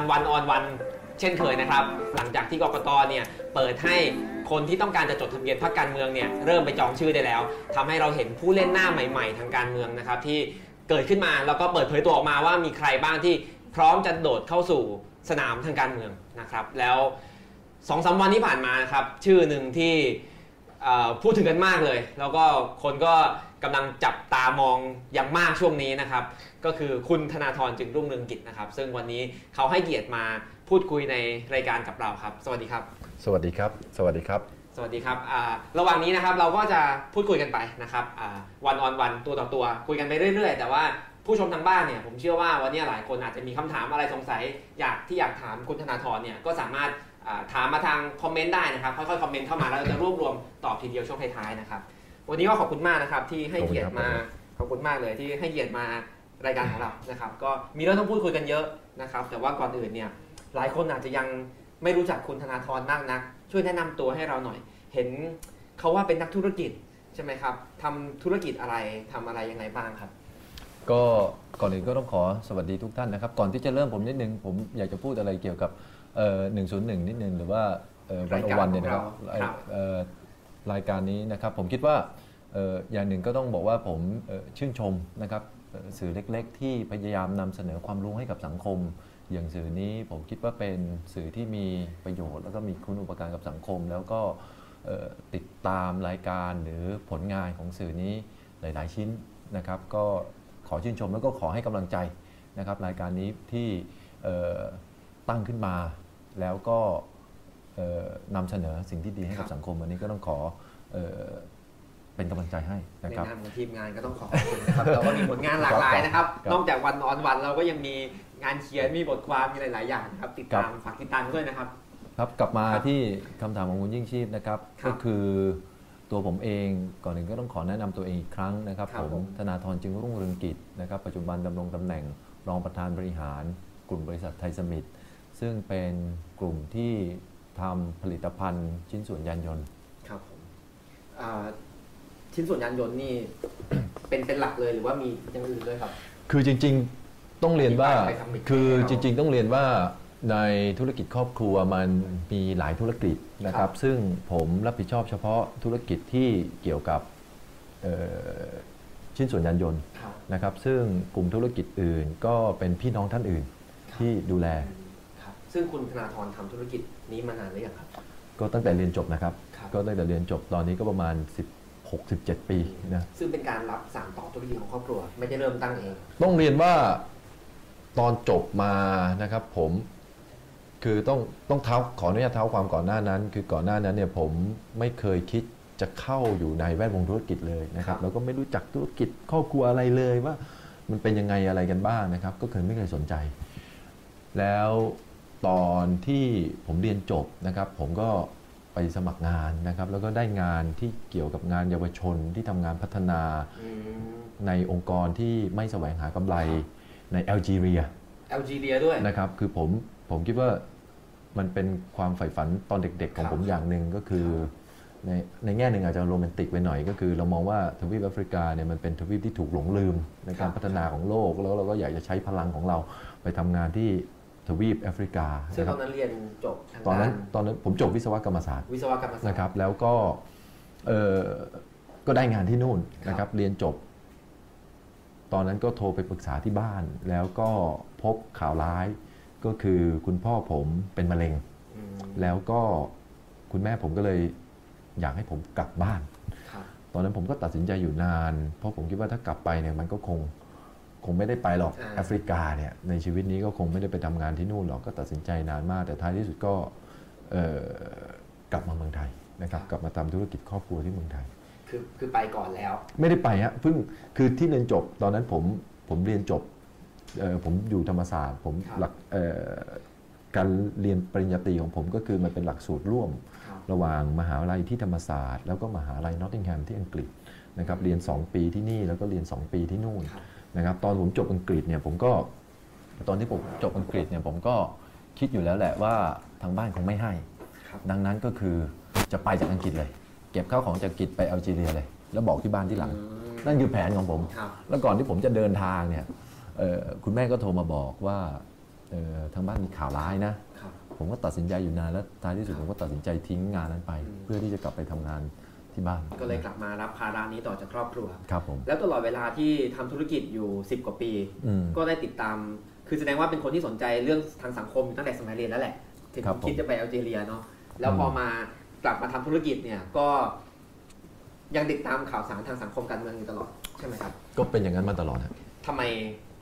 วันวันออนวันเช่นเคยนะครับ หลังจากที่กกตเนี่ยเปิดให้คนที่ต้องการจะจดทะเบียนพรรคการเมืองเนี่ยเริ่มไปจองชื่อได้แล้วทำให้เราเห็นผู้เล่นหน้าใหม่ ๆ ทางการเมืองนะครับ ที่เกิดขึ้นมาแล้วก็เปิดเผยตัวออกมาว่ามีใครบ้างที่พร้อมจะโดดเข้าสู่สนามทางการเมืองนะครับ แล้วสองสามวันที่ผ่านมานะครับ ชื่อหนึ่งที่พูดถึงกันมากเลย แล้วก็คนก็ กำลังจับตามองอย่างมากช่วงนี้นะครับ ก็คือคุณธนาธรจึงรุ่งเรืองกิจนะครับ ซึ่งวันนี้เขาให้เกียรติมาพูดคุยในรายการกับเราครับ สวัสดีครับ สวัสดีครับ สวัสดีครับ สวัสดีครับอ่าระหว่างนี้นะครับเราก็จะพูดคุยกันไปนะครับวันออนวันตัวต่อตัว คุยกันไปเรื่อย ๆ แต่ว่าผู้ชมทางบ้านเนี่ยผมเชื่อว่าวันนี้หลายคนอาจจะมีคำถามอะไรสงสัย อยากที่อยากถามคุณธนาธรเนี่ยก็สามารถอ่าถามมาทางคอมเมนต์ได้นะครับค่อยๆคอมเมนต์เข้ามาแล้วเราจะรวบรวมตอบทีเดียวช่วงท้ายๆนะครับ วันนี้ก็ขอบคุณมากนะครับ ที่ให้เกียรติมาขอบคุณมากเลยที่ให้เกียรติมารายการของเรานะครับ ก็มีเรื่องต้องพูดคุยกันเยอะนะครับ แต่ว่าก่อนอื่นเนี่ยหลายคนอาจจะยังไม่รู้จักคุณธนาธรมากนัก ช่วยแนะนำตัวให้เราหน่อย เห็นเขาว่าเป็นนักธุรกิจใช่ไหมครับทำธุรกิจอะไรทำอะไรยังไงบ้างครับก็ก่อนอื่นก็ต้องขอสวัสดีทุกท่านนะครับ ก่อนที่จะเริ่มผมนิดนึง ผมอยากจะพูดอะไรเกี่ยวกับหนึ่งศูนย์หนึ่งนิดนึง หรือว่าวันรายโอการวันเนี่ยนะครับของเรายการนี้นะครับ ผมคิดว่าอออย่างหนึ่งก็ต้องบอกว่าผมชื่นชมนะครับสื่อเล็กๆ ที่พยายามนำเสนอความรู้ให้กับสังคม อย่างสื่อนี้ผมคิดว่าเป็นสื่อที่มีประโยชน์ แล้วก็มีคุณอุปการกับสังคม แล้วก็ติดตามรายการหรือผลงานของสื่อนี้หลาย ๆ ชิ้นนะครับ ก็ขอชื่นชมแล้วก็ขอให้กำลังใจนะครับ รายการนี้ที่ตั้งขึ้นมาแล้วก็ นำเสนอสิ่งที่ดีให้กับครับสังคมวันนี้ก็ต้องขอเอ่อเป็นกำลังใจให้ในนะครับนามของทีมงานก็ต้องขอขอบคุณนะครับเราก็มีผลงานหลากหลายนะครับครับนอกจากวันออนวันเราก็ยังมีงานเขียนมีบทความมีหลาย ๆ อย่างนะครับติดตามฝากติดตามด้วยนะครับ ครับกลับมาครับที่คำถามของคุณยิ่งชีพนะครับครับ ก็คือตัวผมเองก่อนหนึ่งก็ต้องขอแนะนำตัวเองอีกครั้งนะครับครับผมผมธนาธรจึงรุ่งเรืองกิจนะครับ ปัจจุบันดำรงตำแหน่งรองประธานบริหาร กลุ่มบริษัทไทยสมิธซึ่งเป็นกลุ่มที่ ทำผลิตภัณฑ์ชิ้นส่วนยานยนต์ ครับผมอ่าชิ้นส่วนยานยนต์นี่เป็นเป็นหลักเลยหรือว่ามีอย่างอื่นด้วยครับ คือจริงๆต้องเรียนว่าไปทำอีกคือแน่นอนจริง ๆ ต้องเรียนว่าในธุรกิจครอบครัวมันมีหลายธุรกิจนะคครัรับบซึ่งผมรับผิดชอบเฉพาะธุรกิจที่เกี่ยวกับเอ่อชิ้นส่วนยานยนต์ครับนะครับ ซึ่งกลุ่มธุรกิจอื่นก็เป็นพี่น้องท่านอื่นที่ดูแลครับ ซึ่งคุณธนาธรทำธุรกิจนี้มานานหรือยังครับ ก็ตั้งแต่เรียนจบนะครับครับ ก็ตั้งแต่เรียนจบตอนนี้ก็ประมาณ 16-17 ปีนะซึ่งเป็นการรับสานต่อธุรกิจของครอบครัว ไม่ได้เริ่มตั้งเอง ต้องเรียนว่าตอนจบมานะครับ ผมคือต้องต้องเท้าขออนุญาตเท้าความก่อนหน้านั้น คือก่อนหน้านั้นเนี่ยผมไม่เคยคิดจะเข้าอยู่ในแวดวงธุรกิจเลยนะครับครับแล้วก็ไม่รู้จักธุรกิจครอบครัวอะไรเลยว่า มันเป็นยังไงอะไรกันบ้างนะครับ ก็เคยไม่เคยสนใจ แล้ว ตอนที่ผมเรียนจบนะครับ ผมก็ไปสมัครงานนะครับ แล้วก็ได้งานที่เกี่ยวกับงานเยาวชนที่ทำงานพัฒนาอืมในองค์กรที่ไม่แสวงหากำไรในแอลจีเรียแอลจีเรียด้วยนะครับ คือผมผมคิดว่ามันเป็นความใฝ่ฝันตอนเด็กๆ ของครับผมอย่างหนึ่งก็คือในในแง่หนึ่งอาจจะโรแมนติกไปหน่อยก็คือเรามองว่าทวีปแอฟริกาเนี่ยมันเป็นทวีปที่ถูกหลงลืมในการพัฒนาของโลก แล้วเราก็อยากจะใช้พลังของเราไปทำงานที่ ทวีปแอฟริกาซึ่งนะคตรัอบนนั้นเรียนจบทางตอนด้านั้นนตอนนั้นผมจบวิศวกรรมศาสตร์วิศวกรรมศาสตร์นะครับแล้วก็เออก็ได้งานที่นู่นนะคครัรับบเรียนจบ ตอนนั้นก็โทรไปปรึกษาที่บ้าน แล้วก็พบข่าวร้ายก็คือคุณพ่อผมเป็นมะเร็งอืมแล้วก็คุณแม่ผมก็เลยอยากให้ผมกลับบ้านครับตอนนั้นผมก็ตัดสินใจอยู่นาน เพราะผมคิดว่าถ้ากลับไปเนี่ยมันก็คง คงไม่ได้ไปหรอกอ่าแอฟริกาเนี่ยในชีวิตนี้ก็คงไม่ได้ไปทำงานที่นู่นหรอกก็ตัดสินใจนานมาก แต่ท้ายที่สุดก็เอ่อกลับมาเมืองไทยนะครับกลับมาทำธุรกิจครอบครัวที่เมืองไทย คือคือไปก่อนแล้ว ไม่ได้ไปฮะเพิ่งคือที่เรียนจบตอนนั้นผมผมเรียนจบเอ่อผมอยู่ธรรมศาสตร์ ผมครับหลักเอ่อการเรียนปริญญาตรีของผมก็คือมันเป็นหลักสูตรร่วมครับระหว่างมหาวิทยาลัยที่ธรรมศาสตร์ แล้วก็มหาวิทยาลัยนอตติงแฮมที่อังกฤษนะครับเรียน 2 ปีที่นี่แล้วก็เรียน 2 ปีที่นู่นครับ นะครับตอนผมจบอังกฤษเนี่ยผมก็ตอนที่ผมจบอังกฤษเนี่ยผมก็คิดอยู่แล้วแหละว่าทางบ้านคงไม่ให้ครับดังนั้นก็คือจะไปจากอังกฤษเลย เก็บข้าวของจากอังกฤษไปแอลจีเรียเลย แล้วบอกที่บ้านที่หลังอืมนั่นคือแผนของผมครับแล้วก่อนที่ผมจะเดินทางเนี่ยเอ่อคุณแม่ก็โทรมาบอกว่าเอ่อทางบ้านมีข่าวร้ายนะครับผมก็ตัดสินใจอยู่นานแล้วท้ายที่สุดผมก็ตัดสินใจทิ้งงานนั้นไปอืมเพื่อที่จะกลับไปทำงาน ที่บ้าน ก็เลยกลับมารับภาระนี้ต่อจากครอบครัว ครับผม แล้วตลอดเวลาที่ทำธุรกิจอยู่ 10 กว่าปีอืมก็ได้ติดตาม คือแสดงว่าเป็นคนที่สนใจเรื่องทางสังคมตั้งแต่สมัยเรียนแล้วแหละ ถึงครับผมคิดจะไปแอลจีเรียเนาะ แล้วพอมากลับมาทำธุรกิจเนี่ยก็ ยังติดตามข่าวสารทางสังคมการเมืองอยู่ตลอดใช่ไหมครับ ก็เป็นอย่างนั้นมาตลอดฮะทำไม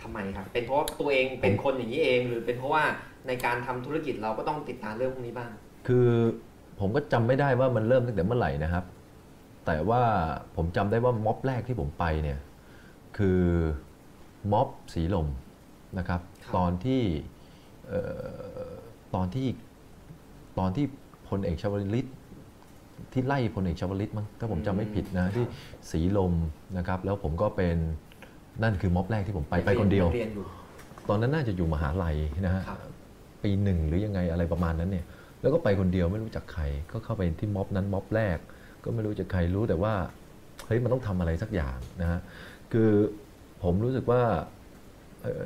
ทำไมครับ เป็นเพราะตัวเองเป็นคนอย่างนี้เอง หรือเป็นเพราะว่าในการทำธุรกิจเราก็ต้องติดตามเรื่องพวกนี้บ้าง คือผมก็จำไม่ได้ว่ามันเริ่มตั้งแต่เมื่อไหร่นะครับ แต่ว่าผมจำได้ว่าม็อบแรกที่ผมไปเนี่ยคือม็อบสีลมนะครับครับตอนที่เอ่อตอนที่ตอนที่พลเอกชวลิตที่ไล่พลเอกชวลิตมั้งถ้าผมจำไม่ผิดนะที่สีลมนะครับแล้วผมก็เป็นนั่นคือม็อบแรกที่ผมไปไปคนเดียวเรียนอยู่ตอนนั้นน่าจะอยู่มหาลัยนะฮะครับปีหนึ่งหรือยังไงอะไรประมาณนั้นเนี่ยแล้วก็ไปคนเดียวไม่รู้จักใครก็เข้าไปที่ม็อบนั้นม็อบแรก ก็ไม่รู้จักใครรู้แต่ว่าเฮ้ยมันต้องทำอะไรสักอย่างนะฮะคือผมรู้สึกว่า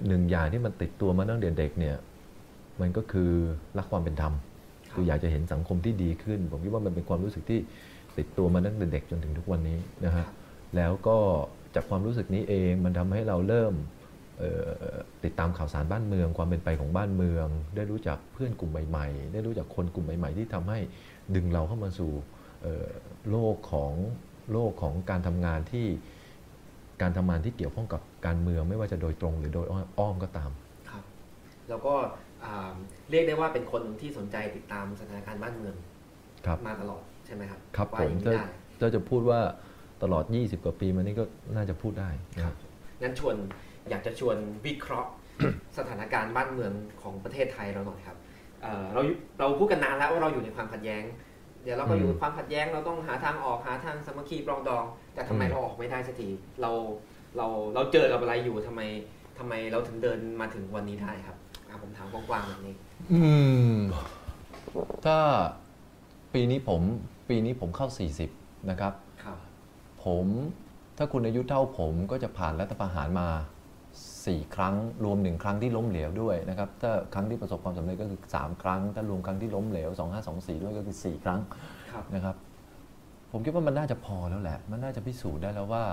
หนึ่งอย่างที่มันติดตัวมาตั้งแต่เด็กเนี่ยมันก็คือรักความเป็นธรรมคืออยากจะเห็นสังคมที่ดีขึ้น ผมคิดว่ามันเป็นความรู้สึกที่ติดตัวมาตั้งแต่เด็กจนถึงทุกวันนี้นะฮะแล้วก็จากความรู้สึกนี้เองมันทำให้เราเริ่มติดตามข่าวสารบ้านเมือง ความเป็นไปของบ้านเมือง ได้รู้จักเพื่อนกลุ่มใหม่ ๆ ได้รู้จักคนกลุ่มใหม่ ๆ ที่ทำให้ดึงเราเข้ามาสู่ โลกของโลกของการทำงานที่การทำงานที่เกี่ยวข้องกับการเมืองไม่ว่าจะโดยตรงหรือโดยอ้อมก็ตามครับแล้วก็อ่าเรียกได้ว่าเป็นคนหนึ่งที่สนใจติดตามสถานการณ์บ้านเมืองครับมาตลอดใช่ไหมครับครับว่าผอมย่างนี้ถ้าได้ถ้าจะพูดว่าตลอด 20 กว่าปีมานี้ก็น่าจะพูดได้นะคครัรับบงั้นชวนอยากจะชวนวิเคราะห์สถานการณ์บ้านเมืองของประเทศไทยเราหน่อยครับเอ่อเราเราพูดกันนานแล้วว่าเราอยู่ในความขัดแย้ง เดี๋ยวเราก็อยู่ในความขัดแย้งเราต้องหาทางออกหาทางสามัคคีปรองดอง แต่ทำไมอืมเราออกไม่ได้สักทีเราเราเราเจอกับอะไรอยู่ทำไมทำไมเราถึงเดินมาถึงวันนี้ได้ครับอะผมถามกว้างๆแบบนี้ อืมถ้าปีนี้ผมปีนี้ผมเข้า 40 นะครับครับ ผมถ้าคุณอายุเท่าผมก็จะผ่านรัฐประหารมา 4 ครั้ง รวม 1 ครั้งที่ล้มเหลวด้วยนะครับถ้าครั้งที่ประสบความสำเร็จก็คือ 3 ครั้ง ถ้ารวมครั้งที่ล้มเหลว 2524 ด้วยก็คือ 4 ครั้งครับนะครับผมคิดว่ามันน่าจะพอแล้วแหละ มันน่าจะพิสูจน์ได้แล้วว่า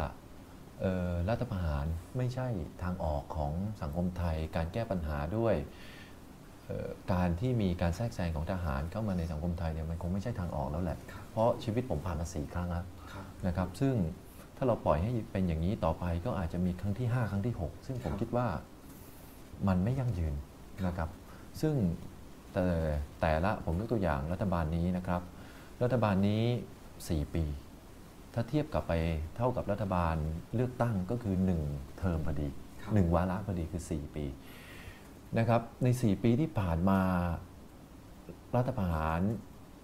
เอ่อรัฐประหารไม่ใช่ทางออกของสังคมไทย การแก้ปัญหาด้วยเอ่อการที่มีการแทรกแซงของทหารเข้ามาในสังคมไทยเนี่ยมันคงไม่ใช่ทางออกแล้วแหละครับเพราะชีวิตผมผ่านมาสี่ครั้งแล้วครับนะครับ ซึ่ง ถ้าเราปล่อยให้เป็นอย่างนี้ต่อไปก็อาจจะมีครั้งที่ 5 ครั้งที่ 6 ซึ่งผมครับคิดว่ามันไม่ยั่งยืนนะครับ ซึ่งแต่แต่ละผมยกตัวอย่างรัฐบาลนี้นะครับ รัฐบาลนี้ 4 ปี ถ้าเทียบกับไปเท่ากับรัฐบาลเลือกตั้งก็คือ 1 เทอมพอดีครับ1วาระพอดีคือ 4 ปีนะครับใน 4 ปีที่ผ่านมารัฐประหาร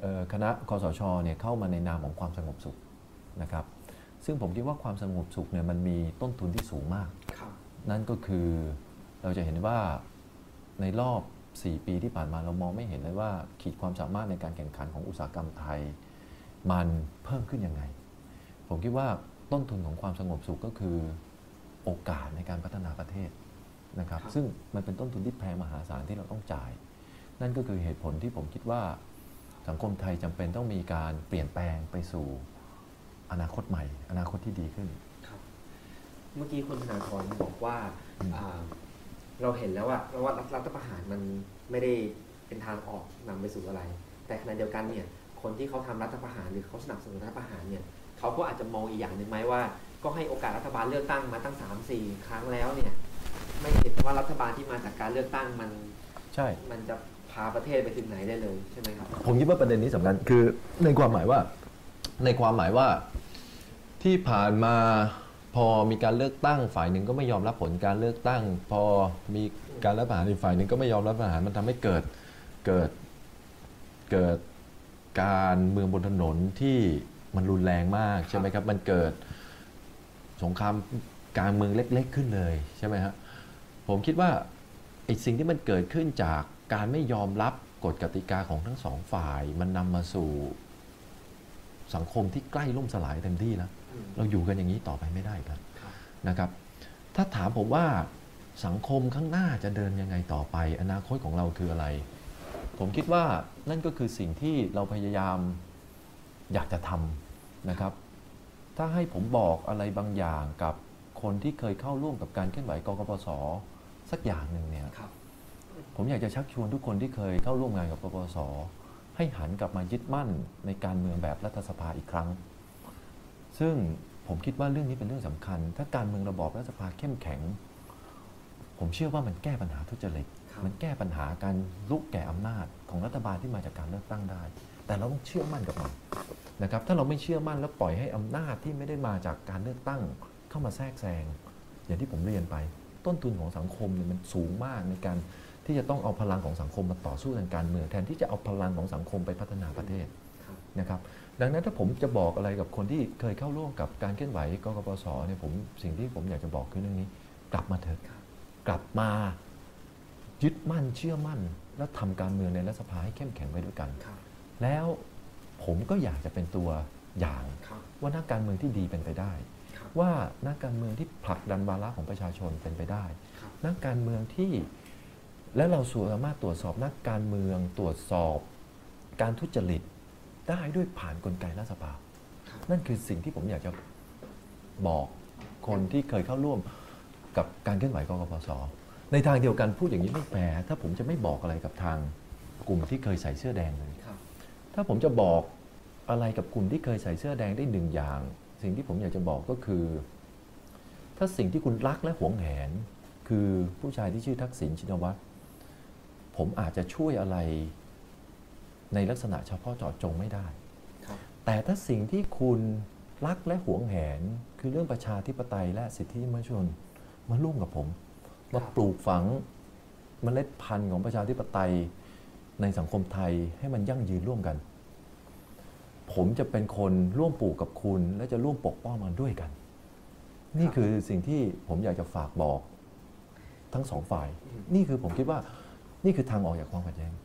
เอ่อคณะคอสชเนี่ยเข้ามาในนามของความสงบสุขนะครับ ซึ่งผมคิดว่าความสงบสุขเนี่ยมันมีต้นทุนที่สูงมากครับนั่นก็คือเราจะเห็นว่าในรอบ 4 ปีที่ผ่านมาเรามองไม่เห็นเลยว่าขีดความสามารถในการแข่งขันของอุตสาหกรรมไทย มันเพิ่มขึ้นยังไง ผมคิดว่าต้นทุนของความสงบสุขก็คือโอกาสในการพัฒนาประเทศนะครับครับซึ่งมันเป็นต้นทุนที่แพงมหาศาลที่เราต้องจ่าย นั่นก็คือเหตุผลที่ผมคิดว่าสังคมไทยจำเป็นต้องมีการเปลี่ยนแปลงไปสู่ อนาคตใหม่ อนาคตที่ดีขึ้น ครับ เมื่อกี้คุณธนาธรบอกว่าอืมอ่าเราเห็นแล้วว่าว่ารัฐประหารมันไม่ได้เป็นทางออกนำไปสู่อะไร แต่ขณะเดียวกันเนี่ยคนที่เขาทำรัฐประหารหรือเขาสนับสนุนรัฐประหารเนี่ยเขาก็อาจจะมองอีกอย่างหนึ่งไหมว่า ก็ให้โอกาสรัฐบาลเลือกตั้งมาตั้งสามสี่ครั้งแล้วเนี่ยไม่เห็นว่ารัฐบาลที่มาจากการเลือกตั้งมันใช่มันจะพาประเทศไปถึงไหนได้เลยใช่ไหมครับผมคิดว่าประเด็นนี้สำคัญคือในความหมายว่าในความหมายว่า ที่ผ่านมาพอมีการเลือกตั้งฝ่ายหนึ่งก็ไม่ยอมรับผลการเลือกตั้ง พอมีการรัฐประหารอีกฝ่ายหนึ่งก็ไม่ยอมรับประหารมันทำให้เกิดเกิดเกิดการเมืองบนถนนที่มันรุนแรงมากใช่ไหมครับมันเกิดสงครามการเมืองเล็ก ๆ ขึ้นเลยใช่ไหมครผมคิดว่าไอ้สิ่งที่มันเกิดขึ้นจากการไม่ยอมรับกฎกติกาของทั้งสองฝ่าย มันนำมาสู่สังคมที่ใกล้ล่มสลายเต็มที่แล้ว เราอยู่กันอย่างนี้ต่อไปไม่ได้ครับครับนะครับ ถ้าถามผมว่าสังคมข้างหน้าจะเดินยังไงต่อไป อนาคตของเราคืออะไร ผมคิดว่านั่นก็คือสิ่งที่เราพยายามอยากจะทำนะครับ ถ้าให้ผมบอกอะไรบางอย่างกับคนที่เคยเข้าร่วมกับการเคลื่อนไหวกกปสสักอย่างหนึ่งเนี่ยครับผมอยากจะชักชวนทุกคนที่เคยเข้าร่วมงานกับกปปสให้หันกลับมายึดมั่นในการเมืองแบบรัฐสภาอีกครั้ง ซึ่งผมคิดว่าเรื่องนี้เป็นเรื่องสำคัญ ถ้าการเมืองระบอบรัฐสภาเข้มแข็ง ผมเชื่อว่ามันแก้ปัญหาทุจริตครับมันแก้ปัญหาการลุกแก่อำนาจของรัฐบาลที่มาจากการเลือกตั้งได้ แต่เราต้องเชื่อมั่นกับมันนะครับ ถ้าเราไม่เชื่อมั่นแล้วปล่อยให้อำนาจที่ไม่ได้มาจากการเลือกตั้งเข้ามาแทรกแซง อย่างที่ผมเรียนไป ต้นทุนของสังคมเนี่ยมันสูงมากในการที่จะต้องเอาพลังของสังคมมาต่อสู้ทางการเมืองแทนที่จะเอาพลังของสังคมไปพัฒนาประเทศครับนะครับ ดังนั้นถ้าผมจะบอกอะไรกับคนที่เคยเข้าร่วมกับการเคลื่อนไหวกกปสเนี่ยผมสิ่งที่ผมอยากจะบอกคือเรื่องนี้ กลับมาเถอะครับกลับมายึดมั่นเชื่อมั่น และทำการเมืองในรัฐสภาให้เข้มแข็งไปด้วยกันครับแล้วผมก็อยากจะเป็นตัวอย่างครับว่านักการเมืองที่ดีเป็นไปได้ครับว่านักการเมืองที่ผลักดันวาระของประชาชนเป็นไปได้ครับนักการเมืองที่และเราสามารถตรวจสอบนักการเมืองตรวจสอบ การทุจริต ได้ด้วยผ่านกลไกรัฐสภาครับนั่นคือสิ่งที่ผมอยากจะบอกคนที่เคยเข้าร่วมกับการเคลื่อนไหวกกปสในทางเดียวกันพูดอย่างนี้ไม่แฟร์ถ้าผมจะไม่บอกอะไรกับทางกลุ่มที่เคยใส่เสื้อแดงเลยครับถ้าผมจะบอกอะไรกับกลุ่มที่เคยใส่เสื้อแดงได้หนึ่งอย่าง สิ่งที่ผมอยากจะบอกก็คือ ถ้าสิ่งที่คุณรักและหวงแหน คือผู้ชายที่ชื่อทักษิณชินวัตรผมอาจจะช่วยอะไร ในลักษณะเฉพาะเจาะจงไม่ได้ครับแต่ถ้าสิ่งที่คุณรักและหวงแหน คือเรื่องประชาธิปไตยและสิทธิมนุษยชนมาร่วมกับผม มาปลูกฝังเมล็ดพันธุ์ของประชาธิปไตยในสังคมไทยให้มันยั่งยืนร่วมกัน ผมจะเป็นคนร่วมปลูกกับคุณ และจะร่วมปกป้องมันด้วยกัน นี่คือสิ่งที่ผมอยากจะฝากบอกทั้งสองฝ่ายอืมนี่คือผมคิดว่านี่คือทางออกจากความขัดแย้งครับอืม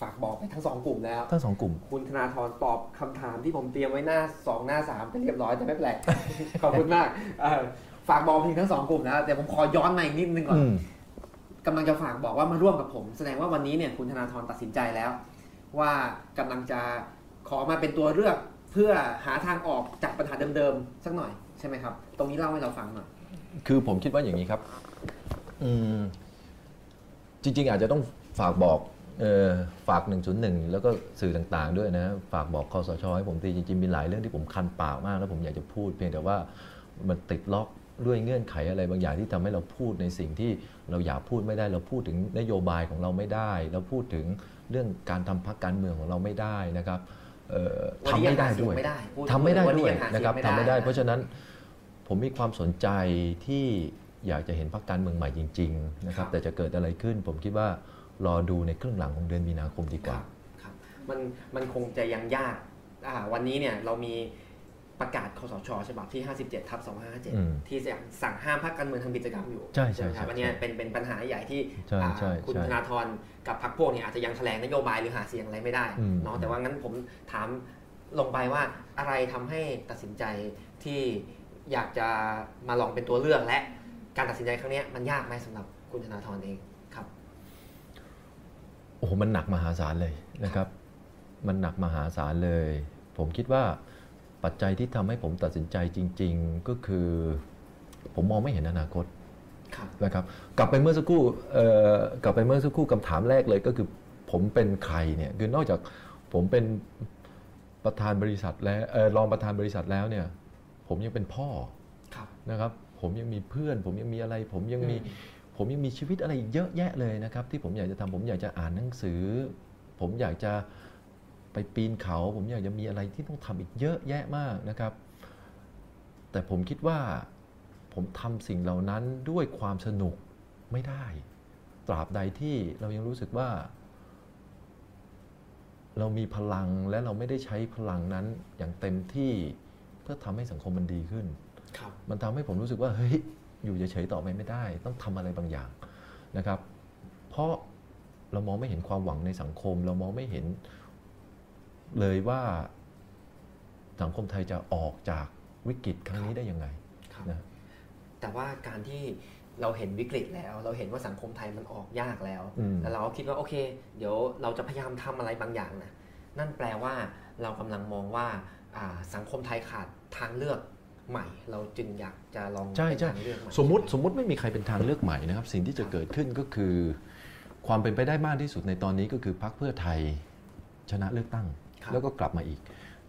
ฝากบอกไปทั้งสองกลุ่มแล้ว ทั้งสองกลุ่ม คุณธนาธรตอบคำถามที่ผมเตรียมไว้หน้าสองหน้าสามไปเรียบร้อยแต่ไม่เป็นไรขอบคุณมากเอ่อฝากบอกไปถึงทั้งสองกลุ่มแล้วแต่ผมขอย้อนมาอีกนิดนึงก่อนอืมกำลังจะฝากบอกว่ามาร่วมกับผม แสดงว่าวันนี้เนี่ยคุณธนาธรตัดสินใจแล้ว ว่ากำลังจะขอมาเป็นตัวเลือกเพื่อหาทางออกจากปัญหาเดิมๆสักหน่อยใช่ไหมครับ ตรงนี้เล่าให้เราฟังหน่อยคือผมคิดว่าอย่างนี้ครับ อืมจริง ๆ อาจจะต้องฝากบอกเออ ฝาก 101 แล้วก็สื่อต่างๆ ด้วยนะ ฝากบอกคอสชให้ผมทีจริงๆ มีหลายเรื่องที่ผมคันปากมาก แล้วผมอยากจะพูดเพียงแต่ว่ามันติดล็อกด้วยเงื่อนไขอะไรบางอย่างที่ทำให้เราพูดในสิ่งที่เราอยากพูดไม่ได้ เราพูดถึงนโยบายของเราไม่ได้ เราพูดถึงเรื่องการทำพักการเมืองของเราไม่ได้นะครับเอ่อวันทำนี้ยัไม่งได้หาเสียงด้วยไม่ได้พูดทำไม่ได้วันนี้ด้วยยังหาเสียงนะครับไม่ได้ทำไม่ได้นะเพราะฉะนั้นผมมีความสนใจที่อยากจะเห็นพรรคการเมืองใหม่จริง ๆ นะครับ แต่จะเกิดอะไรขึ้นผมคิดว่า รอดูในครึ่งหลังของเดือนมีนาคมดีกว่าครับมันมันคงจะยังยากอ่าวันนี้เนี่ยเรามีประกาศคสชฉบับที่ 57ทับอืม2557 ที่สั่งสั่งห้ามพรรคการเมืองทำกิจกรรมอยู่ ใช่ใช่ไหมครับใช่อันเนี้ยเป็นเป็นปัญหาใหญ่ที่ใช่อ่าใช่คุณใช่ธนาธรกับพรรคพวกเนี่ยอาจจะยังแถลงนโยบายหรือหาเสียงอะไรไม่ได้อืมเนาะแต่ว่างั้นผมถามลงไปว่าอะไรทำให้ตัดสินใจที่อยากจะมาลองเป็นตัวเลือกและการตัดสินใจครั้งเนี้ยมันยากไหมสำหรับคุณธนาธรเองครับ โอ้โหมันหนักมหาศาลเลยนะครับ มันหนักมหาศาลเลย ผมคิดว่าปัจจัยที่ทำให้ผมตัดสินใจจริง ๆ ก็คือ ผมมองไม่เห็นอนาคตครับนะครับ กลับไปเมื่อสักครู่เอ่อกลับไปเมื่อสักครู่คำถามแรกเลยก็คือผมเป็นใครเนี่ยคือนอกจากผมเป็นประธานบริษัทแล้วเออรองประธานบริษัทแล้วเนี่ย ผมยังเป็นพ่อครับนะครับ ผมยังมีเพื่อน ผมยังมีอะไร ผมยังมีอืม ผมยังมีชีวิตอะไรอีกเยอะแยะเลยนะครับ ที่ผมอยากจะทำผมอยากจะอ่านหนังสือ ผมอยากจะไปปีนเขา ผมอยากจะมีอะไรที่ต้องทำอีกเยอะแยะมากนะครับ แต่ผมคิดว่าผมทำสิ่งเหล่านั้นด้วยความสนุกไม่ได้ ตราบใดที่เรายังรู้สึกว่า เรามีพลังและเราไม่ได้ใช้พลังนั้นอย่างเต็มที่เพื่อทำให้สังคมมันดีขึ้นครับมันทำให้ผมรู้สึกว่าเฮ้ย อยู่เฉยๆต่อไปไม่ได้ ต้องทำอะไรบางอย่างนะครับ เพราะเรามองไม่เห็นความหวังในสังคม เรามองไม่เห็นเลยว่าสังคมไทยจะออกจากวิกฤตครั้งนี้ได้ยังไงครับนะแต่ว่าการที่เราเห็นวิกฤตแล้ว เราเห็นว่าสังคมไทยมันออกยากแล้วอืมแล้วเราก็คิดว่าโอเค เดี๋ยวเราจะพยายามทำอะไรบางอย่างนะนั่นแปลว่าเรากำลังมองว่าอ่าสังคมไทยขาดทางเลือก ใหม่ เราจึงอยากจะลองใช่เป็นใช่ทางเลือกใหม่สมมติสมมติไม่มีใครเป็นทางเลือกใหม่นะครับ สิ่งที่จะเกิดขึ้นก็คือ ความเป็นไปได้มากที่สุดในตอนนี้ก็คือพรรคเพื่อไทยชนะเลือกตั้งครับแล้วก็กลับมาอีก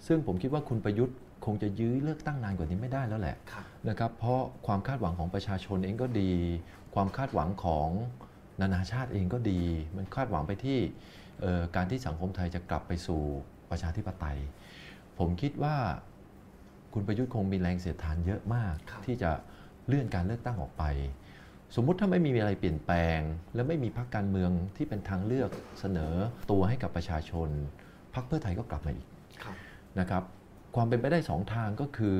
ซึ่งผมคิดว่าคุณประยุทธ์คงจะยื้อเลือกตั้งนานกว่านี้ไม่ได้แล้วแหละครับนะครับ เพราะความคาดหวังของประชาชนเองก็ดี ความคาดหวังของนานาชาติเองก็ดี มันคาดหวังไปที่เอ่อการที่สังคมไทยจะกลับไปสู่ประชาธิปไตย ผมคิดว่า คุณประยุทธ์คงมีแรงเสียดทานเยอะมากครับที่จะเลื่อนการเลือกตั้งออกไป สมมุติถ้าไม่มีอะไรเปลี่ยนแปลง และไม่มีพรรคการเมืองที่เป็นทางเลือกเสนอตัวให้กับประชาชนพรรคเพื่อไทยก็กลับมาอีกครับนะครับ ความเป็นไปได้สองทางก็คือ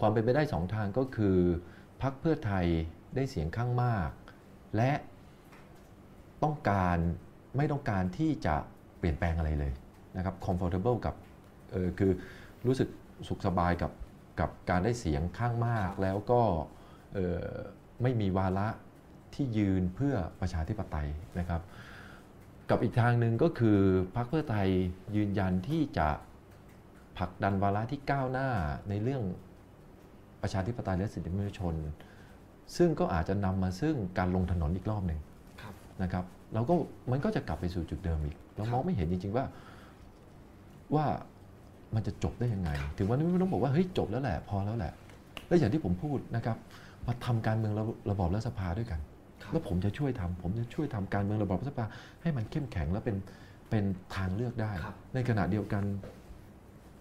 ความเป็นไปได้สองทางก็คือพรรคเพื่อไทยได้เสียงข้างมาก และต้องการไม่ต้องการที่จะเปลี่ยนแปลงอะไรเลยนะครับ comfortable กับเออคือรู้สึก สุขสบายกับกับการได้เสียงข้างมากครับแล้วก็เอ่อไม่มีวาระที่ยืนเพื่อประชาธิปไตยนะครับ กับอีกทางหนึ่งก็คือพรรคเพื่อไทยยืนยันที่จะผลักดันวาระที่ก้าวหน้าในเรื่องประชาธิปไตยและสิทธิมนุษยชน ซึ่งก็อาจจะนำมาซึ่งการลงถนนอีกรอบหนึ่งครับนะครับเราก็มันก็จะกลับไปสู่จุดเดิมอีก เราครับมองไม่เห็นจริงๆว่าว่า มันจะจบได้ยังไง ถึงวันนี้ไม่ต้องบอกว่าเฮ้ยจบแล้วแหละพอแล้วแหละ แล้วอย่างที่ผมพูดนะครับมาทำการเมืองระระบอบรัฐสภาด้วยกันครับแล้วผมจะช่วยทำผมจะช่วยทำการเมืองระบอบรัฐสภา ให้มันเข้มแข็งและเป็นเป็นทางเลือกได้ครับในขณะเดียวกัน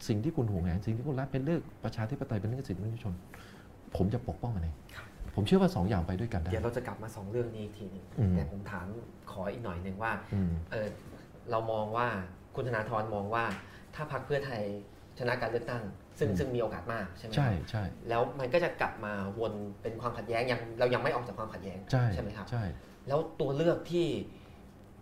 สิ่งที่คุณห่วงแหนสิ่งที่คุณรักเป็นเลือกประชาธิปไตยเป็นเรื่องสิทธิมนุษยชน ผมจะปกป้องมันเองครับผมเชื่อว่าสองอย่างไปด้วยกันได้เดี๋ยวเราจะกลับมาสองเรื่องนี้อีกทีหนึงอืมแต่ผมถามขออีกหน่อยหนึ่งว่าอืมเออเรามองว่าคุณธนาธรมองว่า ถ้าพรรคเพื่อไทยชนะการเลือกตั้ง ซึ่งอืมซึ่งมีโอกาสมากใช่ไหมใช่ครับใช่แล้วมันก็จะกลับมาวนเป็นความขัดแย้งยังเรายังไม่ออกจากความขัดแย้งใช่ไหมครับใช่แล้วตัวเลือกที่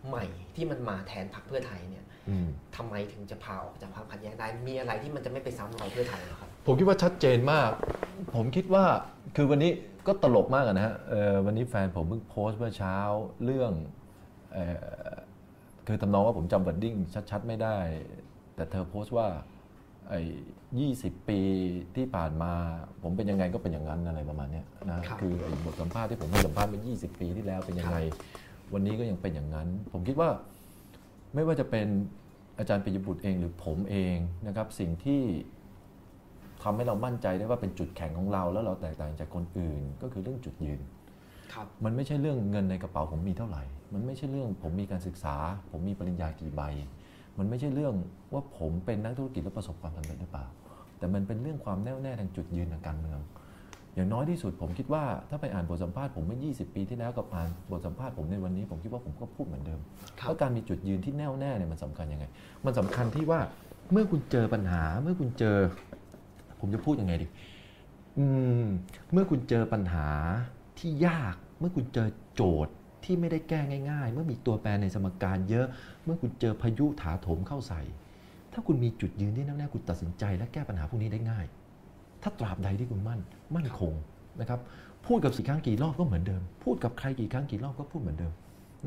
ใหม่ที่มันมาแทนพรรคเพื่อไทยเนี่ยอืมทำไมถึงจะพาออกจากความขัดแย้งได้ มีอะไรที่มันจะไม่ไปซ้ำรอยเพื่อไทยเหรอครับ ผมคิดว่าชัดเจนมาก ผมคิดว่าคือวันนี้ก็ตลกมากอะนะฮะเอ่อวันนี้แฟนผมเพิ่งโพสต์เมื่อเช้าเรื่องเอ่อคือทำนองว่าผมจำบัดดิ้งชัด ๆ ไม่ได้ แต่เธอโพสต์ว่าไอ้ยี่สิบปีที่ผ่านมา ผมเป็นยังไงก็เป็นอย่างนั้นอะไรประมาณเนี้ยนะครับคือไอ้บทสัมภาษณ์ที่ผมให้สัมภาษณ์เมื่อ20 ปีที่แล้วเป็นยังไง วันนี้ก็ยังเป็นอย่างนั้น ผมคิดว่าไม่ว่าจะเป็นอาจารย์ปิยบุตรเองหรือผมเองนะครับ สิ่งที่ทำให้เรามั่นใจได้ว่าเป็นจุดแข็งของเรา แล้วเราแตกต่างจากคนอื่น ก็คือเรื่องจุดยืนครับมันไม่ใช่เรื่องเงินในกระเป๋าผมมีเท่าไหร่ มันไม่ใช่เรื่องผมมีการศึกษา ผมมีปริญญากี่ใบ มันไม่ใช่เรื่องว่าผมเป็นนักธุรกิจและประสบความสำเร็จหรือเปล่า แต่มันเป็นเรื่องความแน่วแน่ทางจุดยืนทางการเมือง อย่างน้อยที่สุดผมคิดว่าถ้าไปอ่านบทสัมภาษณ์ผมเมื่อ 20 ปีที่แล้วกับอ่านบทสัมภาษณ์ผมในวันนี้ ผมคิดว่าผมก็พูดเหมือนเดิมครับว่าการมีจุดยืนที่แน่วแน่เนี่ยมันสำคัญยังไง มันสำคัญที่ว่าเมื่อคุณเจอปัญหา เมื่อคุณเจอ ผมจะพูดยังไงดีอืมเมื่อคุณเจอปัญหาที่ยาก เมื่อคุณเจอโจทย์ ที่ไม่ได้แก้ง่าย ๆ เมื่อมีตัวแปรในสมการเยอะ เมื่อคุณเจอพายุถาโถมเข้าใส่ ถ้าคุณมีจุดยืนที่แน่วแน่คุณตัดสินใจ และแก้ปัญหาพวกนี้ได้ง่าย ถ้าตราบใดที่คุณมั่นมั่นคงนะครับพูดกับสี่ครั้งกี่รอบก็เหมือนเดิม พูดกับใครกี่ครั้งกี่รอบก็พูดเหมือนเดิม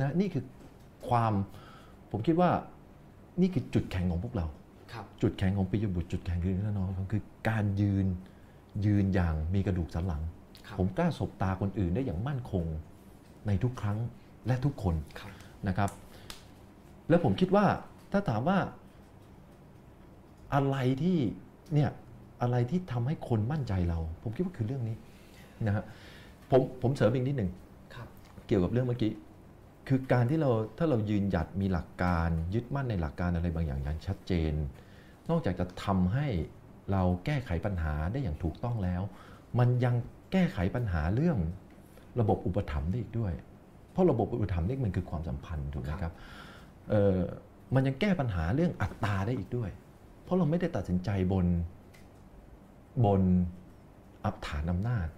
นะนี่คือความผมคิดว่านี่คือจุดแข็งของพวกเราครับจุดแข็งของปิยบุตรจุดแข็งคือแน่นอนคือการยืนยืนอย่างมีกระดูกสันหลังครับผมกล้าสบตาคนอื่นได้อย่างมั่นคง ในทุกครั้งและทุกคนครับนะครับ แล้วผมคิดว่าถ้าถามว่าอะไรที่เนี่ยอะไรที่ทำให้คนมั่นใจเรา ผมคิดว่าคือเรื่องนี้นะฮะผมผมเสริมอีกนิดหนึ่งครับเกี่ยวกับเรื่องเมื่อกี้คือการที่เราถ้าเรายืนหยัดมีหลักการยึดมั่นในหลักการอะไรบางอย่างอย่างชัดเจน นอกจากจะทำให้เราแก้ไขปัญหาได้อย่างถูกต้องแล้ว มันยังแก้ไขปัญหาเรื่อง ระบบอุปถัมภ์ได้อีกด้วย เพราะระบบอุปถัมภ์นี่มันคือความสัมพันธ์ถูกไหมครับเอ่อมันยังแก้ปัญหาเรื่องอัตราได้อีกด้วย เพราะเราไม่ได้ตัดสินใจบนบนอัฐานอำนาจ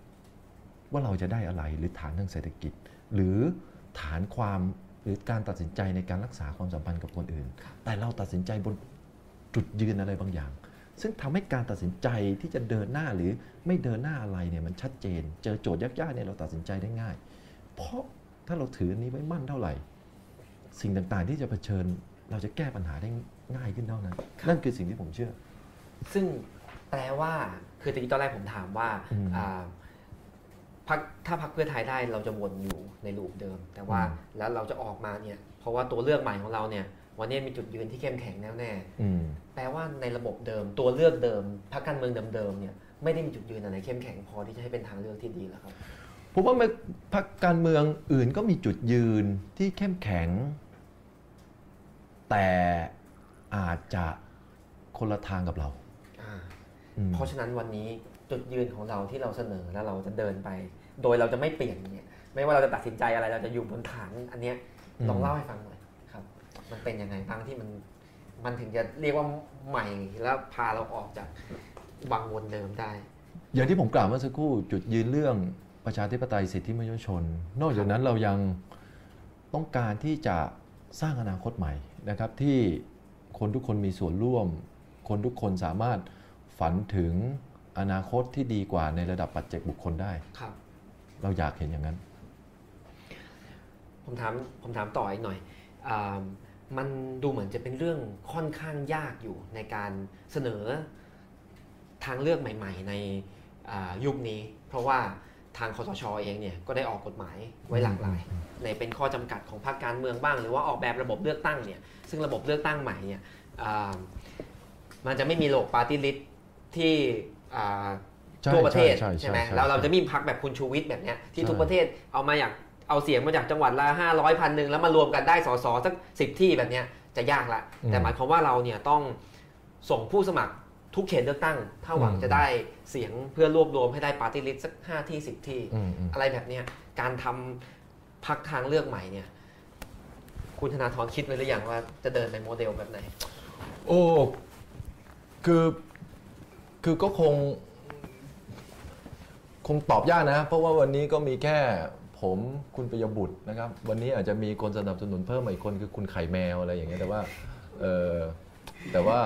ว่าเราจะได้อะไรหรือฐานทางเศรษฐกิจ หรือฐานความหรือการตัดสินใจในการรักษาความสัมพันธ์กับคนอื่น แต่เราตัดสินใจบนจุดยืนอะไรบางอย่าง ซึ่งทำให้การตัดสินใจที่จะเดินหน้าหรือไม่เดินหน้าอะไรเนี่ยมันชัดเจน เจอโจทย์ยากๆเนี่ยเราตัดสินใจได้ง่าย เพราะถ้าเราถืออันนี้ไว้มั่นเท่าไหร่ สิ่งต่างๆที่จะเผชิญเราจะแก้ปัญหาได้ง่ายขึ้นเท่านั้น นั่นคือสิ่งที่ผมเชื่อ ซึ่งแปลว่าคือตะกี้ตอนแรกผมถามว่าอืมอ่าพักถ้าพักเพื่อไทยได้เราจะวนอยู่ในลูปเดิม แต่ว่าอืมแล้วเราจะออกมาเนี่ยเพราะว่าตัวเลือกใหม่ของเราเนี่ย วันนี้มีจุดยืนที่เข้มแข็งแน่วแน่อืมแปลว่าในระบบเดิมตัวเลือกเดิมพรรคการเมืองเดิมๆเนี่ยไม่ได้มีจุดยืนอะไรเข้มแข็งพอที่จะให้เป็นทางเลือกที่ดีแล้วครับผมว่ามันพรรคการเมืองอื่นก็มีจุดยืนที่เข้มแข็ง แต่อาจจะคนละทางกับเราอ่าอืมเพราะฉะนั้นวันนี้จุดยืนของเราที่เราเสนอแล้วเราจะเดินไป โดยเราจะไม่เปลี่ยนเนี่ยไม่ว่าเราจะตัดสินใจอะไรเราจะอยู่บนฐานอันเนี้ยอืมลองเล่าให้ฟังหน่อยครับ มันเป็นยังไงบ้างที่มันมันถึงจะเรียกว่าใหม่แล้วพาเราออกจากวังวนเดิมได้ อย่างที่ผมกล่าวเมื่อสักครู่จุดยืนเรื่องประชาธิปไตยสิทธิมนุษยชน นอกจากนั้นเรายังต้องการที่จะสร้างอนาคตใหม่นะครับ ที่คนทุกคนมีส่วนร่วม คนทุกคนสามารถฝันถึงอนาคตที่ดีกว่าในระดับปัจเจกบุคคลได้ครับ เราอยากเห็นอย่างนั้น ผมถามผมถามต่ออีกหน่อยอา มันดูเหมือนจะเป็นเรื่องค่อนข้างยากอยู่ในการเสนอทางเลือกใหม่ ๆ ในอ่ายุคนี้ เพราะว่าทางคอสชเองเนี่ยก็ได้ออกกฎหมายไว้หลากหลายในเป็นข้อจำกัดของพรรคการเมืองบ้าง หรือว่าออกแบบระบบเลือกตั้งเนี่ยซึ่งระบบเลือกตั้งใหม่เนี่ยอ่ามันจะไม่มีโลกปาร์ตี้ลิสที่อ่าใช่ทั่วประเทศใช่ใช่ใช่ไหมใช่แล้วเราใช่จะมีพักแบบคุณชูวิทย์แบบเนี้ยที่ใช่ทุกประเทศเอามาอยาก เอาเสียงมาจากจังหวัดละห้าร้อยพันหนึ่งแล้วมารวมกันได้สสสักสิบที่แบบเนี้ยจะยากละ แต่หมายความว่าเราเนี่ยต้องส่งผู้สมัครทุกเขตเลือกตั้ง ถ้าหวังจะได้เสียงเพื่อรวบรวมให้ได้ปาร์ตี้ลิสต์สักห้าที่สิบที่อืมอืมอะไรแบบเนี้ยการทำพรรคทางเลือกใหม่เนี่ย คุณธนาธรคิดไว้หรือยังว่าจะเดินในโมเดลแบบไหน โอ้คือคือก็คง คงตอบยากนะ เพราะว่าวันนี้ก็มีแค่ ผมคุณปิยบุตรนะครับ วันนี้อาจจะมีคนสนับสนุนเพิ่มมาอีกคนคือคุณไข่แมวอะไรอย่างเงี้ยแต่ว่าเออแต่ว่า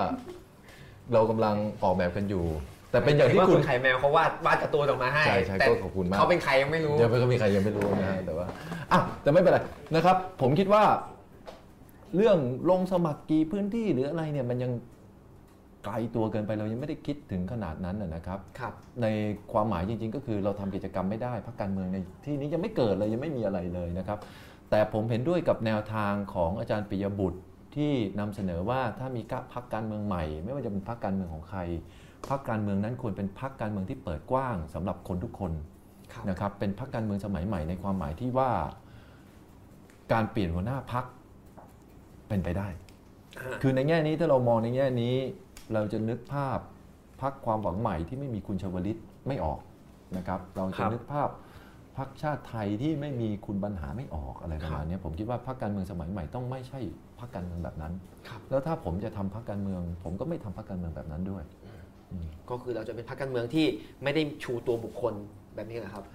เรากำลังออกแบบกันอยู่ แต่เป็นอย่างที่ว่าคุคุณณไข่แมวเขาวาดวาดการ์ตูนออกมาให้ใช่ใช่แต่ก็ขอบคุณมาก เขาเป็นใครยังไม่รู้ ยังไม่ก็มีใครยังไม่รู้นะฮะแต่ว่าอะแต่ไม่เป็นไรนะครับ ผมคิดว่า เรื่องลงสมัครกี่พื้นที่หรืออะไรเนี่ยมันยัง ไกลตัวเกินไปเรายังไม่ได้คิดถึงขนาดนั้นนะนะครับครับ ในความหมายจริง ๆ ก็คือเราทำกิจกรรมไม่ได้พักการเมืองในที่นี้ยังไม่เกิดเลยยังไม่มีอะไรเลยนะครับ แต่ผมเห็นด้วยกับแนวทางของอาจารย์ปิยบุตรที่นำเสนอว่าถ้ามีพักการเมืองใหม่ ไม่ว่าจะเป็นพักการเมืองของใครพักการเมืองนั้นควรเป็นพักการเมืองที่เปิดกว้างสำหรับคนทุกคนครับนะครับเป็นพักการเมืองสมัยใหม่ในความหมายที่ว่า การเปลี่ยนหัวหน้าพักเป็นไปได้อ่าคือในแง่นี้ถ้าเรามองในแง่นี้ เราจะนึกภาพพักความหวังใหม่ที่ไม่มีคุณชวลิตไม่ออกนะครับ เราจะนึกภาพพักชาติไทยที่ไม่มีคุณบรรหาไม่ออกอะไรประมาณนี้ผมคิดว่าพักการเมืองสมัยใหม่ต้องไม่ใช่พักการเมืองแบบนั้นครับแล้วถ้าผมจะทำพักการเมือง ผมก็ไม่ทำพักการเมืองแบบนั้นด้วย ก็คือเราจะเป็นพรรคการเมืองที่ไม่ได้ชูตัวบุคคลแบบนี้แหละครับ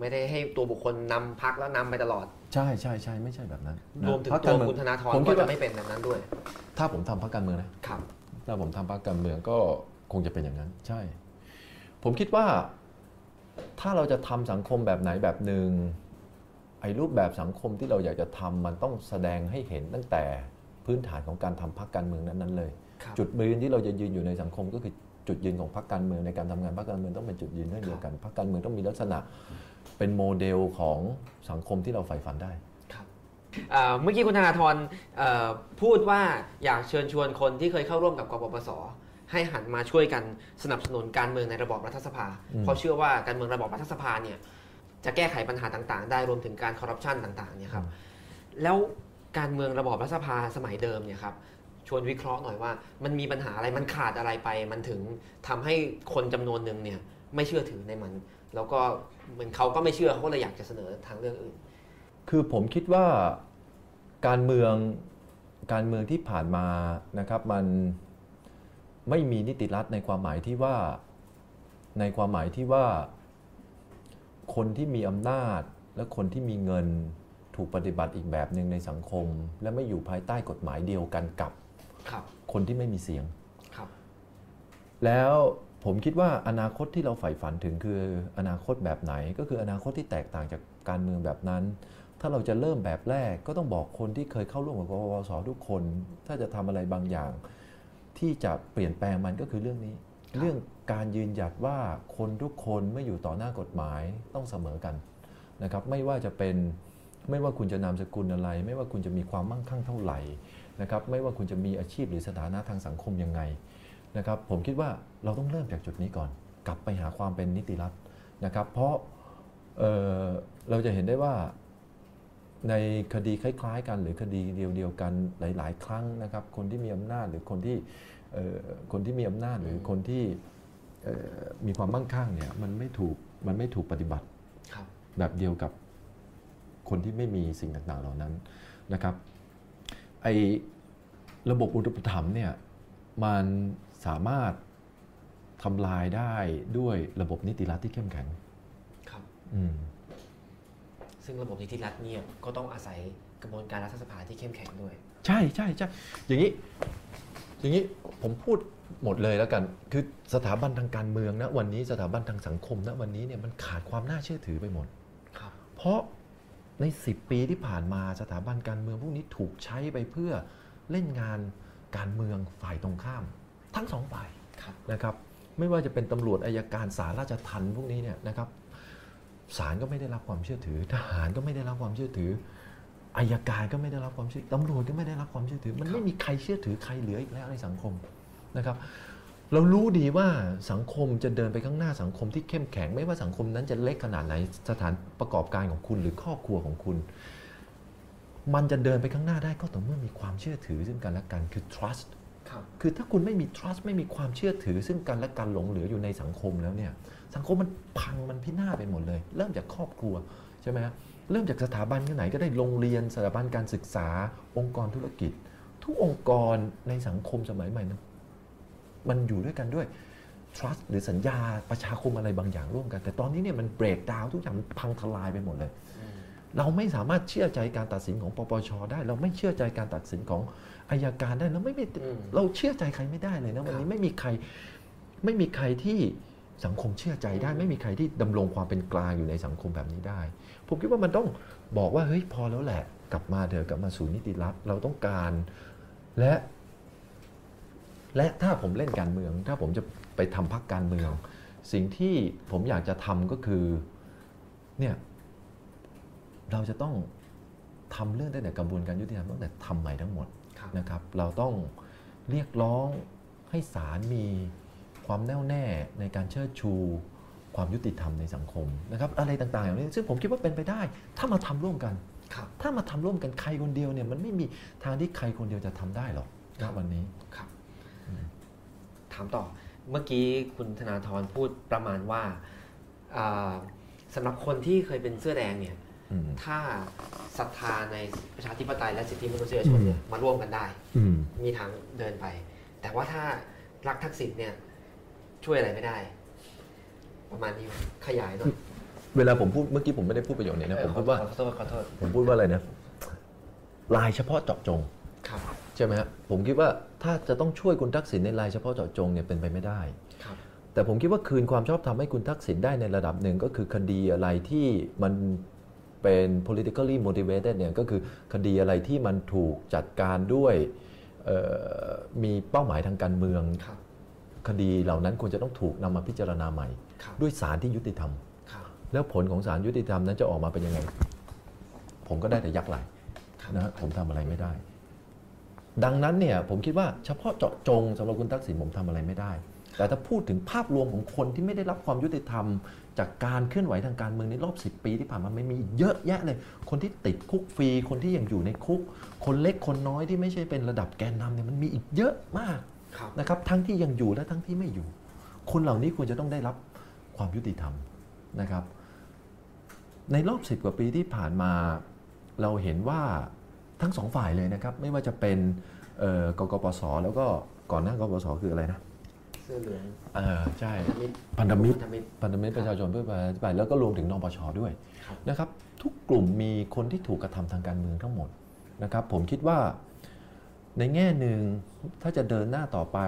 ไม่ได้ให้ตัวบุคคลนำพรรคแล้วนำไปตลอด ใช่ใช่ใช่ไม่ใช่แบบนั้นนะรวมถึงพรรคตักาวรเมืองคุณธนาธรผมก็คิดจะว่าไม่เป็นแบบนั้นด้วย ถ้าผมทำพักการเมืองนะครับ ถ้าผมทำพรรคการเมืองก็คงจะเป็นอย่างนั้น ใช่ ผมคิดว่าถ้าเราจะทำสังคมแบบไหนแบบหนึ่งไอ้รูปแบบสังคมที่เราอยากจะทำมันต้องแสดงให้เห็นตั้งแต่พื้นฐานของการทำพรรคการเมืองนั้นๆเลยครับจุดยืนที่เราจะยืนอยู่ในสังคมก็คือจุดยืนของพรรคการเมืองในการทำงานพรรคการเมืองต้องเป็นจุดยืนเรื่องเดียวกันพรรคการเมืองต้องมีลักษณะเป็นโมเดลของสังคมที่เราใฝ่ฝันได้ครับ เอ่อเมื่อกี้คุณธนาธรเอ่อพูดว่าอยากเชิญชวนคนที่เคยเข้าร่วมกับกปปสให้หันมาช่วยกันสนับสนุนการเมืองในระบอบรัฐสภาอืมเพราะเชื่อว่าการเมืองระบอบรัฐสภาเนี่ยจะแก้ไขปัญหาต่าง ๆ ได้รวมถึงการคอร์รัปชันต่างๆเนี่ยครับแล้วการเมืองระบอบรัฐสภาสมัยเดิมเนี่ยครับชวนวิเคราะห์หน่อยว่า มันมีปัญหาอะไรมันขาดอะไรไป มันถึงทำให้คนจำนวนหนึ่งเนี่ยไม่เชื่อถือในมัน แล้วก็เหมือนเขาก็ไม่เชื่อเขาก็เลยอยากจะเสนอทางเลือกอื่น คือผมคิดว่าการเมืองการเมืองที่ผ่านมานะครับมันไม่มีนิติรัฐในความหมายที่ว่าในความหมายที่ว่า คนที่มีอำนาจและคนที่มีเงินถูกปฏิบัติอีกแบบหนึ่งในสังคม และไม่อยู่ภายใต้กฎหมายเดียวกันกับครับคนที่ไม่มีเสียงครับแล้วผมคิดว่าอนาคตที่เราใฝ่ฝันถึงคืออนาคตแบบไหน ก็คืออนาคตที่แตกต่างจากการเมืองแบบนั้น ถ้าเราจะเริ่มแบบแรกก็ต้องบอกคนที่เคยเข้าร่วมกับกปปสทุกคน ถ้าจะทำอะไรบางอย่าง ที่จะเปลี่ยนแปลงมันก็คือเรื่องนี้ เรื่องการยืนหยัดว่าคนทุกคนเมื่ออยู่ต่อหน้ากฎหมายต้องเสมอกันนะครับ ไม่ว่าจะเป็นไม่ว่าคุณจะนามสกุลอะไร ไม่ว่าคุณจะมีความมั่งคั่งเท่าไหร่นะครับ ไม่ว่าคุณจะมีอาชีพหรือสถานะทางสังคมยังไงนะครับ ผมคิดว่าเราต้องเริ่มจากจุดนี้ก่อน กลับไปหาความเป็นนิติรัฐนะครับ เพราะเเราเราจะเห็นได้ว่า ในคดีคล้ายๆ กัน หรือคดีเดียวๆกันหลาย ๆ ครั้งนะครับ คนที่มีอำนาจหรือคนที่คนที่มีอำนาจหรือคนที่มีความมั่งคั่งเนี่ยมันไม่ถูกมันไม่ถูกปฏิบัติแบบเดียวกับคนที่ไม่มีสิ่งต่างๆเหล่านั้นนะครับไอระบบอุปถัมภ์เนี่ยมันสามารถทำลายได้ด้วยระบบนิติรัฐที่เข้มแข็งครับ อืม ซึ่งระบบนิติรัฐเนี่ยก็ต้องอาศัยกระบวนการรัฐสภาที่เข้มแข็งด้วย ใช่ใช่ใช่อย่างนี้ อย่างนี้ผมพูดหมดเลยแล้วกัน คือสถาบันทางการเมืองนะวันนี้สถาบันทางสังคมนะวันนี้เนี่ยมันขาดความน่าเชื่อถือไปหมดเพราะใน 10 ปีที่ผ่านมาสถาบันการเมืองพวกนี้ถูกใช้ไปเพื่อเล่นงานการเมืองฝ่ายตรงข้าม ทั้งสองฝ่ายนะครับ ไม่ว่าจะเป็นตำรวจอายการศาลราชทัณฑ์พวกนี้เนี่ยนะครับ ศาลก็ไม่ได้รับความเชื่อถือ ทหารก็ไม่ได้รับความเชื่อถืออายการก็ไม่ได้รับความเชื่อตำรวจก็ไม่ได้รับความเชื่อถือ มันไม่มีใครเชื่อถือใครเหลืออีกแล้วในสังคมนะครับ เรารู้ดีว่าสังคมจะเดินไปข้างหน้าสังคมที่เข้มแข็ง ไม่ว่าสังคมนั้นจะเล็กขนาดไหนสถานประกอบการของคุณหรือครอบครัวของคุณ มันจะเดินไปข้างหน้าได้ก็ต่อเมื่อมีความเชื่อถือซึ่งกันและกันคือ trust คือถ้าคุณไม่มี trust ไม่มีความเชื่อถือซึ่งกันและกันหลงเหลืออยู่ในสังคมแล้วเนี่ย สังคมมันพังมันพินาศไปหมดเลย เริ่มจากครอบครัวใช่ไหมเริ่มจากสถาบันที่ไหนก็ได้โรงเรียนสถาบันการศึกษา องค์กรธุรกิจ ทุกองค์กรในสังคมสมัยใหม่นั้นมันอยู่ด้วยกันด้วย trust หรือสัญญาประชาคมอะไรบางอย่างร่วมกัน แต่ตอนนี้เนี่ยมันเบรกดาวทุกอย่างมันพังทลายไปหมดเลย เราไม่สามารถเชื่อใจการตัดสินของปปชได้ เราไม่เชื่อใจการตัดสินของอายการได้เราไม่เราเชื่อใจใครไม่ได้เลยนะวันนี้ไม่มีใครไม่มีใครที่ สังคมเชื่อใจได้ไม่มีใครที่ดำรงความเป็นกลางอยู่ในสังคมแบบนี้ได้ ผมคิดว่ามันต้องบอกว่าเฮ้ยพอแล้วแหละ กลับมาเถอะกลับมาสู่นิติรัฐเราต้องการและ และถ้าผมเล่นการเมือง ถ้าผมจะไปทำพักการเมือง สิ่งที่ผมอยากจะทำก็คือเนี่ยเราจะต้องทำเรื่องตั้งแต่กระบวนการยุติธรรมตั้งแต่ทำใหม่ทั้งหมดนะครับ เราต้องเรียกร้องให้ศาลมี ความแน่วแน่ในการเชิดชู ความยุติธรรมในสังคมนะครับอะไรต่างๆอย่างนี้ซึ่งผมคิดว่าเป็นไปได้ ถ้ามาทำร่วมกัน ถ้ามาทำร่วมกันใครคนเดียวเนี่ยมันไม่มีทางที่ใครคนเดียวจะทำได้หรอกณวันนี้ครับถามต่อเมื่อกี้คุณธนาธรพูดประมาณว่าสำหรับคนที่เคยเป็นเสื้อแดงเนี่ยถ้าศรัทธาในประชาธิปไตยและสิทธิมนุษยชนเนี่ยมาร่วมกันได้มีทางเดินไป แต่ว่าถ้ารักทักษิณเนี่ย ช่วยอะไรไม่ได้ ประมาณนี้ขยายหน่อยเวลาผมพูดเมื่อกี้ผมไม่ได้พูดประโยชน์นี้นะผมพูดว่าขอโทษขอโทษผมพูดว่าอะไรนะลายเฉพาะเจาะจงใช่ไหมครับผมคิดว่าถ้าจะต้องช่วยคุณทักษิณในรายเฉพาะเจาะจงเนี่ยเป็นไปไม่ได้แต่ผมคิดว่าคืนความชอบธรรมให้คุณทักษิณได้ในระดับหนึ่งก็คือคดีอะไรที่มันเป็น politically motivated เนี่ยก็คือคดีอะไรที่มันถูกจัดการด้วยมีเป้าหมายทางการเมือง คดีเหล่านั้นควรจะต้องถูกนำมาพิจารณาใหม่ ด้วยศาลที่ยุติธรรม แล้วผลของศาลยุติธรรมนั้นจะออกมาเป็นยังไง ผมก็ได้แต่ยักไหลนะผมทำอะไรไม่ได้ ดังนั้นเนี่ยผมคิดว่าเฉพาะเจาะจงสำหรับคุณทักษิณผมทำอะไรไม่ได้ แต่ถ้าพูดถึงภาพรวมของคนที่ไม่ได้รับความยุติธรรม จากการเคลื่อนไหวทางการเมืองในรอบ 10 ปีที่ผ่านมาไม่มีเยอะแยะเลย คนที่ติดคุกฟรี คนที่ยังอยู่ในคุก คนเล็กคนน้อยที่ไม่ใช่เป็นระดับแกนนำเนี่ยมันมีอีกเยอะมาก นะครับทั้งที่ยังอยู่และทั้งที่ไม่อยู่ คนเหล่านี้ควรจะต้องได้รับความยุติธรรมนะครับ ในรอบ10กว่าปีที่ผ่านมาเราเห็นว่าทั้งสองฝ่ายเลยนะครับไม่ว่าจะเป็นกกปสแล้วก็ก่อนหน้ากกปสคืออะไรนะเสื้อเหลืองเออใช่พันธมิตรพันธมิตรประชาชนเพื่อประชาธิปไตยแล้วก็รวมถึงนปชด้วยนะครับ ทุกกลุ่มมีคนที่ถูกกระทำทางการเมืองทั้งหมดนะครับ ผมคิดว่า ในแง่หนึ่งถ้าจะเดินหน้าต่อไป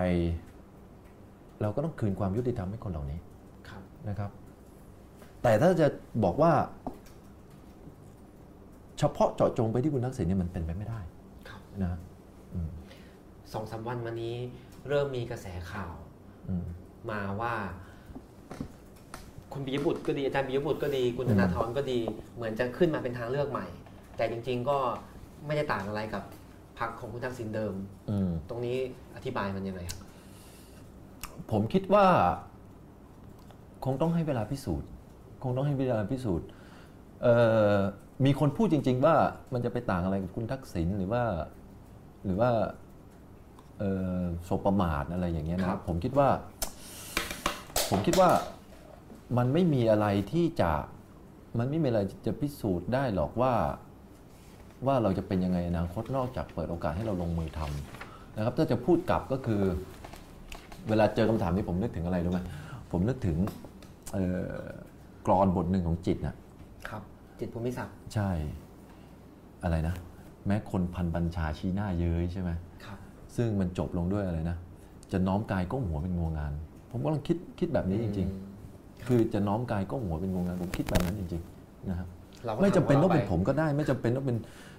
เราก็ต้องคืนความยุติธรรมให้คนเหล่านี้ครับนะครับ แต่ถ้าจะบอกว่า เฉพาะเจาะจงไปที่คุณทักษิณเนี่ยมันเป็นไปไม่ได้ครับนะอืมสองสามวันมานี้เริ่มมีกระแสข่าวอืมมาว่า คุณปิยบุตรก็ดีอาจารย์ปิยบุตรก็ดี คุณอืธมนาธรก็ดี เหมือนจะขึ้นมาเป็นทางเลือกใหม่ แต่จริง ๆ ก็ไม่ได้ต่างอะไรกับ พรรคของคุณทักษิณเดิมอืมตรงนี้อธิบายมันยังไงครับผมคิดว่า คงต้องให้เวลาพิสูจน์ คงต้องให้เวลาพิสูจน์เอ่อมีคนพูดจริง ๆ ว่ามันจะไปต่างอะไรกับคุณทักษิณหรือว่าหรือว่าเอ่อสบประมาทอะไรอย่างเงี้ยครันะบผมคิดว่า ผมคิดว่ามันไม่มีอะไรที่จะมันไม่มีอะไรจะพิสูจน์ได้หรอกว่า ว่าเราจะเป็นยังไงในอนาคตนอกจากเปิดโอกาสให้เราลงมือทำนะครับถ้าจะพูดกลับก็คือ เวลาเจอคำถามนี้ผมนึกถึงอะไรรู้ไหมผมนึกถึงเอ่อกรอนบทหนึ่งของจิตน่ะครับ จิตภูมิศักดิ์ใช่ อะไรนะ แม้คนพันบัญชาชี้หน้าเย้ยใช่ไหมครับซึ่งมันจบลงด้วยอะไรนะ จะน้อมกายก้มหัวเป็นงวงงาน ผมก็ลองคิดคิดแบบนี้จริง ๆ คือจะน้อมกายก้มหัวเป็นงวงงานผมคิดแบบนั้นจริง ๆ นะครับเราก็ ไม่จำเป็นทำขต้องเป็นราผมก็ได้ ไม่จำเป็นต้องเป็น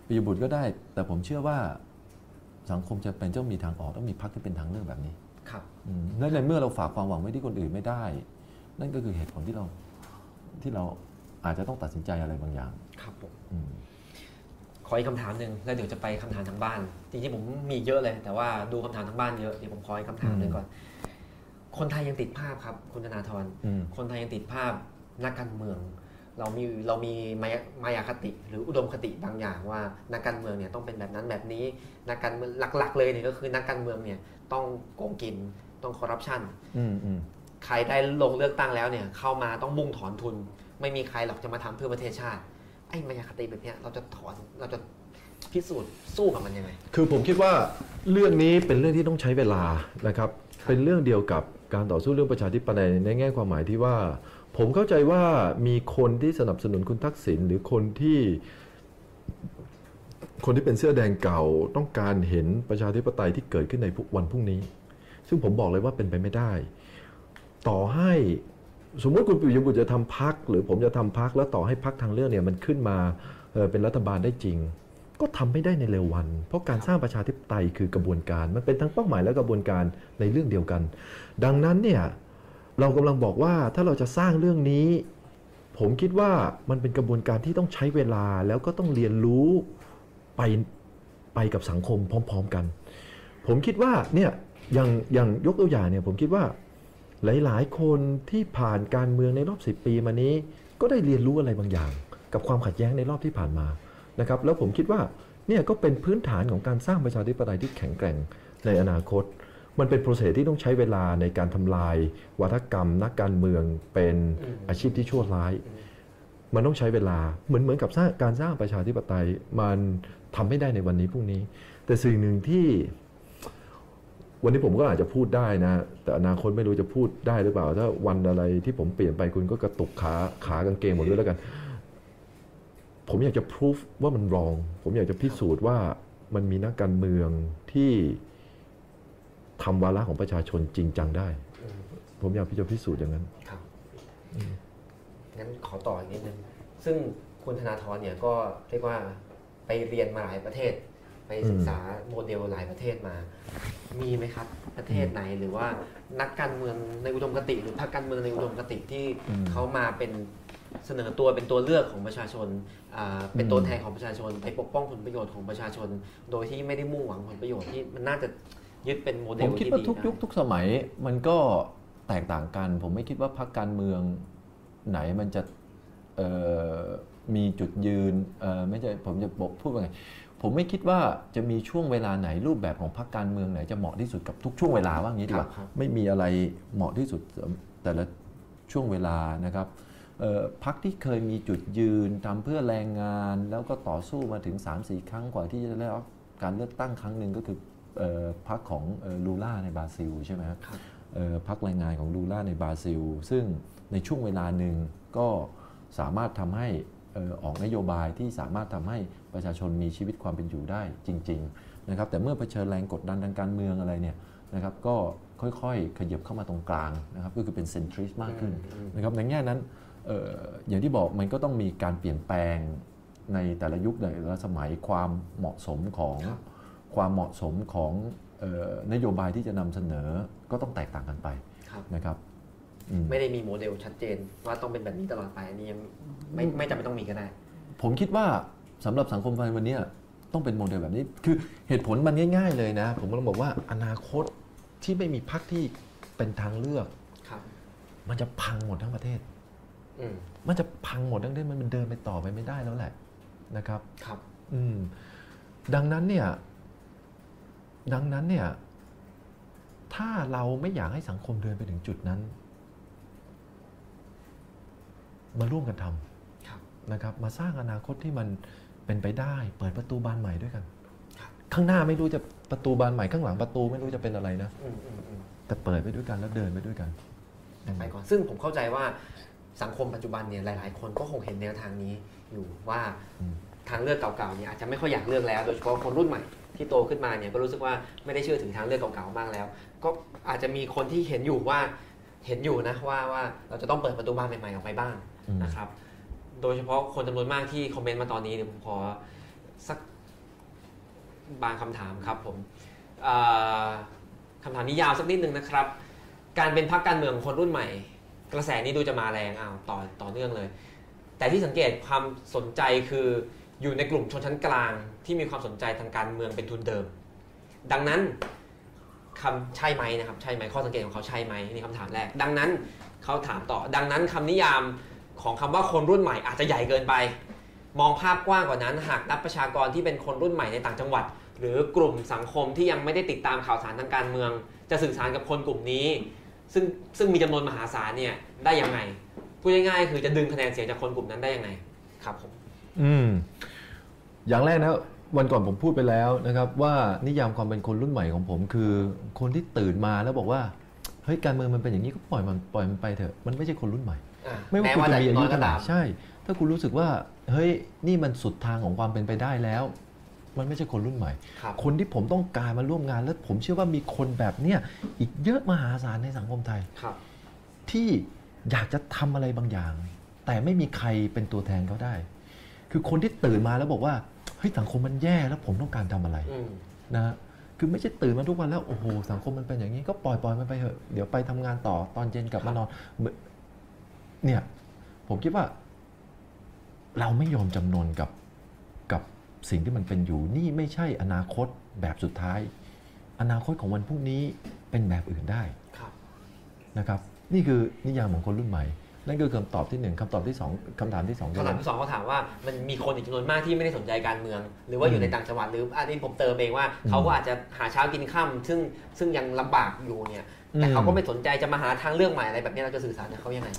ปิยบุตรก็ได้ แต่ผมเชื่อว่าสังคมจะเป็นต้องมีทางออกต้องมีพรรคที่เป็นทางเลือกแบบนี้ ครับอืมและในเมื่อเราฝากความหวังไว้ที่คนอื่นไม่ได้ นั่นก็คือเหตุผลที่เราที่เราอาจจะต้องตัดสินใจอะไรบางอย่าง ครับผมอืมขออีกคำถามหนึ่งแล้วเดี๋ยวจะไปคำถามทางบ้าน จริงๆผมมีเยอะเลย แต่ว่าดูคำถามทางบ้านเยอะเดี๋ยวผมขออีกคำถามหนึ่งก่อน คนไทยยังติดภาพครับ คุณธนาธรอืมคนไทยยังติดภาพนักการเมือง เรามีเรามีมายามายาคติ หรืออุดมคติบางอย่างว่านักการเมืองเนี่ยต้องเป็นแบบนั้นแบบนี้นักการเมืองหลัก ๆ เลยเนี่ยก็คือนักการเมืองเนี่ยต้องโกงกินต้องคอร์รัปชันอืมอืมใครได้ลงเลือกตั้งแล้วเนี่ยเข้ามาต้องมุ่งถอนทุน ไม่มีใครหรอกจะมาทำเพื่อประเทศชาติไอ้มายาคติแบบเนี้ยเราจะถอนเราจะพิสูจน์สู้กับมันยังไง คือผมคิดว่าเรื่องนี้เป็นเรื่องที่ต้องใช้เวลานะครับ เป็นเรื่องเดียวกับการต่อสู้เรื่องประชาธิปไตยในแง่ความหมายที่ว่า ผมเข้าใจว่ามีคนที่สนับสนุนคุณทักษิณหรือคนที่ คนที่เป็นเสื้อแดงเก่าต้องการเห็นประชาธิปไตยที่เกิดขึ้นในวันพรุ่งนี้ ซึ่งผมบอกเลยว่าเป็นไปไม่ได้ ต่อให้สมมติคุณปิยบุตรจะทำพักหรือผมจะทำพักแล้วต่อให้พักทางเลือกเนี่ยมันขึ้นมาเป็นรัฐบาลได้จริง ก็ทำไม่ได้ในเร็ววัน เพราะการสร้างประชาธิปไตยคือกระบวนการ มันเป็นทั้งเป้าหมายและกระบวนการในเรื่องเดียวกัน ดังนั้นเนี่ย เรากำลังบอกว่าถ้าเราจะสร้างเรื่องนี้ ผมคิดว่ามันเป็นกระบวนการที่ต้องใช้เวลาแล้วก็ต้องเรียนรู้ไปไปกับสังคมพร้อม ๆกัน ผมคิดว่าเนี่ยอย่างอย่างยกตัวอย่างเนี่ยผมคิดว่าหลายๆ คนที่ผ่านการเมืองในรอบ10ปีมานี้ ก็ได้เรียนรู้อะไรบางอย่าง กับความขัดแย้งในรอบที่ผ่านมานะครับแล้วผมคิดว่าเนี่ยก็เป็นพื้นฐานของการสร้างประชาธิปไตยที่แข็งแกร่งในอนาคต มันเป็นโปรเซสที่ต้องใช้เวลาในการทำลาย วัฒกรรม นักการเมืองเป็นอืมอาชีพที่ชั่วร้าย มันต้องใช้เวลาเหมือนเหมือนกับสร้างการสร้างประชาธิปไตยมันทำไม่ได้ในวันนี้พรุ่งนี้ แต่สิ่งหนึ่งที่ วันนี้ผมก็อาจจะพูดได้นะ แต่อนาคตไม่รู้จะพูดได้หรือเปล่า ถ้าวันอะไรที่ผมเปลี่ยนไปคุณก็กระตุกขาขากางเกงหมดด้วยแล้วกัน ผมอยากจะพิสูจว่ามันรอง ผมอยากจะพิสูจน์ว่ามันมีนักการเมืองที่ ทำวาระของประชาชนจริงจังได้อืมผมอยากที่จะพิสูจน์อย่างนั้นครับงั้นขอต่ออีกนิดนึงซึ่งคุณธนาธรเนี่ยก็เรียกว่าไปเรียนมาหลายประเทศ ไปศึกษาโมเดลหลายประเทศมา มีไหมครับ ประเทศไหนหรือว่านักการเมืองในอุดมคติ หรือพรรคการเมืองในอุดมคติที่อืมเขามาเป็นเสนอตัวเป็นตัวเลือกของประชาชนอ่าเป็นตัวแทนของประชาชนไปปกป้องผลประโยชน์ของประชาชน โดยที่ไม่ได้มุ่งหวังผลประโยชน์ที่มันน่าจะ ยึดเป็นโมเดผลมคิดที่ว่าดีทุกยุคได้ทุกสมัยมันก็แตกต่างกัน ผมไม่คิดว่าพรรคการเมืองไหนมันจะเอ่อมีจุดยืนเอ่อไม่ใช่ผมจะบอกพูดว่าไงผมไม่คิดว่าจะมีช่วงเวลาไหนรูปแบบของพรรคการเมืองไหนจะเหมาะที่สุดกับทุกช่วงเวลาว่างี้ดีกว่าครับครับไม่มีอะไรเหมาะที่สุดแต่ละช่วงเวลานะครับเอ่อพรรคที่เคยมีจุดยืนทำเพื่อแรงงาน แล้วก็ต่อสู้มาถึง 3-4 ครั้งกว่าที่จะได้รับการเลือกตั้งครั้งหนึ่งก็คือเอ่อ พรรคของเอ่อลูล่าในบราซิลใช่ไหมครับครับเอ่อพรรคแรงงานของลูล่าในบราซิล ซึ่งในช่วงเวลาหนึ่งก็สามารถทำให้เอ่อออกนโยบายที่สามารถทำให้ประชาชนมีชีวิตความเป็นอยู่ได้จริงๆนะครับแต่เมื่อเผชิญแรงกดดันทางการเมืองอะไรเนี่ยนะครับก็ค่อยๆ ขยับเข้ามาตรงกลางนะครับก็คือเป็นเซนทริสมากขึ้นอืมนะครับในแง่นั้นเอ่ออย่างที่บอกมันก็ต้องมีการเปลี่ยนแปลงในแต่ละยุคในแต่ละสมัยความเหมาะสมของ ครับความเหมาะสมของเอ่อนโยบายที่จะนำเสนอก็ต้องแตกต่างกันไปครับนะครับอืมไม่ได้มีโมเดลชัดเจน ว่าต้องเป็นแบบนี้ตลอดไปอันนี้ยังไม่ไม่จำเป็นต้องมีก็ได้ ผมคิดว่าสำหรับสังคมไทยวันเนี้ยต้องเป็นโมเดลแบบนี้ คือเหตุผลมันง่าย ๆ เลยนะ ผมกำลังบอกว่าอนาคตที่ไม่มีพรรคที่เป็นทางเลือกครับมันจะพังหมดทั้งประเทศอืมมันจะพังหมดทั้งประเทศมันเดินไปต่อไปไม่ได้แล้วแหละนะครับ ครับ อืมดังนั้นเนี่ย ดังนั้นเนี่ยถ้าเราไม่อยากให้สังคมเดินไปถึงจุดนั้น มาร่วมกันทำครับนะครับ มาสร้างอนาคตที่มันเป็นไปได้ เปิดประตูบานใหม่ด้วยกันครับข้างหน้าไม่รู้จะประตูบานใหม่ข้างหลังประตูไม่รู้จะเป็นอะไรนะอืมอืมอืมแต่เปิดไปด้วยกันแล้วเดินไปด้วยกันไปก่อนซึ่งผมเข้าใจว่าสังคมปัจจุบันเนี่ยหลาย ๆ คนก็คงเห็นแนวทางนี้อยู่ว่าอืมทางเลือกเก่าๆเนี่ยอาจจะไม่ค่อยอยากเลือกแล้ว โดยเฉพาะคนรุ่นใหม่ ที่โตขึ้นมาเนี่ยก็รู้สึกว่าไม่ได้เชื่อถือทางเลือกเก่าๆมากแล้ว ก็อาจจะมีคนที่เห็นอยู่ว่าเห็นอยู่นะว่าว่าเราจะต้องเปิดประตูบ้านใหม่ๆออกไปบ้างอืมนะครับ โดยเฉพาะคนจำนวนมากที่คอมเมนต์มาตอนนี้เดี๋ยวผมขอสักบางคำถามครับผมเอ่อคำถามนี้ยาวสักนิดนึงนะครับ การเป็นพรรคการเมืองของคนรุ่นใหม่ กระแสนี้ดูจะมาแรงอ้าวต่อต่อเนื่องเลย แต่ที่สังเกตความสนใจคือ อยู่ในกลุ่มชนชั้นกลางที่มีความสนใจทางการเมืองเป็นทุนเดิม ดังนั้นคำใช่ไหมนะครับใช่ไหมข้อสังเกตของเขาใช่ไหมนี่คำถามแรก ดังนั้นเขาถามต่อ ดังนั้นคำนิยามของคำว่าคนรุ่นใหม่อาจจะใหญ่เกินไป มองภาพกว้างกว่านั้น หากนับประชากรที่เป็นคนรุ่นใหม่ในต่างจังหวัด หรือกลุ่มสังคมที่ยังไม่ได้ติดตามข่าวสารทางการเมือง จะสื่อสารกับคนกลุ่มนี้ ซึ่งซึ่งมีจำนวนมหาศาลเนี่ยได้ยังไงพูดง่ายๆคือจะดึงคะแนนเสียงจากคนกลุ่มนั้นได้ยังไงครับผม อืมอย่างแรกนะวันก่อนผมพูดไปแล้วนะครับว่านิยามความเป็นคนรุ่นใหม่ของผมคือ คนที่ตื่นมาแล้วบอกว่าเฮ้ยการเมืองมันเป็นอย่างนี้ก็ปล่อยมันปล่อยมันไปเถอะมันไม่ใช่คนรุ่นใหม่อะไม่ว่าแม้คุณว่าจะจะมีอาน้ยุอยก็เท่าไหร่ตามใช่ ถ้าคุณรู้สึกว่าเฮ้ยนี่มันสุดทางของความเป็นไปได้แล้ว มันไม่ใช่คนรุ่นใหม่ครับคนที่ผมต้องการมาร่วมงาน แล้วผมเชื่อว่ามีคนแบบเนี้ยอีกเยอะมหาศาลในสังคมไทยครับที่อยากจะทำอะไรบางอย่าง แต่ไม่มีใครเป็นตัวแทนเขาได้ คือคนที่ตื่นมาแล้วบอกว่าเฮ้ยสังคมมันแย่แล้วผมต้องการทำอะไรอืมนะฮะคือไม่ใช่ตื่นมาทุกวันแล้วโอ้โหสังคมมันเป็นอย่างนี้ก็ปล่อยปล่อยมันไปเถอะเดี๋ยวไปทำงานต่อตอนเย็นกลับมานอนเหมือนเนี่ย ผมคิดว่า เราไม่ยอมจำนนกับกับสิ่งที่มันเป็นอยู่นี่ไม่ใช่อนาคตแบบสุดท้าย อนาคตของวันพรุ่งนี้เป็นแบบอื่นได้ครับนะครับ นี่คือนิยามของคนรุ่นใหม่ นั่นคือคำตอบที่หนึ่งคำตอบที่สองคำถามที่สองคำถามที่สองเขาถามว่ามันมีคนอีกจำนวนมากที่ไม่ได้สนใจการเมือง หรือว่าอยู่ในต่างจังหวัดหรืออันนี้ผมเติมเองว่าเขาก็อาจจะหาเช้ากินค่ำซึ่งซึ่งยังลำบากอยู่เนี่ยแต่เขาก็ไม่สนใจจะมาหาทางเลือกใหม่อะไรแบบนี้เราจะสื่อสารกับเขายังไง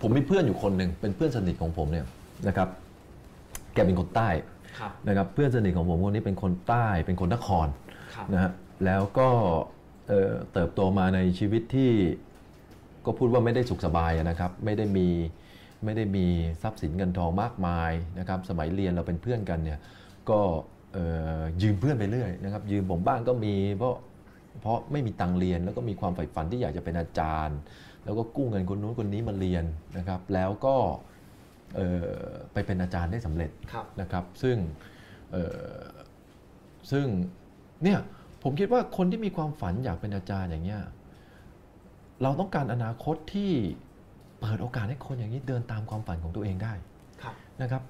ผมมีเพื่อนอยู่คนหนึ่งเป็นเพื่อนสนิทของผมเนี่ยนะครับแกเป็นคนใต้ครับนะครับเพื่อนสนิทของผมคนนี้เป็นคนใต้เป็นคนนครครับนะฮะแล้วก็เอ่อเติบโตมาในชีวิตที่ ก็พูดว่าไม่ได้สุขสบายอะนะครับ ไม่ได้มีไม่ได้มีทรัพย์สินเงินทองมากมายนะครับ สมัยเรียนเราเป็นเพื่อนกันเนี่ยก็เอ่อยืมเพื่อนไปเรื่อยนะครับ ยืมผมบ้างก็มีเพราะเพราะไม่มีตังค์เรียน แล้วก็มีความใฝ่ฝันที่อยากจะเป็นอาจารย์ แล้วก็กู้เงินคนนู้นคนนี้มาเรียนนะครับ แล้วก็เอ่อไปเป็นอาจารย์ได้สำเร็จครับนะครับ ซึ่งเอ่อซึ่งเนี่ยผมคิดว่าคนที่มีความฝันอยากเป็นอาจารย์อย่างเงี้ย เราต้องการอนาคตที่เปิดโอกาสให้คนอย่างนี้เดินตามความฝันของตัวเองได้ครับนะครับ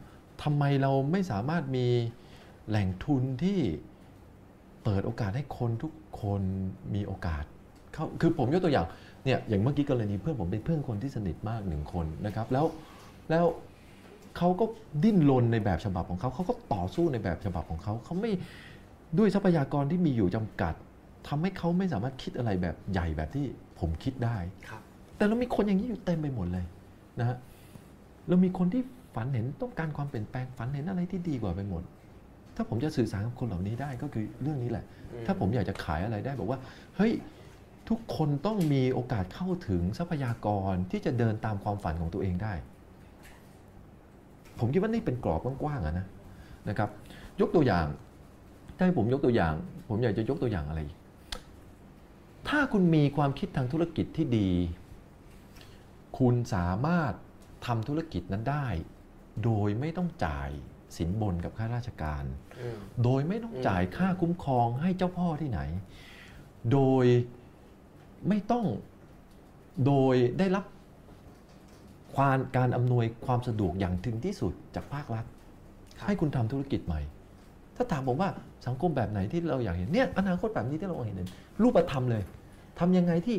ทำไมเราไม่สามารถมีแหล่งทุนที่เปิดโอกาสให้คนทุกคนมีโอกาสเข้าคือผมยกตัวอย่างเนี่ยอย่างเมื่อกี้กรณีเพื่อนผมเป็นเพื่อนคนที่สนิทมากหนึ่งคนนะครับแล้วแล้วเขาก็ดิ้นรนในแบบฉบับของเขาเขาก็ต่อสู้ในแบบฉบับของเขาเขาไม่ด้วยทรัพยากรที่มีอยู่จำกัดทำให้เขาไม่สามารถคิดอะไรแบบใหญ่แบบที่ ผมคิดได้ครับแต่เรามีคนอย่างนี้อยู่เต็มไปหมดเลยนะฮะเรามีคนที่ฝันเห็นต้องการความเปลี่ยนแปลงฝันเห็นอะไรที่ดีกว่าไปหมด ถ้าผมจะสื่อสารกับคนเหล่านี้ได้ก็คือเรื่องนี้แหละอืมถ้าผมอยากจะขายอะไรได้บอกว่าเฮ้ยทุกคนต้องมีโอกาสเข้าถึงทรัพยากรที่จะเดินตามความฝันของตัวเองได้ ผมคิดว่านี่เป็นกรอบกว้างๆอะนะนะครับ ยกตัวอย่างถ้าให้ผมยกตัวอย่าง ผมอยากจะยกตัวอย่างอะไรอีก ถ้าคุณมีความคิดทางธุรกิจที่ดี คุณสามารถทำธุรกิจนั้นได้ โดยไม่ต้องจ่ายสินบนกับข้าราชการอืมโดยไม่ต้องอืมจ่ายค่าคุ้มครองให้เจ้าพ่อที่ไหน โดยไม่ต้องโดยได้รับความการอำนวยความสะดวกอย่างถึงที่สุดจากภาครัฐครับให้คุณทำธุรกิจใหม่ ถ้าถามผมว่า สังคมแบบไหนที่เราอยากเห็นเนี่ยอนาคตแบบนี้ที่เราเห็น รูปธรรมเลยทำยังไงที่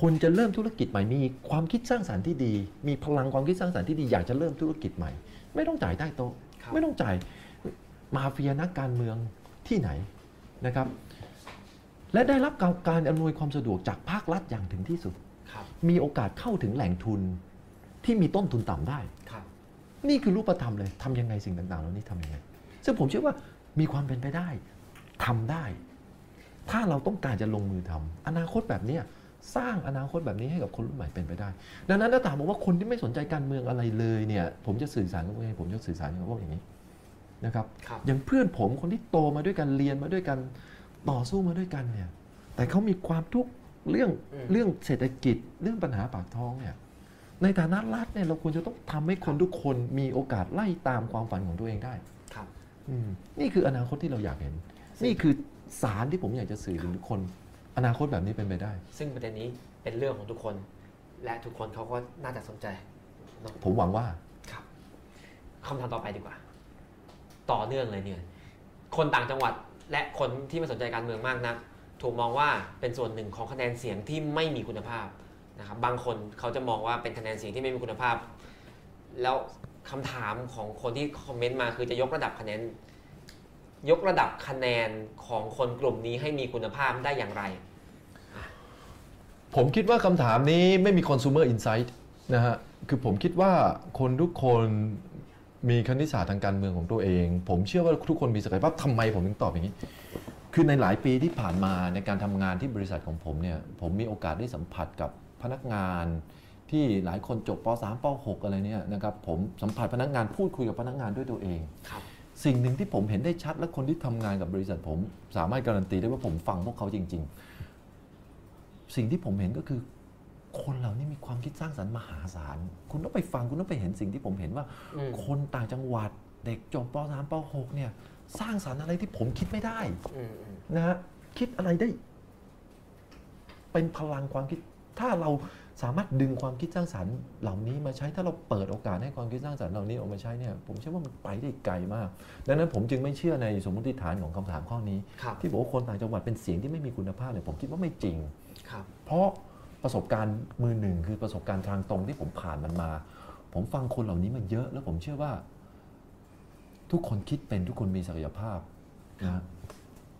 คนจะเริ่มธุรกิจใหม่มีความคิดสร้างสรรค์ที่ดี มีพลังความคิดสร้างสรรค์ที่ดีอยากจะเริ่มธุรกิจใหม่ ไม่ต้องจ่ายใต้โต๊ะครับไม่ต้องจ่ายมาเฟียนักการเมืองที่ไหนนะครับ และได้รับการการอำนวยความสะดวกจากภาครัฐอย่างถึงที่สุดครับมีโอกาสเข้าถึงแหล่งทุนที่มีต้นทุนต่ำได้ครับนี่คือรูปธรรมเลยทำยังไงสิ่งต่างๆ เหล่านี้ทำยังไง ซึ่งผมเชื่อว่า มีความเป็นไปได้ทำได้ ถ้าเราต้องการจะลงมือทำอนาคตแบบเนี้ยสร้างอนาคตแบบนี้ให้กับคนรุ่นใหม่เป็นไปได้ ดังนั้นถ้าถามผมว่าคนที่ไม่สนใจการเมืองอะไรเลยเนี่ยผมจะสื่อสารกับพวกนี้ผมจะสื่อสารกับพวกอย่างนี้นะครับครับอย่างเพื่อนผมคนที่โตมาด้วยกันเรียนมาด้วยกันต่อสู้มาด้วยกันเนี่ยแต่เขามีความทุกข์เรื่องอืมเรื่องเศรษฐกิจเรื่องปัญหาปากท้องเนี่ยในฐานะรัฐเนี่ยเราควรจะต้องทำให้คนทุกคนมีโอกาสไล่ตามความฝันของตัวเองได้ครับอืม นี่คืออนาคตที่เราอยากเห็น นี่คือสารที่ผมอยากจะสื่อถึงทุกคน อนาคตแบบนี้เป็นไปได้ ซึ่งประเด็นนี้เป็นเรื่องของทุกคน และทุกคนเขาก็น่าจะสนใจเนอะผมหวังว่าครับคำถามต่อไปดีกว่า ต่อเนื่องเลยเนี่ย คนต่างจังหวัดและคนที่ไม่สนใจการเมืองมากนักถูกมองว่าเป็นส่วนหนึ่งของคะแนนเสียงที่ไม่มีคุณภาพนะครับบางคนเขาจะมองว่าเป็นคะแนนเสียงที่ไม่มีคุณภาพ แล้ว คำถามของคนที่คอมเมนต์มาคือจะยกระดับคะแนน ยกระดับคะแนนของคนกลุ่มนี้ให้มีคุณภาพได้อย่างไร ผมคิดว่าคำถามนี้ไม่มี consumer insight นะฮะ คือผมคิดว่าคนทุกคนมีคณิตศาสตร์ทางการเมืองของตัวเอง ผมเชื่อว่าทุกคนมีศักยภาพทำไมผมถึงตอบอย่างนี้ คือในหลายปีที่ผ่านมาในการทำงานที่บริษัทของผมเนี่ย ผมมีโอกาสได้สัมผัสกับพนักงาน ที่หลายคนจบป .3 ป .6 อะไรเนี่ยนะครับผมสัมผัสพนักงานพูดคุยกับพนักงานด้วยตัวเองครับสิ่งหนึ่งที่ผมเห็นได้ชัดและคนที่ทำงานกับบริษัทผม สามารถการันตีได้ว่าผมฟังพวกเขาจริง ๆ สิ่งที่ผมเห็นก็คือ คนเหล่านี้มีความคิดสร้างสรรค์มหาศาล คุณต้องไปฟังคุณต้องไปเห็นสิ่งที่ผมเห็นว่าอืมคนต่างจังหวัด เด็กจบป .3 ป .6 เนี่ย สร้างสรรค์อะไรที่ผมคิดไม่ได้อืมอืมนะฮะคิดอะไรได้ เป็นพลังความคิดถ้าเรา สามารถดึงความคิดสร้างสรรค์เหล่านี้มาใช้ถ้าเราเปิดโอกาสให้ความคิดสร้างสรรค์เหล่านี้ออกมาใช้เนี่ยผมเชื่อว่ามันไปได้ไกลมาก ดังนั้นผมจึงไม่เชื่อในสมมติฐานของคำถามข้อนี้ครับที่บอกว่าคนต่างจังหวัดเป็นเสียงที่ไม่มีคุณภาพเนี่ยผมคิดว่าไม่จริงครับเพราะประสบการณ์มือหนึ่งคือประสบการณ์ทางตรงที่ผมผ่านมันมา ผมฟังคนเหล่านี้มาเยอะ แล้วผมเชื่อว่า ทุกคนคิดเป็นทุกคนมีศักยภาพนะฮะ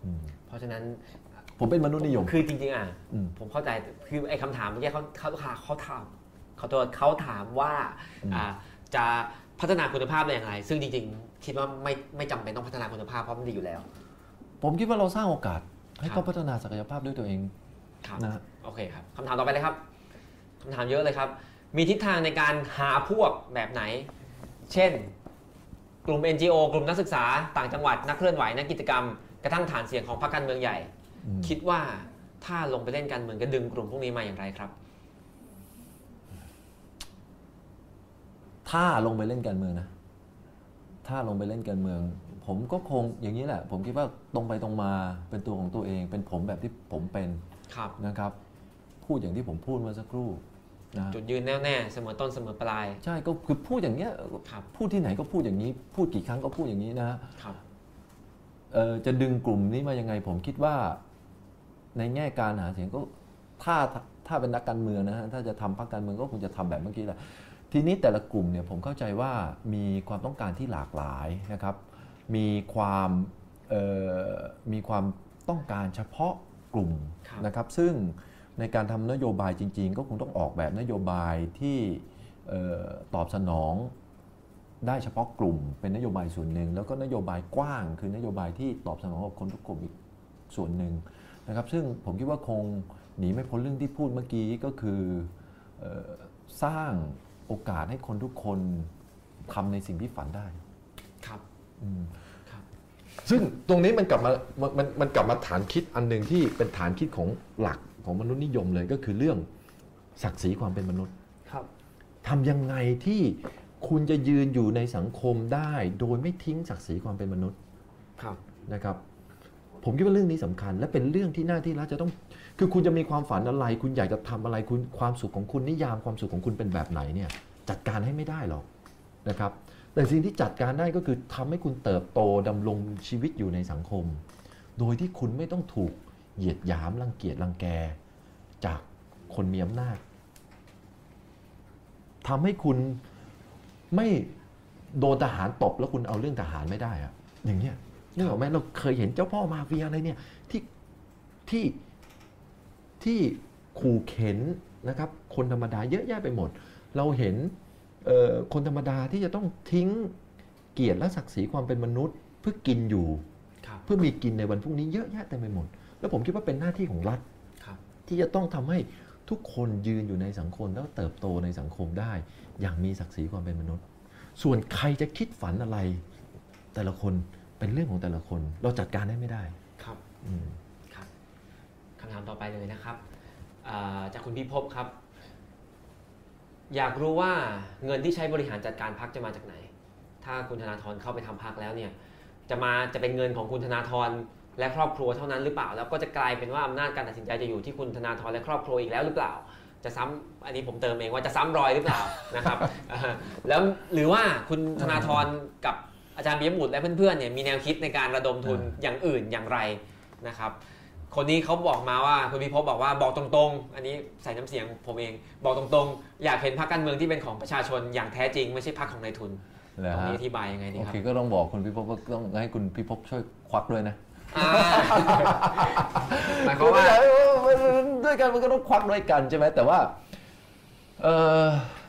อืมเพราะฉะนั้น ผมเป็นมนุษย์นิยม คือจริงๆอะอืมผมเข้าใจคือไอ้คำถามเมื่อกี้เขาเขาเขาถามเขาตัวเขาถามว่าอืมอ่าจะพัฒนาคุณภาพได้อย่างไร ซึ่งจริงๆ คิดว่าไม่ไม่จำเป็นต้องพัฒนาคุณภาพเพราะมันดีอยู่แล้ว ผมคิดว่าเราสร้างโอกาส ให้ครัเขาบพัฒนาศักยภาพด้วยตัวเองครับนะฮะโอเคครับคำถามต่อไปเลยครับคำถามเยอะเลยครับ มีทิศทางในการหาพวกแบบไหน เช่น กลุ่ม NGO กลุ่มนักศึกษาต่างจังหวัดนักเคลื่อนไหวนักกิจกรรมกระทั่งฐานเสียงของพรรคการเมืองใหญ่อืม คิดว่าถ้าลงไปเล่นการเมืองจะดึงกลุ่มพวกนี้มาอย่างไรครับ ถ้าลงไปเล่นการเมืองนะ ถ้าลงไปเล่นการเมือง ผมก็คงอย่างนี้แหละ ผมคิดว่าตรงไปตรงมาเป็นตัวของตัวเอง เป็นผมแบบที่ผมเป็นครับนะครับ พูดอย่างที่ผมพูดเมื่อสักครู่นะจุดยืนแน่วแน่เสมอต้นเสมอปลาย ใช่ก็คือพูดอย่างเงี้ยครับพูดที่ไหนก็พูดอย่างนี้ พูดกี่ครั้งก็พูดอย่างนี้นะฮะครับเอ่อจะดึงกลุ่มนี้มายังไง ผมคิดว่า ในแง่การหาเสียงก็ถ้าถ้าเป็นนักการเมืองนะฮะถ้าจะทำพรรคการเมืองก็คงจะทำแบบเมื่อกี้แหละทีนี้แต่ละกลุ่มเนี่ยผมเข้าใจว่ามีความต้องการที่หลากหลายนะครับ มีความมีความต้องการเฉพาะกลุ่มนะครับ ซึ่งในการทำนโยบายจริง ๆ ก็คงต้องออกแบบนโยบายที่ตอบสนองได้เฉพาะกลุ่ม เป็นนโยบายส่วนหนึ่ง แล้วก็นโยบายกว้าง คือนโยบายที่ตอบสนองกับคนทุกกลุ่มอีกส่วนหนึ่ง นะครับซึ่งผมคิดว่าคงหนีไม่พ้นเรื่องที่พูดเมื่อกี้ก็คือเออสร้างโอกาสให้คนทุกคนทำในสิ่งที่ฝันได้ครับอืมครับซึ่งตรงนี้มันกลับมามันมันมันกลับมาฐานคิดอันหนึ่งที่เป็นฐานคิดของหลักของมนุษย์นิยมเลยก็คือเรื่องศักดิ์ศรีความเป็นมนุษย์ครับทำยังไงที่คุณจะยืนอยู่ในสังคมได้ โดยไม่ทิ้งศักดิ์ศรีความเป็นมนุษย์ครับนะครับ ผมคิดว่าเรื่องนี้สำคัญ และเป็นเรื่องที่หน้าที่รัฐจะต้อง คือคุณจะมีความฝันอะไร คุณอยากจะทำอะไรคุณความสุขของคุณนิยามความสุขของคุณเป็นแบบไหนเนี่ยจัดการให้ไม่ได้หรอกนะครับแต่สิ่งที่จัดการได้ก็คือทำให้คุณเติบโตดำรงชีวิตอยู่ในสังคม โดยที่คุณไม่ต้องถูกเหยียดหยามรังเกียจรังแก จากคนมีอำนาจทำให้คุณไม่โดนทหารตบแล้วคุณเอาเรื่องทหารไม่ได้อะอย่างเนี้ย นึกออกไหมเราเคยเห็นเจ้าพ่อมาเฟียอะไรเนี่ยที่ที่ที่ขู่เข็นนะครับ คนธรรมดาเยอะแยะไปหมด เราเห็นเอ่อคนธรรมดาที่จะต้องทิ้งเกียรติและศักดิ์ศรีความเป็นมนุษย์ เพื่อกินอยู่ครับเพื่อมีกินในวันพรุ่งนี้เยอะแยะเต็มไปหมด แล้วผมคิดว่าเป็นหน้าที่ของรัฐครับที่จะต้องทำให้ทุกคนยืนอยู่ในสังคมแล้วเติบโตในสังคมได้ อย่างมีศักดิ์ศรีความเป็นมนุษย์ ส่วนใครจะคิดฝันอะไร แต่ละคน เป็นเรื่องของแต่ละคน เราจัดการได้ไม่ได้ครับอืมครับคำถามต่อไปเลยนะครับอ่าจากคุณพิภพครับ อยากรู้ว่าเงินที่ใช้บริหารจัดการพักจะมาจากไหน ถ้าคุณธนาธรเข้าไปทำพักแล้วเนี่ย จะมาจะเป็นเงินของคุณธนาธรและครอบครัวเท่านั้นหรือเปล่า แล้วก็จะกลายเป็นว่าอำนาจการตัดสินใจจะอยู่ที่คุณธนาธรและครอบครัวอีกแล้วหรือเปล่า จะซ้ำอันนี้ผมเติมเองว่าจะซ้ำรอยหรือเปล่า นะครับอ่าแล้วหรือว่าคุณธนาธรกับ อาจารย์ปิยบุตรและเพื่อนๆเนี่ยมีแนวคิดในการระดมทุนอย่างอื่นอย่างไรนะครับ คนนี้เขาบอกมาว่าคุณพิภพบอกว่าบอกตรงๆ อันนี้ใส่น้ำเสียงผมเอง บอกตรงๆ อยากเห็นพรรคการเมืองที่เป็นของประชาชนอย่างแท้จริง ไม่ใช่พรรคของนายทุนแล้วตรงฮะนี้อธิบายยังไงดีโอครับเคก็ต้องบอกคุณพิภพว่าต้องให้คุณพิภพช่วยควักด้วยนะอ่าหมายความว่าด้วยกันมันก็ต้องควักด้วยกันใช่ไหมแต่ว่าเออ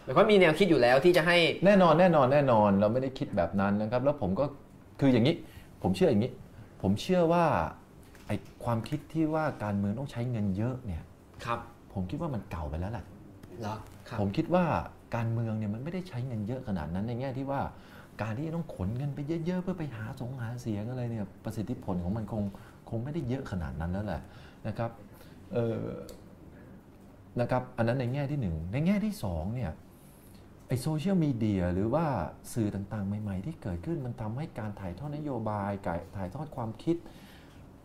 หมายความว่ามีแนวคิดอยู่แล้วที่จะให้แน่นอนแน่นอนแน่นอนเราไม่ได้คิดแบบนั้นนะครับ แล้วผมก็คืออย่างนี้ ผมเชื่ออย่างนี้ ผมเชื่อว่าไอ้ความคิดที่ว่าการเมืองต้องใช้เงินเยอะเนี่ยครับ ผมคิดว่ามันเก่าไปแล้วแหละเหรอครับผมคิดว่าการเมืองเนี่ยมันไม่ได้ใช้เงินเยอะขนาดนั้นในแง่ที่ว่าการที่จะต้องขนเงินไปเยอะๆ เพื่อไปหาสงหาเสียงอะไรเนี่ยประสิทธิผลของมันคงคงไม่ได้เยอะขนาดนั้นแล้วแหละนะครับเออนะครับ อันนั้นในแง่ที่หนึ่งในแง่ที่สองเนี่ย ไอโซเชียลมีเดียหรือว่าสื่อต่างๆ ใหม่ ๆ ที่เกิดขึ้นมันทำให้การถ่ายทอดนโยบายการถ่ายทอดความคิด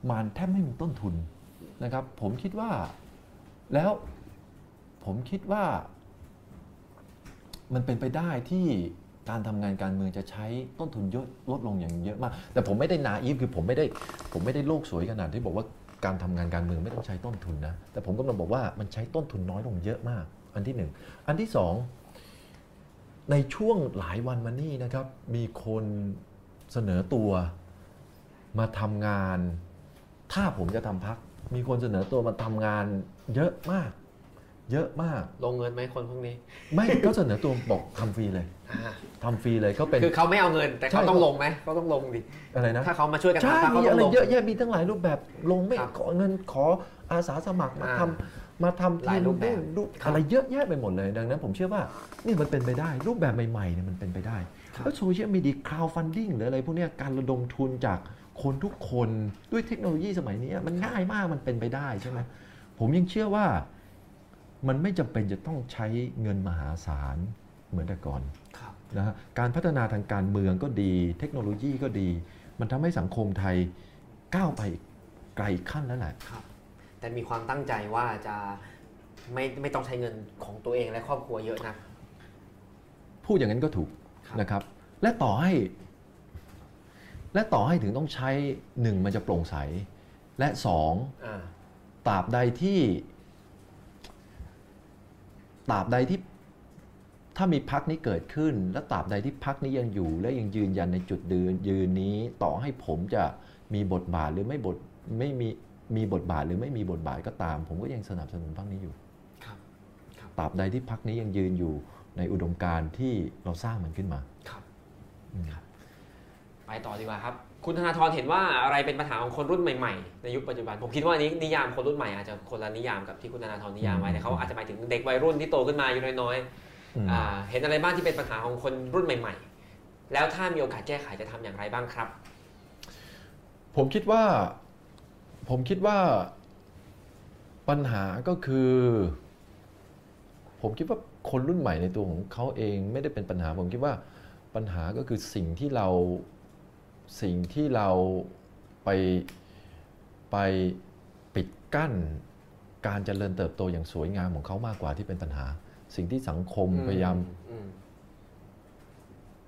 มันแทบไม่มีต้นทุนนะครับ ผมคิดว่าแล้วผมคิดว่า มันเป็นไปได้ที่การทำงานการเมืองจะใช้ต้นทุนเยอะลดลงอย่างเยอะมาก แต่ผมไม่ได้นาอีฟคือผมไม่ได้ผมไม่ได้โลกสวยขนาดที่บอกว่าการทำงานการเมืองไม่ต้องใช้ต้นทุนนะ แต่ผมกำลังบอกว่ามันใช้ต้นทุนน้อยลงเยอะมาก อันที่หนึ่งอันที่สอง ในช่วงหลายวันมานี้นะครับ มีคนเสนอตัวมาทำงาน ถ้าผมจะทำพัก มีคนเสนอตัวมาทำงาน เยอะมาก เยอะมาก ลงเงินไหมคนพวกนี้ ไม่ก็เสนอตัวบอกทำฟรีเลยอ่าทำฟรีเลยก็เป็น คือเขาไม่เอาเงิน แต่เขาใช่ต้องลงไหมเขาต้องลงดิ อะไรนะ ถ้าเขามาช่วยกันใช่ทำพรรคเขามีต้ออะงไรลงเยอะแยะมีทั้งหลายรูปแบบ ลงไม่ครับขอเงินขออาสาสมัครมาอ่าทำ มาทำหลายรูปแบบรูปครับอะไรเยอะแยะไปหมดเลย ดังนั้นผมเชื่อว่านี่มันเป็นไปได้ รูปแบบใหม่ๆเนี่ยมันเป็นไปได้ครับแล้วโซเชียลมีเดีย crowdfunding หรืออะไรพวกเนี้ยการระดมทุนจากคนทุกคนด้วยเทคโนโลยีสมัยนี้มันง่ายมากมันเป็นไปได้ใช่ไหมผมยังเชื่อว่ามันไม่จำเป็นจะต้องใช้เงินมหาศาลเหมือนแต่ก่อนครับนะฮะการพัฒนาทางการเมืองก็ดี เทคโนโลยีก็ดี มันทำให้สังคมไทยก้าวไปไกลขั้นแล้วแหละครับ แต่มีความตั้งใจว่าจะไม่ไม่ต้องใช้เงินของตัวเองและครอบครัวเยอะนะพูดอย่างนั้นก็ถูกครับนะครับ และต่อให้ และต่อให้ถึงต้องใช้หนึ่งมันจะโปร่งใส และสองอ่าตราบใดที่ตราบใดที่ถ้ามีพักนี้เกิดขึ้น และตราบใดที่พักนี้ยังอยู่และยังยืนยันในจุดยืนยืนนี้ ต่อให้ผมจะมีบทบาทหรือไม่บทไม่มี มีบทบาทหรือไม่มีบทบาทก็ตาม ผมก็ยังสนับสนุนพักนี้อยู่ครับครับตราบใดที่พักนี้ยังยืนอยู่ในอุดมการณ์ที่เราสร้างมันขึ้นมาครับอืมไปต่อดีกว่าครับ คุณธนาธรเห็นว่าอะไรเป็นปัญหาของคนรุ่นใหม่ๆ ในยุคปัจจุบัน ผมคิดว่าอันนี้นิยามคนรุ่นใหม่อาจจะคนละนิยามกับที่คุณธนาธรนิยามไว้แต่เขาอาจจะหมายถึงเด็กวัยรุ่นที่โตขึ้นมาอายู่น้อยอืมๆอ่าเห็นอะไรบ้างที่เป็นปัญหาของคนรุ่นใหม่ ๆ แล้วถ้ามีโอกาสแก้ไขจะทำอย่างไรบ้างครับ ผมคิดว่า ผมคิดว่าปปัญหาก็คือ ผมคิดว่าคนรุ่นใหม่ในตัวของเขาเองไม่ได้เป็นปัญหา ผมคิดว่าปัญหาก็คือสิ่งที่เราสิ่งที่เราไปไปปิดกั้น การเจริญเติบโตอย่างสวยงามของเขามากกว่าที่เป็นปัญหา สิ่งที่สังคมพยายามอืม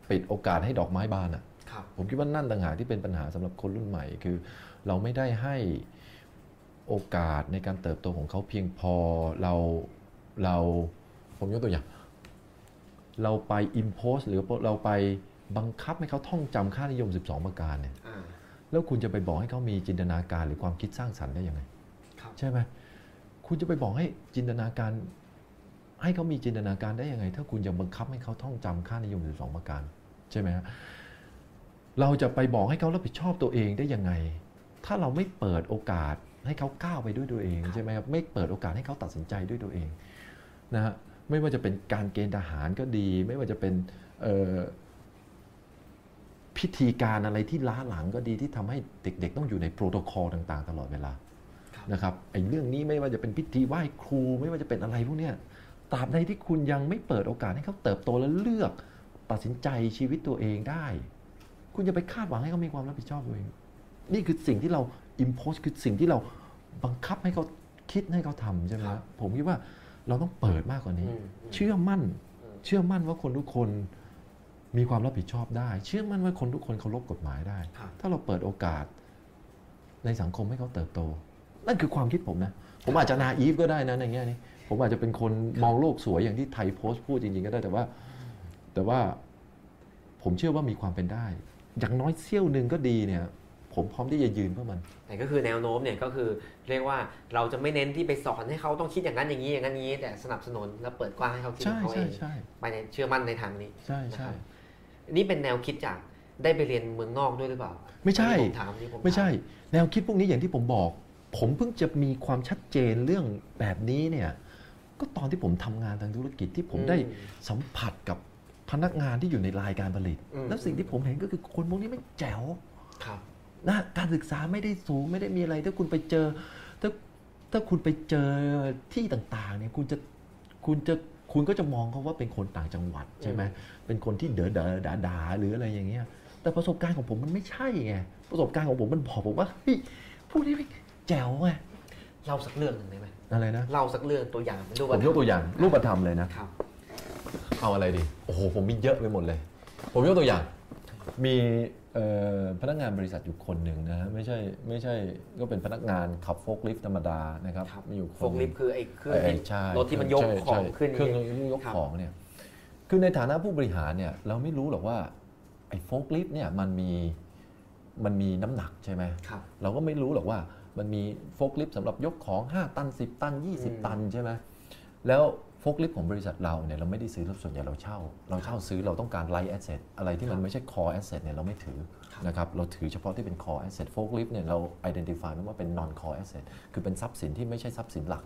ปิดโอกาสให้ดอกไม้บานอะครับผมคิดว่านั่นต่างหากที่เป็นปัญหาสำหรับคนรุ่นใหม่ คือ เราไม่ได้ให้โอกาสในการเติบโตของเขาเพียงพอเราเราผมยกตัวอย่าง เราไป impose หรือเราไปบังคับให้เขาท่องจำค่านิยม 12 ประการเนี่ยอ่าแล้วคุณจะไปบอกให้เขามีจินตนาการหรือความคิดสร้างสรรค์ได้ยังไงครับใช่ไหมคุณจะไปบอกให้จินตนาการ ให้เขามีจินตนาการได้ยังไง ถ้าคุณยังบังคับให้เขาท่องจำค่านิยม 12 ประการ ใช่ไหมฮะเราจะไปบอกให้เขารับผิดชอบตัวเองได้ยังไง ถ้าเราไม่เปิดโอกาสให้เขาก้าวไปด้วยตัวเองใช่ไหมครับไม่เปิดโอกาสให้เขาตัดสินใจด้วยตัวเองนะฮะไม่ว่าจะเป็นการเกณฑ์ทหารก็ดี ไม่ว่าจะเป็นเอ่อพิธีการอะไรที่ล้าหลังก็ดีที่ทำให้เด็กๆ ต้องอยู่ในโปรโตคอลต่างๆ ตลอดเวลาครับนะครับไอ้เรื่องนี้ไม่ว่าจะเป็นพิธีไหว้ครู ไม่ว่าจะเป็นอะไรพวกเนี้ยตราบใดที่คุณยังไม่เปิดโอกาสให้เขาเติบโตและเลือกตัดสินใจชีวิตตัวเองได้ คุณจะไปคาดหวังให้เขามีความรับผิดชอบตัวเอง นี่คือสิ่งที่เรา impose คือสิ่งที่เราบังคับให้เขาคิดให้เขาทำใช่ไหมคครัรับบผมคิดว่าเราต้องเปิดมากกว่านี้อืมเชื่อมั่นอืมเชื่อมั่นว่าคนทุกคนมีความรับผิดชอบได้ เชื่อมั่นว่าคนทุกคนเคารพกฎหมายได้ครับถ้าเราเปิดโอกาสในสังคมให้เขาเติบโต นั่นคือความคิดผมนะ ผมอาจจะนาอีฟก็ได้นะในแง่นี้ ผมอาจจะเป็นคนมองโลกสวยอย่างที่ไทยโพสต์พูดจริงๆก็ได้แต่ว่า แต่ว่าผมเชื่อว่ามีความเป็นได้ อย่างน้อยเสี้ยวหนึ่งก็ดีเนี่ย ผมพร้อมที่จะยืนเพื่อมัน แต่ก็คือแนวโน้มเนี่ยก็คือเรียกว่าเราจะไม่เน้นที่ไปสอนให้เขาต้องคิดอย่างนั้นอย่างนี้อย่างนั้นอย่างนี้ แต่สนับสนุนและเปิดกว้างให้เขาคิดขใช่องเขาเอใช่งใช่ไปในเชื่อมั่นในทางนี้ใช่ใช่นี่เป็นแนวคิดจากได้ไปเรียนเมืองนอกด้วยหรือเปล่า ไม่ใช่อันนี้ผมถามนี่ผมถาไม่ใช่ แนวคิดพวกนี้อย่างที่ผมบอก ผมเพิ่งจะมีความชัดเจนเรื่องแบบนี้เนี่ยก็ตอนที่ผมทำงานทางธุรกิจที่ผมได้อืมสัมผัสกับพนักงานที่อยู่ในรายการผลิตอืมแล้วสิ่งที่ผมเห็นก็คือคนพวกนี้ไม่แจ๋วครับ นะการศึกษาไม่ได้สูงไม่ได้มีอะไร ถ้าคุณไปเจอ ถ้าถ้าคุณไปเจอที่ต่างๆเนี่ยคุณจะคุณจะคุณก็จะมองเขาว่าเป็นคนต่างจังหวัดใช่ไหมเป็นคนที่เด๋อเด๋อดาดาๆหรืออะไรอย่างเงี้ย แต่ประสบการณ์ของผมมันไม่ใช่ไงประสบการณ์ของผมมันบอกผมว่าเฮ้ยพวกนี้ไม่แจ๋วไงเล่าสักเรื่องหนึ่งได้ไหมอะไรนะเล่าสักเรื่องตัวอย่างเป็นรูปผมยกตัวอย่างรูปธรรมเลยนะครับเอาอะไรดีโอ้โหผมมีเยอะไปหมดเลย ผมยกตัวอย่าง มีเอ่อ พนักงานบริษัทอยู่คนหนึ่งนะฮะไม่ใช่ไม่ใช่ก็เป็นพนักงานขับโฟล์คลิฟต์ธรรมดานะครับครับมีอยู่ครับโฟล์คลิฟต์คือไอ้เครื่องเอ่อที่ใช่รถที่มันยกใช่ของใช่ขึ้นเครื่องอย่างนี้ยกครับของเนี่ยคือในฐานะผู้บริหารเนี่ยเราไม่รู้หรอกว่าไอ้โฟล์คลิฟต์เนี่ยมันมีมันมีน้ำหนักใช่ไหมครับเราก็ไม่รู้หรอกว่ามันมีโฟล์คลิฟต์สำหรับยกของ 5 ตัน 10 ตันอืม20 ตันใช่ไหมแล้ว โฟล์คลิฟต์ของบริษัทเราเนี่ยเราไม่ได้ซื้อรถส่วนใหญ่เราเช่า เราเช่าซื้อเราต้องการ light asset อะไรที่มันไม่ใช่ core asset เนี่ยเราไม่ถือครับนะครับเราถือเฉพาะที่เป็น core asset โฟล์คลิฟต์เนี่ยเรา identify มันว่าเป็น non core asset คือเป็นทรัพย์สินที่ไม่ใช่ทรัพย์สินหลัก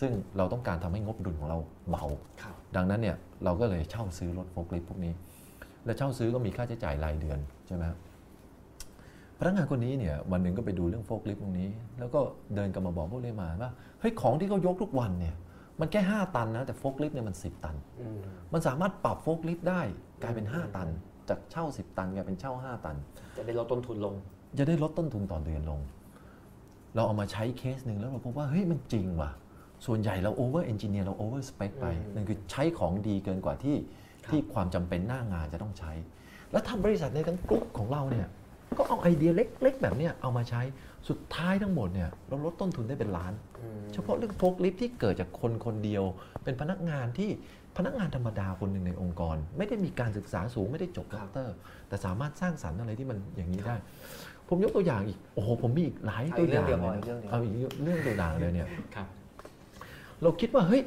ซึ่งเราต้องการทำให้งบดุลของเราเบาครับดังนั้นเนี่ยเราก็เลยเช่าซื้อรถโฟล์คลิฟต์พวกนี้ และเช่าซื้อก็มีค่าใช้จ่ายรายเดือนใช่ไหมครับพนักงานคนนี้เนี่ยวันหนึ่งก็ไปดูเรื่องโฟล์คลิฟต์ตรงนี้ แล้วก็เดินกลับมาบอกพวกเลยมาว่าเฮ้ยของที่เขายกทุกวันเนี่ย มันแค่ 5 ตันนะ แต่โฟล์คลิฟต์เนี่ยมัน 10 ตันอืมมันสามารถปรับโฟล์คลิฟต์ได้กลายเป็น 5 ตัน จากเช่า 10 ตันกลายเป็นเช่า 5 ตัน จะได้ลดต้นทุนลง จะได้ลดต้นทุนต่อเดือนลง เราเอามาใช้เคสหนึ่งแล้วเราพบว่าเฮ้ยมันจริงว่ะ ส่วนใหญ่เรา over-engineer เรา over spec ไปอืมนั่นคือใช้ของดีเกินกว่าที่ครับที่ความจำเป็นหน้างานจะต้องใช้ แล้วทำบริษัทในทั้งกลุ่มของเราเนี่ยก็เอาไอเดียเล็ก ๆ แบบเนี้ยเอามาใช้สุดท้ายทั้งหมดเนี่ยเราลดต้นทุนได้เป็นล้านอืม เฉพาะเรื่องโฟล์คลิฟต์ที่เกิดจากคนคนเดียว เป็นพนักงานที่พนักงานธรรมดาคนหนึ่งในองค์กร ไม่ได้มีการศึกษาสูงไม่ได้จบด็อกเตอร์ แต่สามารถสร้างสรรค์อะไรที่มันอย่างนี้ได้ ผมยกตัวอย่างอีกโอ้โหผมมีอีกหลายตัวอย่างเอาอีกเรื่องเดียวเลยพออีกเรื่องเดียวเอาอีกเรื่องตัวอย่างเลยเนี่ยครับเราคิดว่าเฮ้ย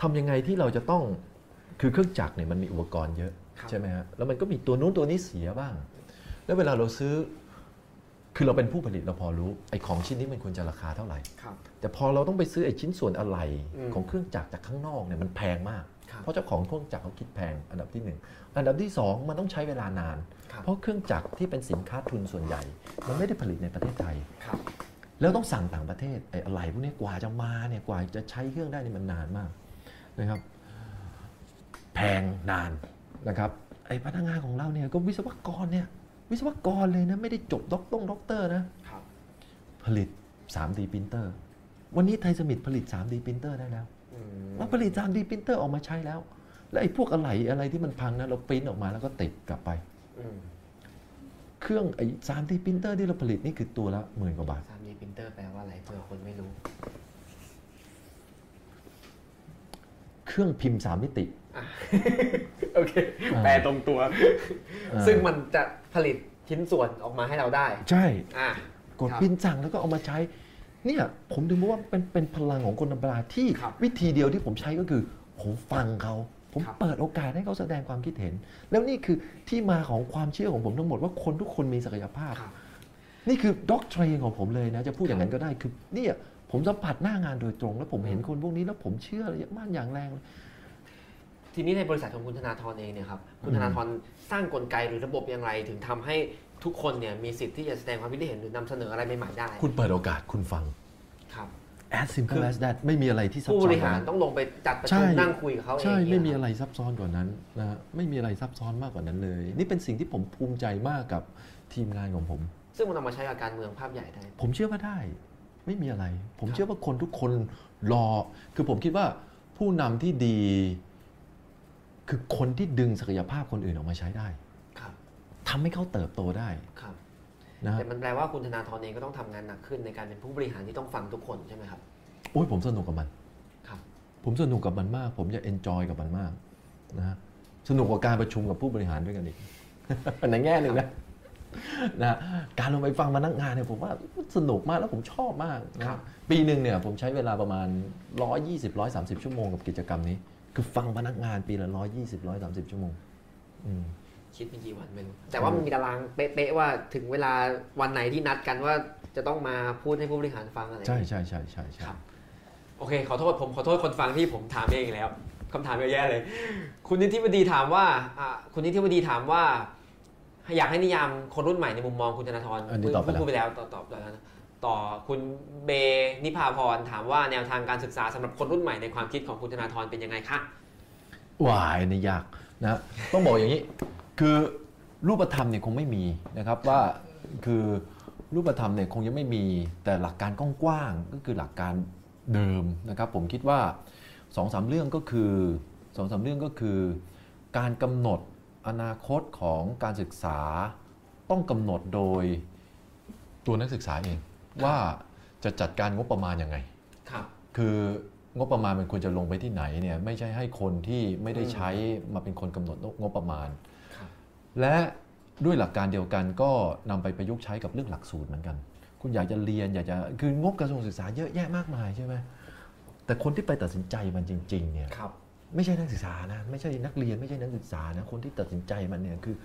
ทำยังไงที่เราจะต้องคือเครื่องจักรเนี่ยมันมีอุปกรณ์เยอะครับใช่ไหมฮะแล้วมันก็มีตัวนู้นตัวนี้เสียบ้าง แล้วเวลาเราซื้อ คือเราเป็นผู้ผลิตเราพอรู้ไอ้ของชิ้นนี้มันควรจะราคาเท่าไหร่ครับ แต่พอเราต้องไปซื้อไอ้ชิ้นส่วนอะไหล่อืมของเครื่องจักรจากข้างนอกเนี่ยมันแพงมากครับเพราะเจ้าของเครื่องจักรเขาคิดแพงอันดับที่หนึ่งอันดับที่สองมันต้องใช้เวลานานครับเพราะเครื่องจักรที่เป็นสินค้าทุนส่วนใหญ่ มันไม่ได้ผลิตในประเทศไทยครับแล้วต้องสั่งต่างประเทศไอ้อะไรพวกนี้กว่าจะมาเนี่ยกว่าจะใช้เครื่องได้นี่มันนานมากนะครับ แพงนานนะครับไอ้พนักงานของเราเนี่ยก็วิศวกรเนี่ยวิศวกรเลยนะไม่ได้จบด็อกตงด็อกเตอร์นะครับผลิต 3D ปรินเตอร์ วันนี้ไทยสมิธผลิต 3D ปรินเตอร์ได้แล้วอืมเราผลิต 3D ปรินเตอร์ออกมาใช้แล้ว แล้วไอ้พวกอะไรอะไรที่มันพังนะเราปริ้นออกมาแล้วก็ติดกลับไปอืมเครื่องไอ้ 3D ปรินเตอร์ที่เราผลิตนี่คือตัวละหมื่นกว่าบาท 3D printer แปลว่าอะไรเผื่อคนไม่รู้ เครื่องพิมพ์3มิติอะโอเคอ่าแปลตรงตัวอ่าซึ่งมันจะผลิตชิ้นส่วนออกมาให้เราได้ ใช่อะกดครับพิมพ์สั่งแล้วก็เอามาใช้ เนี่ยผมถึงบอกว่าเป็นเป็นพลังของคนธรรมดาที่ครับวิธีเดียวที่ผมใช้ก็คือ ผมฟังเขา ผมครับเปิดโอกาสให้เขาแสดงความคิดเห็น แล้วนี่คือที่มาของความเชื่อของผมทั้งหมดว่าคนทุกคนมีศักยภาพครับนี่คือด็อกเทรนของผมเลยนะ จะพูดอย่างนั้นก็ได้คือเนี่ยผมสัมผัสหน้างานโดยตรง แล้วผมเห็นคนพวกนี้แล้วผมเชื่อเลยมากอย่างแรงเลยทีนี้ในบริษัทของคุณธนาธรเองเนี่ยครับคุณธนาธรสร้างกลไกหรือระบบอย่างไรถึงทำให้ ทุกคนเนี่ยมีสิทธิ์ที่จะแสดงความคิดเห็นหรือนำเสนออะไรใหม่ๆได้คุณเปิดโอกาสคุณฟัง ครับ as simple as that ไม่มีอะไรที่ซับผู้ซ้บอนริกว่าหารนั้นต้องลงไปจัดประใช่ชุมนั่งคุยกับเขาเองใช่เนี่ยไม่มีอะไรซับซ้อนกว่านั้นนะฮะไม่มีอะไรซับซ้อนมากกว่านั้นเลย นี่เป็นสิ่งที่ผมภูมิใจมากกับทีมงานของผม ซึ่งมันเอามาใช้กับการเมืองภาพใหญ่ได้ ผมเชื่อว่าได้ ไม่มีอะไร ผมครับเชื่อว่าคนทุกคนรอ คือผมคิดว่าผู้นำที่ดี คือคนที่ดึงศักยภาพคนอื่นออกมาใช้ได้ครับ ทำให้เขาเติบโตได้ครับนะฮะแต่มันแปลว่าคุณธนาธรเองก็ต้องทำงานหนักขึ้นในการเป็นผู้บริหารที่ต้องฟังทุกคนใช่ไหมครับโอ้ยผมสนุกกับมันครับ ผมสนุกกับมันมาก ผมจะ enjoy กับมันมากนะฮะสนุกกว่าการประชุมกับผู้บริหารด้วยกันอีกในแง่หนึ่งนะนะฮะการลงไปฟังพนักงานเนี่ยผมว่าสนุกมากแล้วผมชอบมากนะฮะปีหนึ่งเนี่ยผมใช้เวลาประมาณ 120 130 ชั่วโมงกับกิจกรรมนี้ คือฟังพนักงานปีละ 120 130 ชั่วโมงอืม คิดเป็นกี่วันไม่รู้แต่ว่ามันมีตารางเป๊ะๆว่าถึงเวลาวันไหนที่นัดกันว่าจะต้องมาพูดให้ผู้บริหารฟังอะไรใช่ใช่ใช่ใช่ใช่ครับโอเค ขอโทษผมขอโทษคนฟังที่ผมถามเองอีกแล้วคำถามเยอะแยะเลย คุณนิติบดีถามว่าอ่าคุณนิติบดีถามว่า อยากให้นิยามคนรุ่นใหม่ในมุมมองคุณธนาธรอันนี้ตอบไปแล้วพูดไปแล้วตอบตอบไปแล้วนะต่อคุณเบนิพาพรถามว่าแนวทางการศึกษาสำหรับคนรุ่นใหม่ในความคิดของคุณธนาธรเป็นยังไงคะวายนี่ยากนะต้องบอกอย่างนี้ คือรูปธรรมเนี่ยคงไม่มีนะครับว่าคือรูปธรรมเนี่ยคงยังไม่มีแต่หลักการกว้างๆก็คือหลักการเดิมนะครับผมคิดว่าสองสามเรื่องก็คือสองสามเรื่องก็คือ การกำหนดอนาคตของการศึกษาต้องกำหนดโดยตัวนักศึกษาเองว่าจะจัดการงบประมาณยังไงครับคืองบประมาณมันควรจะลงไปที่ไหนเนี่ยไม่ใช่ให้คนที่ไม่ได้ใช้มาเป็นคนกำหนดงบประมาณครับ และด้วยหลักการเดียวกันก็นำไปประยุกต์ใช้กับเรื่องหลักสูตรเหมือนกัน คุณอยากจะเรียนอยากจะคืองบกระทรวงศึกษาเยอะแยะมากมายใช่ไหมแต่คนที่ไปตัดสินใจมันจริงๆเนี่ยครับไม่ใช่นักศึกษานะไม่ใช่นักเรียนไม่ใช่นักศึกษานะคนที่ตัดสินใจมันเนี่ยคือ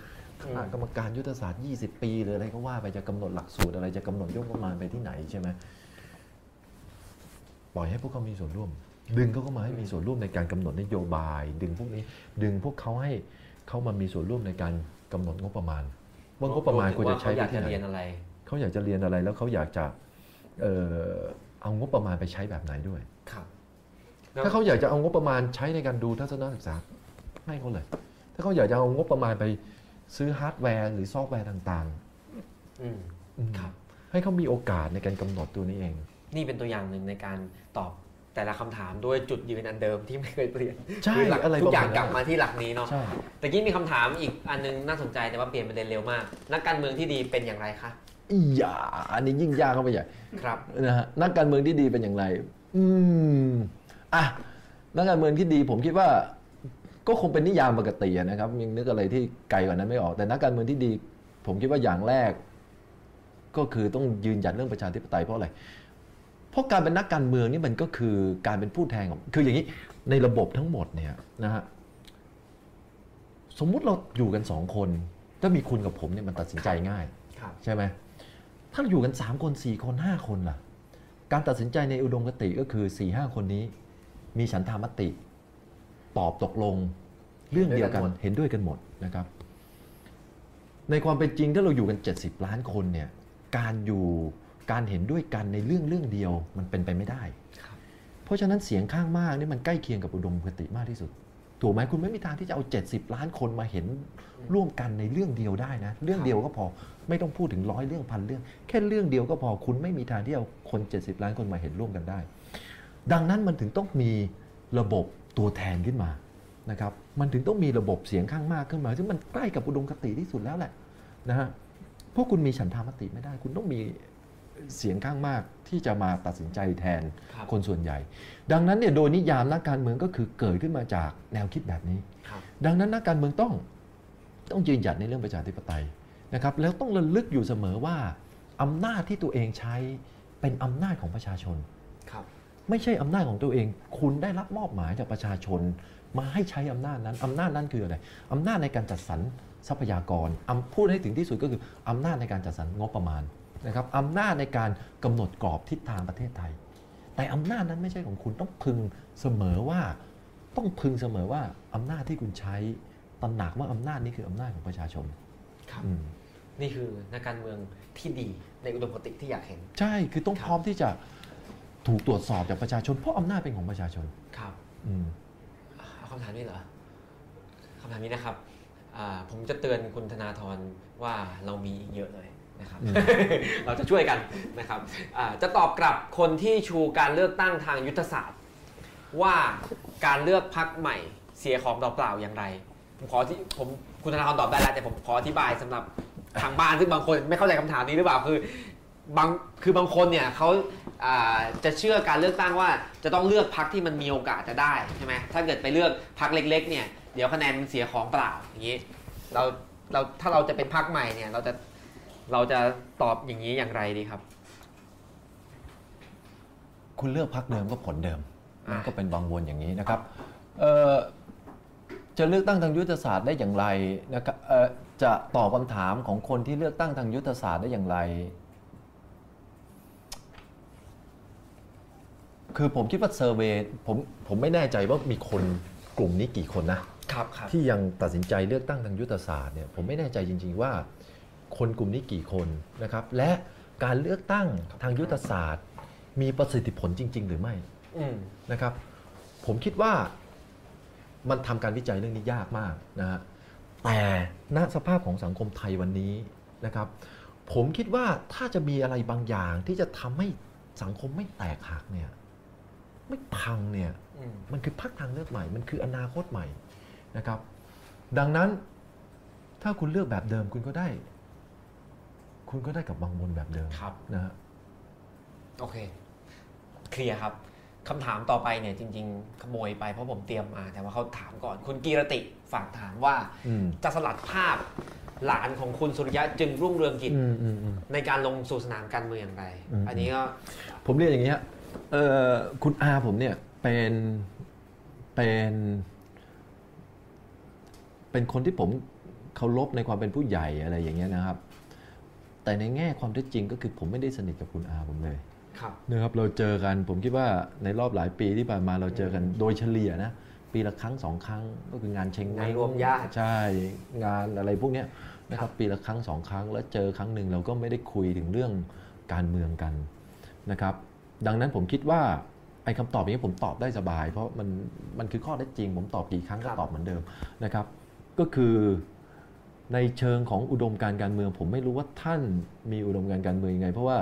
คณะกรรมการยุทธศาสตร์ 20 ปีหรืออะไรก็ว่าไปจะกำหนดหลักสูตรอะไรจะกำหนดยกประมาณไปที่ไหนใช่ไหมปล่อยให้พวกเขามีส่วนร่วม ดึงเขาเข้ามาให้มีส่วนร่วมในการกำหนดนโยบาย ดึงพวกนี้ดึงพวกเขาให้เขามามีส่วนร่วมในการ กำหนดงบประมาณ ว่างบประมาณควรจะใช้ว่าไปเขาอยากที่จะไหนเรียนอะไรเขาอยากจะเรียนอะไรแล้วเขาอยากจะเอ่อเอางบประมาณไปใช้แบบไหนด้วยครับถ้าเขาอยากจะเอางบประมาณใช้ในการดูทัศนศึกษาให้เขาเลย ถ้าเขาอยากจะเอางบประมาณไปซื้อฮาร์ดแวร์หรือซอฟต์แวร์ต่างอืมๆอืมครับให้เขามีโอกาสในการกำหนดตัวนี้เอง นี่เป็นตัวอย่างหนึ่งในการตอบ แต่ละคำถามด้วยจุดยืนอันเดิมที่ไม่เคยเปลี่ยนใช่คือหลักอะไรทุกอย่างประมาณนั้นกลับมาที่หลักนี้เนาะใช่แต่กี้มีคำถามอีกอันนึงน่าสนใจแต่ว่าเปลี่ยนประเด็นเร็วมาก นักการเมืองที่ดีเป็นอย่างไรคะอีหยาอันนี้ยิ่งยากเข้าไปใหญ่ครับนะฮะนักการเมืองที่ดีเป็นอย่างไร อืมอะนักการเมืองที่ดีผมคิดว่า ก็คงเป็นนิยามปกติอะนะครับยังนึกอะไรที่ไกลกว่านั้นไม่ออก แต่นักการเมืองที่ดี ผมคิดว่าอย่างแรก ก็คือต้องยืนหยัดเรื่องประชาธิปไตยเพราะอะไร เพราะการเป็นนักการเมืองนี่มันก็คือการเป็นผู้แทนของคืออย่างนี้ในระบบทั้งหมดเนี่ยนะฮะสมมุติเราอยู่กันสองคน ถ้ามีคุณกับผมเนี่ยมันตัดสินใจง่ายครับใช่ไหมถ้าเราอยู่กัน 3 คน 4 คน 5 คนล่ะ การตัดสินใจในอุดมคติก็คือ 4 5 คนนี้ มีฉันทามติ ตอบตกลงเรื่องเดียวกันเห็นด้วยกันหมดนะครับ ในความเป็นจริงถ้าเราอยู่กัน 70 ล้านคนเนี่ยการอยู่ การเห็นด้วยกันในเรื่องเรื่องเดียวมันเป็นไปไม่ได้ครับเพราะฉะนั้นเสียงข้างมากนี่มันใกล้เคียงกับอุดมคติมากที่สุด ถูกไหมคุณไม่มีทางที่จะเอา 70 ล้านคนมาเห็นร่วมกันในเรื่องเดียวได้นะ เรื่องเดียวก็พอไม่ต้องพูดถึงร้อยเรื่องพันเรื่อง แค่เรื่องเดียวก็พอคุณไม่มีทางที่เอาคน 70 ล้านคนมาเห็นร่วมกันได้ ดังนั้นมันถึงต้องมีระบบตัวแทนขึ้นมานะครับมันถึงต้องมีระบบเสียงข้างมากขึ้นมา ซึ่งมันใกล้กับอุดมคติที่สุดแล้วแหละนะฮะเพราะคุณมีฉันทามติไม่ได้ คุณต้องมี เสียงข้างมากที่จะมาตัดสินใจแทนครับคนส่วนใหญ่ ดังนั้นเนี่ยโดยนิยามนักการเมืองก็คือเกิดขึ้นมาจากแนวคิดแบบนี้ครับดังนั้นนักการเมืองต้องต้องยืนหยัดในเรื่องประชาธิปไตยนะครับแล้วต้องระลึกอยู่เสมอว่าอำนาจที่ตัวเองใช้เป็นอำนาจของประชาชนครับไม่ใช่อำนาจของตัวเอง คุณได้รับมอบหมายจากประชาชน มาให้ใช้อำนาจนั้นอำนาจนั้นคืออะไรอำนาจในการจัดสรรทรัพยากรอำพูดให้ถึงที่สุดก็คืออำนาจในการจัดสรรงบประมาณ นะครับอำนาจในการกำหนดกรอบทิศทางประเทศไทย แต่อำนาจนั้นไม่ใช่ของคุณต้องพึงเสมอว่า ต้องพึงเสมอว่าอำนาจที่คุณใช้ตระหนักว่าอำนาจนี้คืออำนาจของประชาชนครับอืมนี่คือนักการเมืองที่ดีในอุดมคติที่อยากเห็น ใช่คือต้องครับพร้อมที่จะถูกตรวจสอบจากประชาชน เพราะอำนาจเป็นของประชาชนครับอืมเอาคำถามนี้เหรอคำถามนี้นะครับอ่าผมจะเตือนคุณธนาธรว่าเรามีอีกเยอะเลย นะครับอืมเราจะช่วยกันนะครับอ่าจะตอบกลับคนที่ชูการเลือกตั้งทางยุทธศาสตร์ ว่าการเลือกพักใหม่เสียของเปล่าๆอย่างไร ผมขอที่ผมคุณธนาธรตอบได้แล้วแต่ผมขออธิบายสำหรับทางบ้านซึ่งบางคนไม่เข้าใจคำถามนี้หรือเปล่าคือบางคือบางคนเนี่ยเขาอ่าจะเชื่อการเลือกตั้งว่าจะต้องเลือกพักที่มันมีโอกาสจะได้ใช่ไหมถ้าเกิดไปเลือกพักเล็ก ๆ เนี่ยเดี๋ยวคะแนนมันเสียของเปล่าอย่างนี้เราเราถ้าเราจะเป็นพักใหม่เนี่ยเราจะ เราจะตอบอย่างนี้อย่างไรดีครับ คุณเลือกพักเดิมก็ผลเดิมอ่ามัมันก็เป็นบางวนอย่างนี้นะครับเอ่อจะเลือกตั้งทางยุทธศาสตร์ได้อย่างไรนะครับเอ่อจะตอบคำถามของคนที่เลือกตั้งทางยุทธศาสตร์ได้อย่างไร คือผมคิดว่าเซอร์เวยผมผมไม่แน่ใจว่ามีคนกลุ่มนี้กี่คนนะครับครับที่ยังตัดสินใจเลือกตั้งทางยุทธศาสตร์เนี่ยผมไม่แน่ใจจริง ๆ ว่า คนกลุ่มนี้กี่คนนะครับและการเลือกตั้งทางยุทธศาสตร์ มีประสิทธิผลจริง ๆ หรือไม่อืมนะครับ ผมคิดว่ามันทำการวิจัยเรื่องนี้ยากมากนะฮะแต่ณสภาพของสังคมไทยวันนี้นะครับ ผมคิดว่าถ้าจะมีอะไรบางอย่างที่จะทำให้สังคมไม่แตกหักเนี่ยไม่พังเนี่ยอืมมันคือพักทางเลือกใหม่ มันคืออนาคตใหม่นะครับ ดังนั้นถ้าคุณเลือกแบบเดิมคุณก็ได้ คุณก็ได้กับบางมนแบบเดิมครับ นะฮะ โอเค เคลียร์ครับคำถามต่อไปเนี่ยจริง ๆ ขโมยไปเพราะผมเตรียมมาแต่ว่าเขาถามก่อน คุณกีรติฝากถามว่า อืม จะสลัดภาพหลานของคุณสุริยะจึงรุ่งเรืองกิจ อืมอืมอืม ในการลงสู่สนามการเมืองอย่างไร อืม อันนี้ก็ ผมเรียนอย่างนี้ฮะเอ่อคุณอาผมเนี่ยเป็นเป็นเป็นคนที่ผมเคารพในความเป็นผู้ใหญ่อะไรอย่างเงี้ยนะครับ แต่ในแง่ความเท็จจริงก็คือผมไม่ได้สนิทกับคุณอาผมเลยครับนะครับเราเจอกันผมคิดว่าในรอบหลายปีที่ผ่านมาเราเจอกันโดยเฉลี่ยนะปีละครั้งสองครั้งก็คืองานเชงงานรวมญาติใช่งานอะไรพวกเนี้ยนะครับปีละครั้งสองครั้งแล้วเจอครั้งหนึ่งเราก็ไม่ได้คุยถึงเรื่องการเมืองกันนะครับดังนั้นผมคิดว่าไอ้คำตอบอย่างนี้ผมตอบได้สบาย เพราะมันมันคือข้อเท็จจริง ผมตอบกี่ครั้งก็ตอบเหมือนเดิมนะครับ ก็คือ ในเชิงของอุดมการณ์การเมือง ผมไม่รู้ว่าท่านมีอุดมการณ์การเมืองยังไง เพราะว่า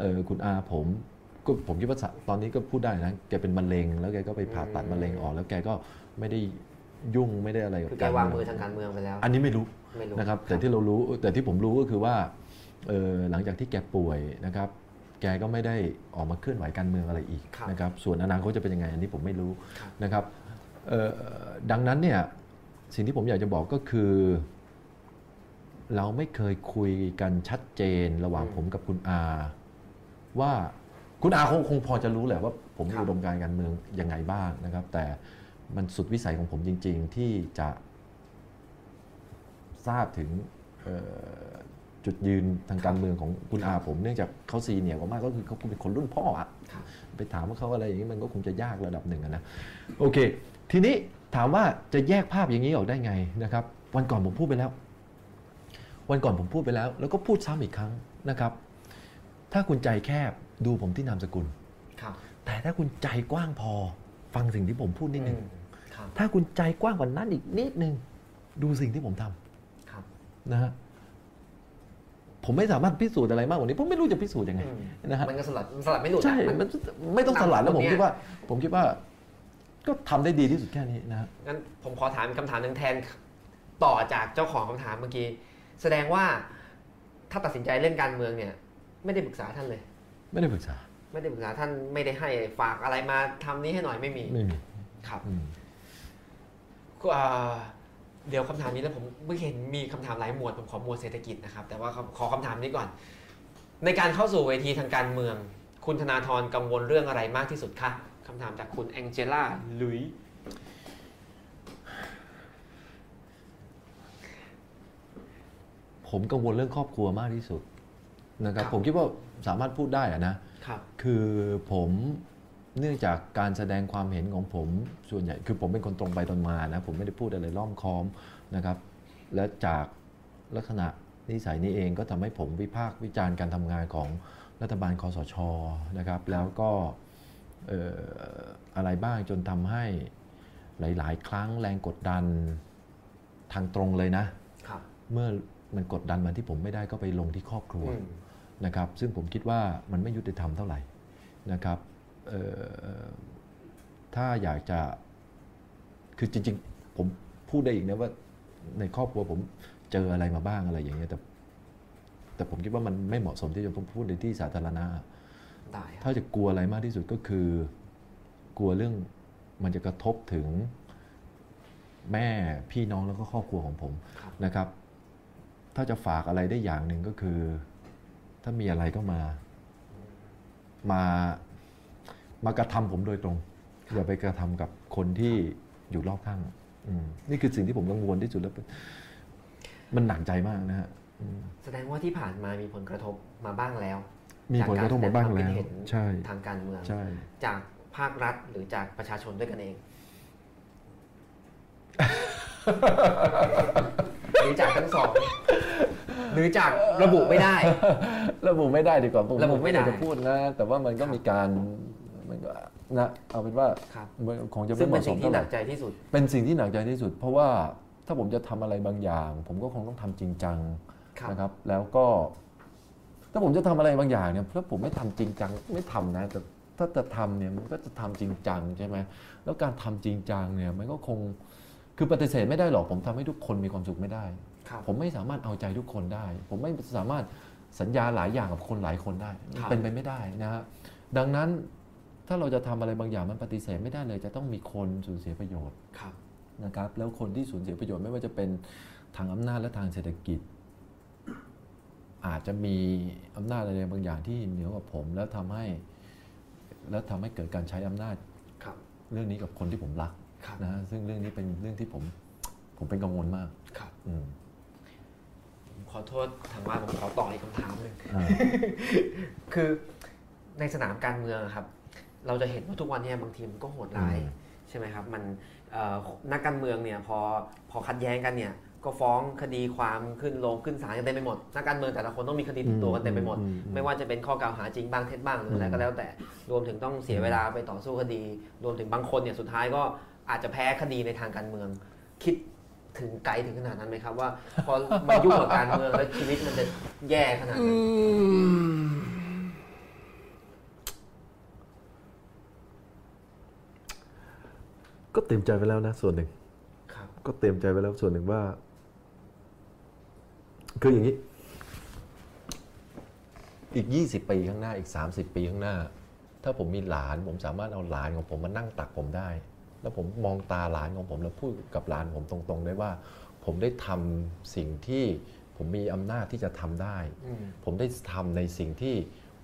เออคุณอาผมก็ผมคิดว่าตอนนี้ก็พูดได้นะแกเป็นมะเร็ง แล้วแกก็ไปผ่าตัดมะเร็งออก แล้วแกก็ไม่ได้ยุ่งไม่ได้อะไรกับคือแกการวางเมืมือองทางการเมืองไปแล้ว อันนี้ไม่รู้ไม่รู้นะครับ แต่ที่เรารู้แต่ที่ผมรู้ก็คือว่าเออหลังจากที่แกป่วยนะครับ แกก็ไม่ได้ออกมาเคลื่อนไหวการเมืองอะไรอีกครับนะครับ ส่วนอนาคตจะเป็นยังไงอันนี้ผมไม่รู้ครับนะครับเอ่อดังนั้นเนี่ยสิ่งที่ผมอยากจะบอกก็คือ เราไม่เคยคุยกันชัดเจนระหว่างผมกับคุณอา ว่าคุณอาคงคงพอจะรู้แหละว่า ผมมีอุดมการณ์การเมืองยังไงบ้างนะครับ แต่มันสุดวิสัยของผมจริง ๆ ที่จะทราบถึงเอ่อจุดยืนทางการเมืองของคุณอาผมเนื่องจากเขาซีเนียร์กว่ามากก็คือเขาเป็นคนรุ่นพ่ออะครับไปถามว่าเขาอะไรอย่างนี้มันก็คงจะยากระดับหนึ่งอะนะโอเค ทีนี้ถามว่าจะแยกภาพอย่างนี้ออกได้ไงนะครับ วันก่อนผมพูดไปแล้ว วันก่อนผมพูดไปแล้ว แล้วก็พูดซ้ำอีกครั้งนะครับ ถ้าคุณใจแคบดูผมที่นามสกุลครับแต่ถ้าคุณใจกว้างพอฟังสิ่งที่ผมพูดนิดนึงอืมครับถ้าคุณใจกว้างกว่านั้นอีกนิดนึงดูสิ่งที่ผมทำครับนะฮะผมไม่สามารถพิสูจน์อะไรมากกว่านี้ผมไม่รู้จะพิสูจน์ยังไงอืมนะฮะมันก็สลัดสลัดไม่หลุดใช่อะมันไม่ต้องสลัดแล้วผมเนี่ยคิดว่า ผมคิดว่า ก็ทำได้ดีที่สุดแค่นี้นะฮะงั้นผมขอถามคำถามหนึ่งแทน ต่อจากเจ้าของคำถามเมื่อกี้ แสดงว่าถ้าตัดสินใจเล่นการเมืองเนี่ย ไม่ได้ปรึกษาท่านเลย ไม่ได้ปรึกษา ไม่ได้ปรึกษาท่านไม่ได้ให้ฝากอะไรมาทำนี้ให้หน่อยไม่มีไม่มีครับอืมอ่าเดี๋ยวคำถามนี้แล้วผมไม่เห็นมีคำถามหลายหมวดผมขอหมวดเศรษฐกิจนะครับ แต่ว่าขอขอคำถามนี้ก่อน ในการเข้าสู่เวทีทางการเมือง คุณธนาธรกังวลเรื่องอะไรมากที่สุดคะคำถามจากคุณแองเจล่าลุย ผมกังวลเรื่องครอบครัวมากที่สุดนะครับครับผมคิดว่าสามารถพูดได้อะนะครับคือผมเนื่องจากการแสดงความเห็นของผมส่วนใหญ่ คือผมเป็นคนตรงไปตรงมานะผมไม่ได้พูดอะไรล้อมค้อมนะครับ และจากลักษณะนิสัยนี้เองก็ทำให้ผมวิพากษ์วิจารณ์การทำงานของรัฐบาลคอสชนะครับ แล้วก็เอ่ออะไรบ้างจนทำให้หลาย ๆ ครั้งแรงกดดันทางตรงเลยนะครับเมื่อ มันกดดันมาที่ผมไม่ได้ก็ไปลงที่ครอบครัวอืมนะครับ ซึ่งผมคิดว่ามันไม่ยุติธรรมเท่าไหร่นะครับเอ่อถ้าอยากจะคือจริง ๆ ผมพูดได้อีกนะว่าในครอบครัวผมเจออะไรมาบ้างอะไรอย่างเงี้ยแต่แต่ผมคิดว่ามันไม่เหมาะสมที่จะพูดในที่สาธารณะได้ครับถ้าจะกลัวอะไรมากที่สุดก็คือ กลัวเรื่องมันจะกระทบถึงแม่พี่น้องแล้วก็ครอบครัวของผมครับนะครับ ถ้าจะฝากอะไรได้อย่างหนึ่งก็คือ ถ้ามีอะไรก็มา มามากระทำผมโดยตรงอย่าไปกระทำกับคนที่อยู่รอบข้างอืมนี่คือสิ่งที่ผมกังวลที่สุดแล้วมันหนักใจมากนะฮะอืมแสดงว่าที่ผ่านมามีผลกระทบมาบ้างแล้ว มีผลกระทบมาบ้างแล้วจกรสดควมคิดเห็นใช่ทางการเมืองใช่จากภาครัฐหรือจากประชาชนด้วยกันเอง หรือจากทั้งสองหรือจากระบุไม่ได้ ระบุไม่ได้ดีกว่าผมระบุไม่ได้อยากจะพูดนะ แต่ว่ามันก็มีการมันก็นะเอาเป็นว่าครับมันคงจะซึ่ไม่งเหเป็นมาะสสิ่มงที่เท่าหไหนัร่กใจที่สุดเป็นสิ่งที่หนักใจที่สุด เพราะว่าถ้าผมจะทำอะไรบางอย่าง ผมก็คงต้องทำจริงจังครับนะครับ แล้วก็ ถ้าผมจะทำอะไรบางอย่างเนี่ยถ้าผมไม่ทำจริงจังไม่ทำนะแต่ถ้าจะทำเนี่ยมันก็จะทำจริงจังใช่ไหมแล้วการทำจริงจังเนี่ยมันก็คง คือปฏิเสธไม่ได้หรอกผมทำให้ทุกคนมีความสุขไม่ได้ครับผมไม่สามารถเอาใจทุกคนได้ ผมไม่สามารถสัญญาหลายอย่างกับคนหลายคนได้ครับเป็นไปไม่ได้นะฮะดังนั้นถ้าเราจะทำอะไรบางอย่างมันปฏิเสธไม่ได้เลย จะต้องมีคนสูญเสียประโยชน์ครับนะครับ แล้วคนที่สูญเสียประโยชน์ไม่ว่าจะเป็นทางอำนาจและทางเศรษฐกิจ อาจจะมีอำนาจอะไรบางอย่างที่เหนือกว่าผม แล้วทำให้ แล้วทำให้เกิดการใช้อำนาจครับเรื่องนี้กับคนที่ผมรักครับ นะฮะซึ่งเรื่องนี้เป็นเรื่องที่ผมผมเป็นกังวลมากครับอืมผมขอโทษทางบ้านผมขอต่ออีกคำถามหนึ่งอ่าคือในสนามการเมืองอะครับ เราจะเห็นว่าทุกวันเนี้บางทีมันก็โหดร้ายอืมใช่ไหมครับ มันเอ่อนักการเมืองเนี่ยพอพอขัดแย้งกันเนี่ย ก็ฟ้องคดีความขึ้นลงขึ้นศาลกันเต็มไปหมดนักการเมืองแต่ละคนต้องมีคดีติดตัวกันเต็มไปหมดอืมอืมไม่ว่าจะเป็นข้อกล่าวหาจริงบ้างเท็จบ้างหรืออะไรก็แล้วแต่รวมถึงต้องเสียเวลาไปต่อสู้คดี รวมถึงบางคนเนี่ยสุดท้ายก็ อาจจะแพ้คดีในทางการเมือง คิดถึงไกลถึงขนาดนั้นไหมครับว่า พอมายุ่งกับการเมืองแล้วชีวิตมันจะแย่ขนาดนั้นก็เต็มใจไปแล้วนะส่วนหนึ่งครับก็เต็มใจไปแล้วส่วนหนึ่งว่า คืออย่างนี้ อีก 20 ปีข้างหน้าอีก 30 ปีข้างหน้า ถ้าผมมีหลาน ผมสามารถเอาหลานของผมมานั่งตักผมได้ แล้วผมมองตาหลานของผมแล้วพูดกับหลานผมตรงๆได้ว่า ผมได้ทำสิ่งที่ผมมีอำนาจที่จะทำได้อืมผมได้ทำในสิ่งที่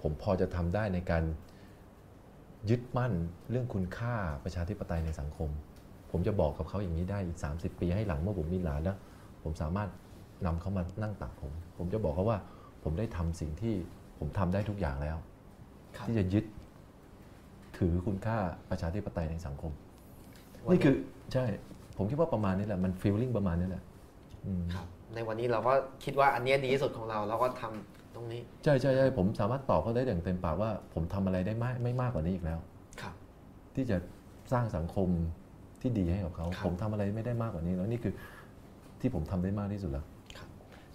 ผมพอจะทำได้ในการยึดมั่นเรื่องคุณค่าประชาธิปไตยในสังคม ผมจะบอกกับเขาอย่างนี้ได้อีก 30 ปีให้หลังเมื่อผมมีหลานแล้วผมสามารถนำเขามานั่งตักผม ผมจะบอกเขาว่า ผมได้ทำสิ่งที่ผมทำได้ทุกอย่างแล้วครับที่จะยึดถือคุณค่าประชาธิปไตยในสังคมวั นนี้นี่คือใช่ ผมคิดว่าประมาณนี้แหละ มันฟีลลิ่งประมาณนี้แหละอืมครับในวันนี้เราก็คิดว่าอันเนี้ยดีที่สุดของเราเราก็ทำตตรงนี้ ใช่ใช่ใช่ผมสามารถตอบเขาได้อย่างเต็มปากว่า ผมทำอะไรได้ไม่ไม่มากกว่านี้อีกแล้ว ครับ ที่จะสร้างสังคมที่ดีให้กับเขาครับผมทำอะไรไม่ได้มากกว่านี้แล้วนี่คือที่ผมทำได้มากที่สุดแล้ว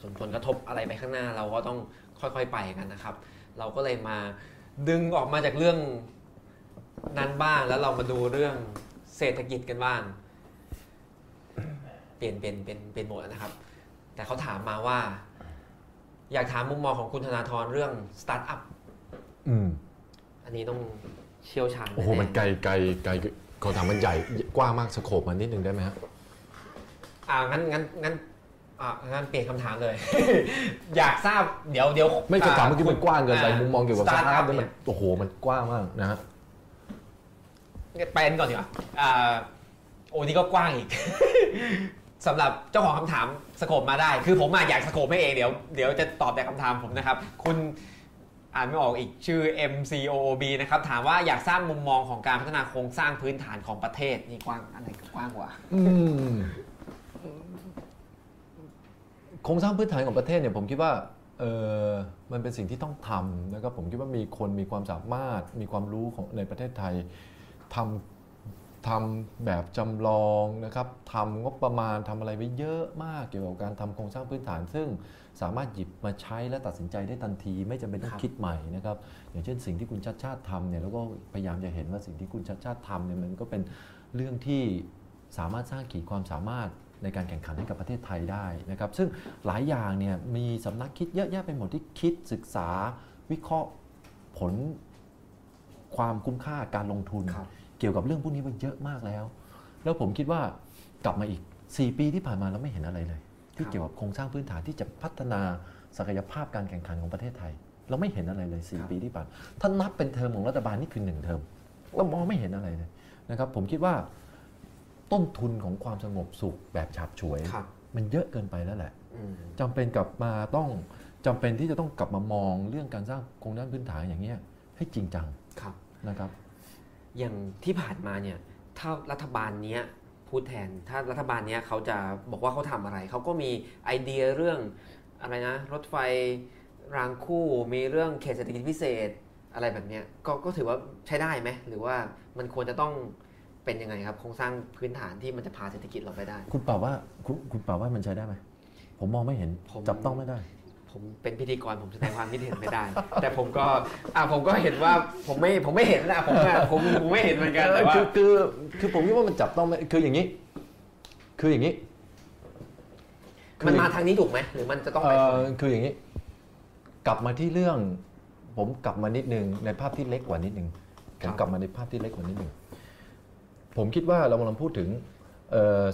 ส่วนผลกระทบอะไรไปข้างหน้าเราก็ต้องค่อยๆไปกันนะครับ เราก็เลยมาดึงออกมาจากเรื่องนั้นบ้างแล้วเรามาดูเรื่อง เศรษฐกิจกันบ้าง เปลี่ยนเป็นเป็นเป็นโหมดแล้วนะครับ แต่เขาถามมาว่า อยากถามมุมมองของคุณธนาธรเรื่องสตาร์ทอัพอืมอันนี้ต้องเชี่ยวชาญโอ้โหแๆมันไกลไกลไกลคำถามมันใหญ่กว้างมาก scope มันนิดนึงได้ไหมฮะอ่างั้นงั้นงั้นอ่างั้นเปลี่ยนคำถามเลย อยากทราบเดี๋ยวเดี๋ยวไม่คำถามเมื่อกี้มันกว้างเกินไปามุมมองเกี่ยวกับสสตาร์ทตาร์ทอัอัพพนี่เนี่มันยโอ้โหมันกว้างมากนะฮะ ไปกันก่อนดีกว่าอ่าโอ้นี่ก็กว้างอีก สำหรับเจ้าของคำถาม scope มาได้ คือผมอะอยาก scope ให้เองเดี๋ยวเดี๋ยวจะตอบแต่คำถามผมนะครับ คุณอ่านไม่ออกอีกชื่อ MCOOB นะครับ ถามว่าอยากทราบมุมมองของการพัฒนาโครงสร้างพื้นฐานของประเทศนี่กว้างอันไหนกว้างกว่าโครงสร้างพื้นฐานของประเทศเนี่ยผมคิดว่าเออมันเป็นสิ่งที่ต้องทำนะครับผมคิดว่ามีคนมีความสามารถมีความรู้ของในประเทศไทย ทำทำแบบจำลองนะครับทำงบประมาณทำอะไรไว้เยอะมากเกี่ยวกับการทำโครงสร้างพื้นฐาน ซึ่งสามารถหยิบมาใช้และตัดสินใจได้ทันที ไม่จำเป็นต้อครังบคิดใหม่นะครับอย่างเช่นสิ่งที่คุณชัดชาติทำเนี่ยแล้วก็พยายามจะเห็นว่าสิ่งที่คุณชัดชาติทำเนี่ยมันก็เป็นเรื่องที่สามารถสร้างขีดความสามารถในการแข่งขันให้กับประเทศไทยได้นะครับ ซึ่งหลายอย่างเนี่ยมีสำนักคิดเยอะแยะไปหมดที่คิดศึกษาวิเคราะห์ผลความคุ้มค่าการลงทุนครับเกี่ยวกับเรื่องพวกนี้ไว้เยอะมากแล้ว แล้วผมคิดว่ากลับมาอีก 4 ปีที่ผ่านมาเราไม่เห็นอะไรเลย ที่ครับเกี่ยวกับโครงสร้างพื้นฐานที่จะพัฒนาศักยภาพการแข่งขันของประเทศไทย เราไม่เห็นอะไรเลย 4 ปีที่ผ่านถ้านับเป็นเทอมของรัฐบาลนี่คือหนึ่งเทอมเรามองไม่เห็นอะไรเลยนะครับ ผมคิดว่าต้นทุนของความสงบสุขแบบฉับฉวยครับมันเยอะเกินไปแล้วแหละอืมจำเป็นกลับมาต้องจำเป็นที่จะต้องกลับมามองเรื่องการสร้างโครงสร้างพื้นฐานอย่างเงี้ยให้จริงจังครับนะครับ อย่างที่ผ่านมาเนี่ยถ้ารัฐบาลเนี้ยพูดแทน ถ้ารัฐบาลเนี้ยเขาจะบอกว่าเขาทำอะไร เขาก็มีไอเดียเรื่องอะไรนะ รถไฟรางคู่มีเรื่องเขตเศรษฐกิจพิเศษอะไรแบบเนี้ยก็ก็ถือว่าใช้ได้ไหมหรือว่ามันควรจะต้องเป็นยังไงครับโครงสร้างพื้นฐานที่มันจะพาเศรษฐกิจเราไปได้ คุณเป่าว่าคุณคุณเป่าว่ามันใช้ได้ไหมผมมองไม่เห็นผมจับต้องไม่ได้ ผมเป็นพิธีกรผมแสดงความคิดเห็นไม่ได้ แต่ผมก็อ่าผมก็เห็นว่าผมไม่ผมไม่เห็นนะผมอะผมผมไม่เห็นเหมือนกันแต่ว่าคือคือคือผมคิดว่ามันจับต้องไม่คืออย่างนี้ คืออย่างนี้ มันมาทางนี้ถูกไหมหรือมันจะต้องเอ่ไปอคืออย่างนี้ กลับมาที่เรื่อง ผมกลับมานิดนึงในภาพที่เล็กกว่านิดนึงผมกลับมาในภาพที่เล็กกว่านิดนึงผมคิดว่าเรากำลังพูดถึง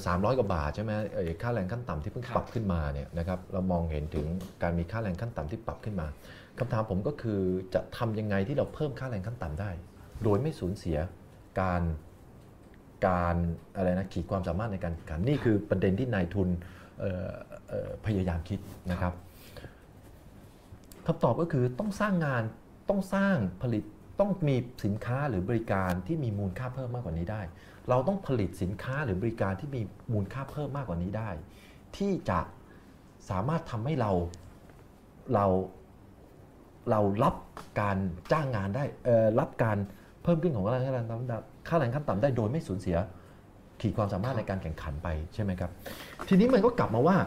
สามร้อยกว่าบาทใช่ไหมเอ่อค่าแรงขั้นต่ำที่เพิ่งปรับขึ้นมาเนี่ยนะครับเรามองเห็นถึงการมีค่าแรงขั้นต่ำที่ปรับขึ้นมาคำถามผมก็คือจะทำยังไงที่เราเพิ่มค่าแรงขั้นต่ำได้ โดยไม่สูญเสียการการอะไรนะขีดความสามารถในการแข่งขันนี่คือประเด็นที่นายทุนเอ่อเอ่อพยายามคิดนะครับคำตอบก็คือต้องสร้างงานต้องสร้างผลิตต้องมีสินค้าหรือบริการที่มีมูลค่าเพิ่มมากกว่านี้ได้ เราต้องผลิตสินค้าหรือบริการที่มีมูลค่าเพิ่มมากกว่านี้ได้ ที่จะสามารถทำให้เราเราเรารับการจ้างงานได้เออรับการเพิ่มขึ้นของค่าแรงขั้นต่ำค่าแรงขั้นต่ำได้โดยไม่สูญเสียขีดความสามารถในการแข่งขันไปใช่ไหมครับ ทีนี้มันก็กลับมาว่า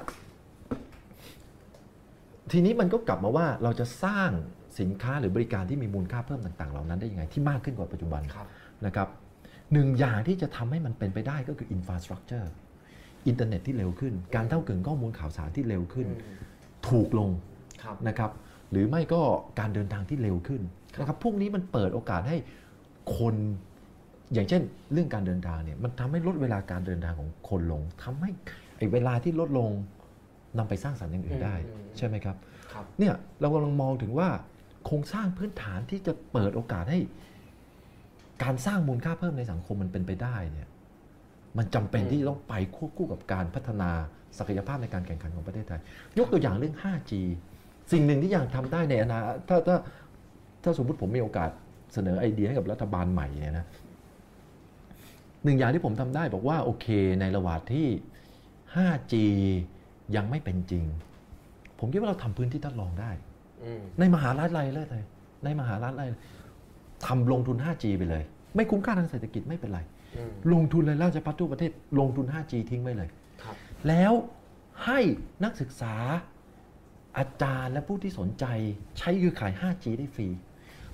ทีนี้มันก็กลับมาว่าเราจะสร้างสินค้าหรือบริการที่มีมูลค่าเพิ่มต่าง ๆ เหล่านั้นได้ยังไงที่มากขึ้นกว่าปัจจุบันบนะครับ หนึ่งอย่างที่จะทำให้มันเป็นไปได้ก็คืออินฟ a าสตรั c เจอร์อินเทอร์เน็ตที่เร็วขึ้น การเข้าถึงข้อมูลข่าวสารที่เร็วขึ้นอืมถูกลงครับนะครับ หรือไม่ก็การเดินทางที่เร็วขึ้นนะครับพวกนี้มันเปิดโอกาสให้คนอย่างเช่น เรื่องการเดินทางเนี่ยมันทำให้ลดเวลาการเดินทางของคนลงทำให้ไอ้เวลาที่ลดลงนำไปสร้างสรรค์อย่างอื่นได้อืมใช่ไหมครับครับเนี่ยเรากำลังมองถึงว่าโครงสร้างพื้นฐานที่จะเปิดโอกาสให้ การสร้างมูลค่าเพิ่มในสังคมมันเป็นไปได้เนี่ยมันจำเป็นอืมที่จะต้องไปควบคู่กับการพัฒนาศักยภาพในการแข่งขันของประเทศไทย ยกตัวอย่างเรื่อง 5G สิ่งหนึ่งที่อยากทำได้ในอนาคตถ้าถ้าถ้าสมมติผมมีโอกาสเสนอไอเดียให้กับรัฐบาลใหม่เนี่ยนะหนึ่งอย่างที่ผมทำได้บอกว่าโอเคในระหว่างที่ 5G ยังไม่เป็นจริง ผมคิดว่าเราทำพื้นที่ทดลองได้อืมในมหาลัยเลยเลย ในมหาลัยเลย ทำลงทุน 5G ไปเลย ไม่คุ้มค่าทางเศรษฐกิจไม่เป็นไรอืมลงทุนเลยราชพัฒทั่วประเทศลงทุน 5G ทิ้งไว้เลยครับแล้วให้นักศึกษาอาจารย์และผู้ที่สนใจใช้คือขาย 5G ได้ฟรี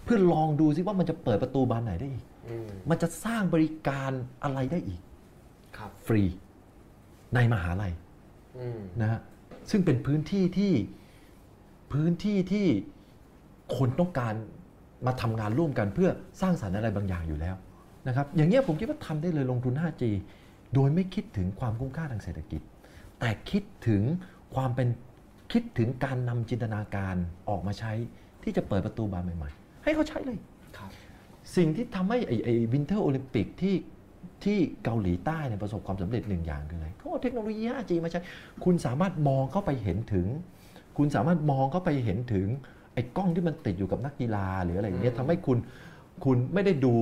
เพื่อลองดูซิว่ามันจะเปิดประตูบานไหนได้อีกอืมมันจะสร้างบริการอะไรได้อีกครับฟรีในมหาลัยอืมนะฮะซึ่งเป็นพื้นที่ที่พื้นที่ที่คนต้องการ มาทำงานร่วมกันเพื่อสร้างสรรค์อะไรบางอย่างอยู่แล้วนะครับอย่างเงี้ยผมคิดว่าทำได้เลยลงทุน 5G โดยไม่คิดถึงความคุ้มค่าทางเศรษฐกิจ แต่คิดถึงความเป็นคิดถึงการนำจินตนาการออกมาใช้ที่จะเปิดประตูบานใหม่ๆ ให้เขาใช้เลยครับสิ่งที่ทำให้ไอ้ไอ้วินเทอร์โอลิมปิกที่ที่เกาหลีใต้เนี่ยประสบความสำเร็จหนึ่งอย่างคืออะไรเขาเอาเทคโนโลยี 5G มาใช้ คุณสามารถมองเข้าไปเห็นถึง คุณสามารถมองเข้าไปเห็นถึงไอ้กล้องที่มันติดอยู่กับนักกีฬาหรืออะไรอย่างเงี้ยอืมทำให้คุณคุณไม่ได้ดู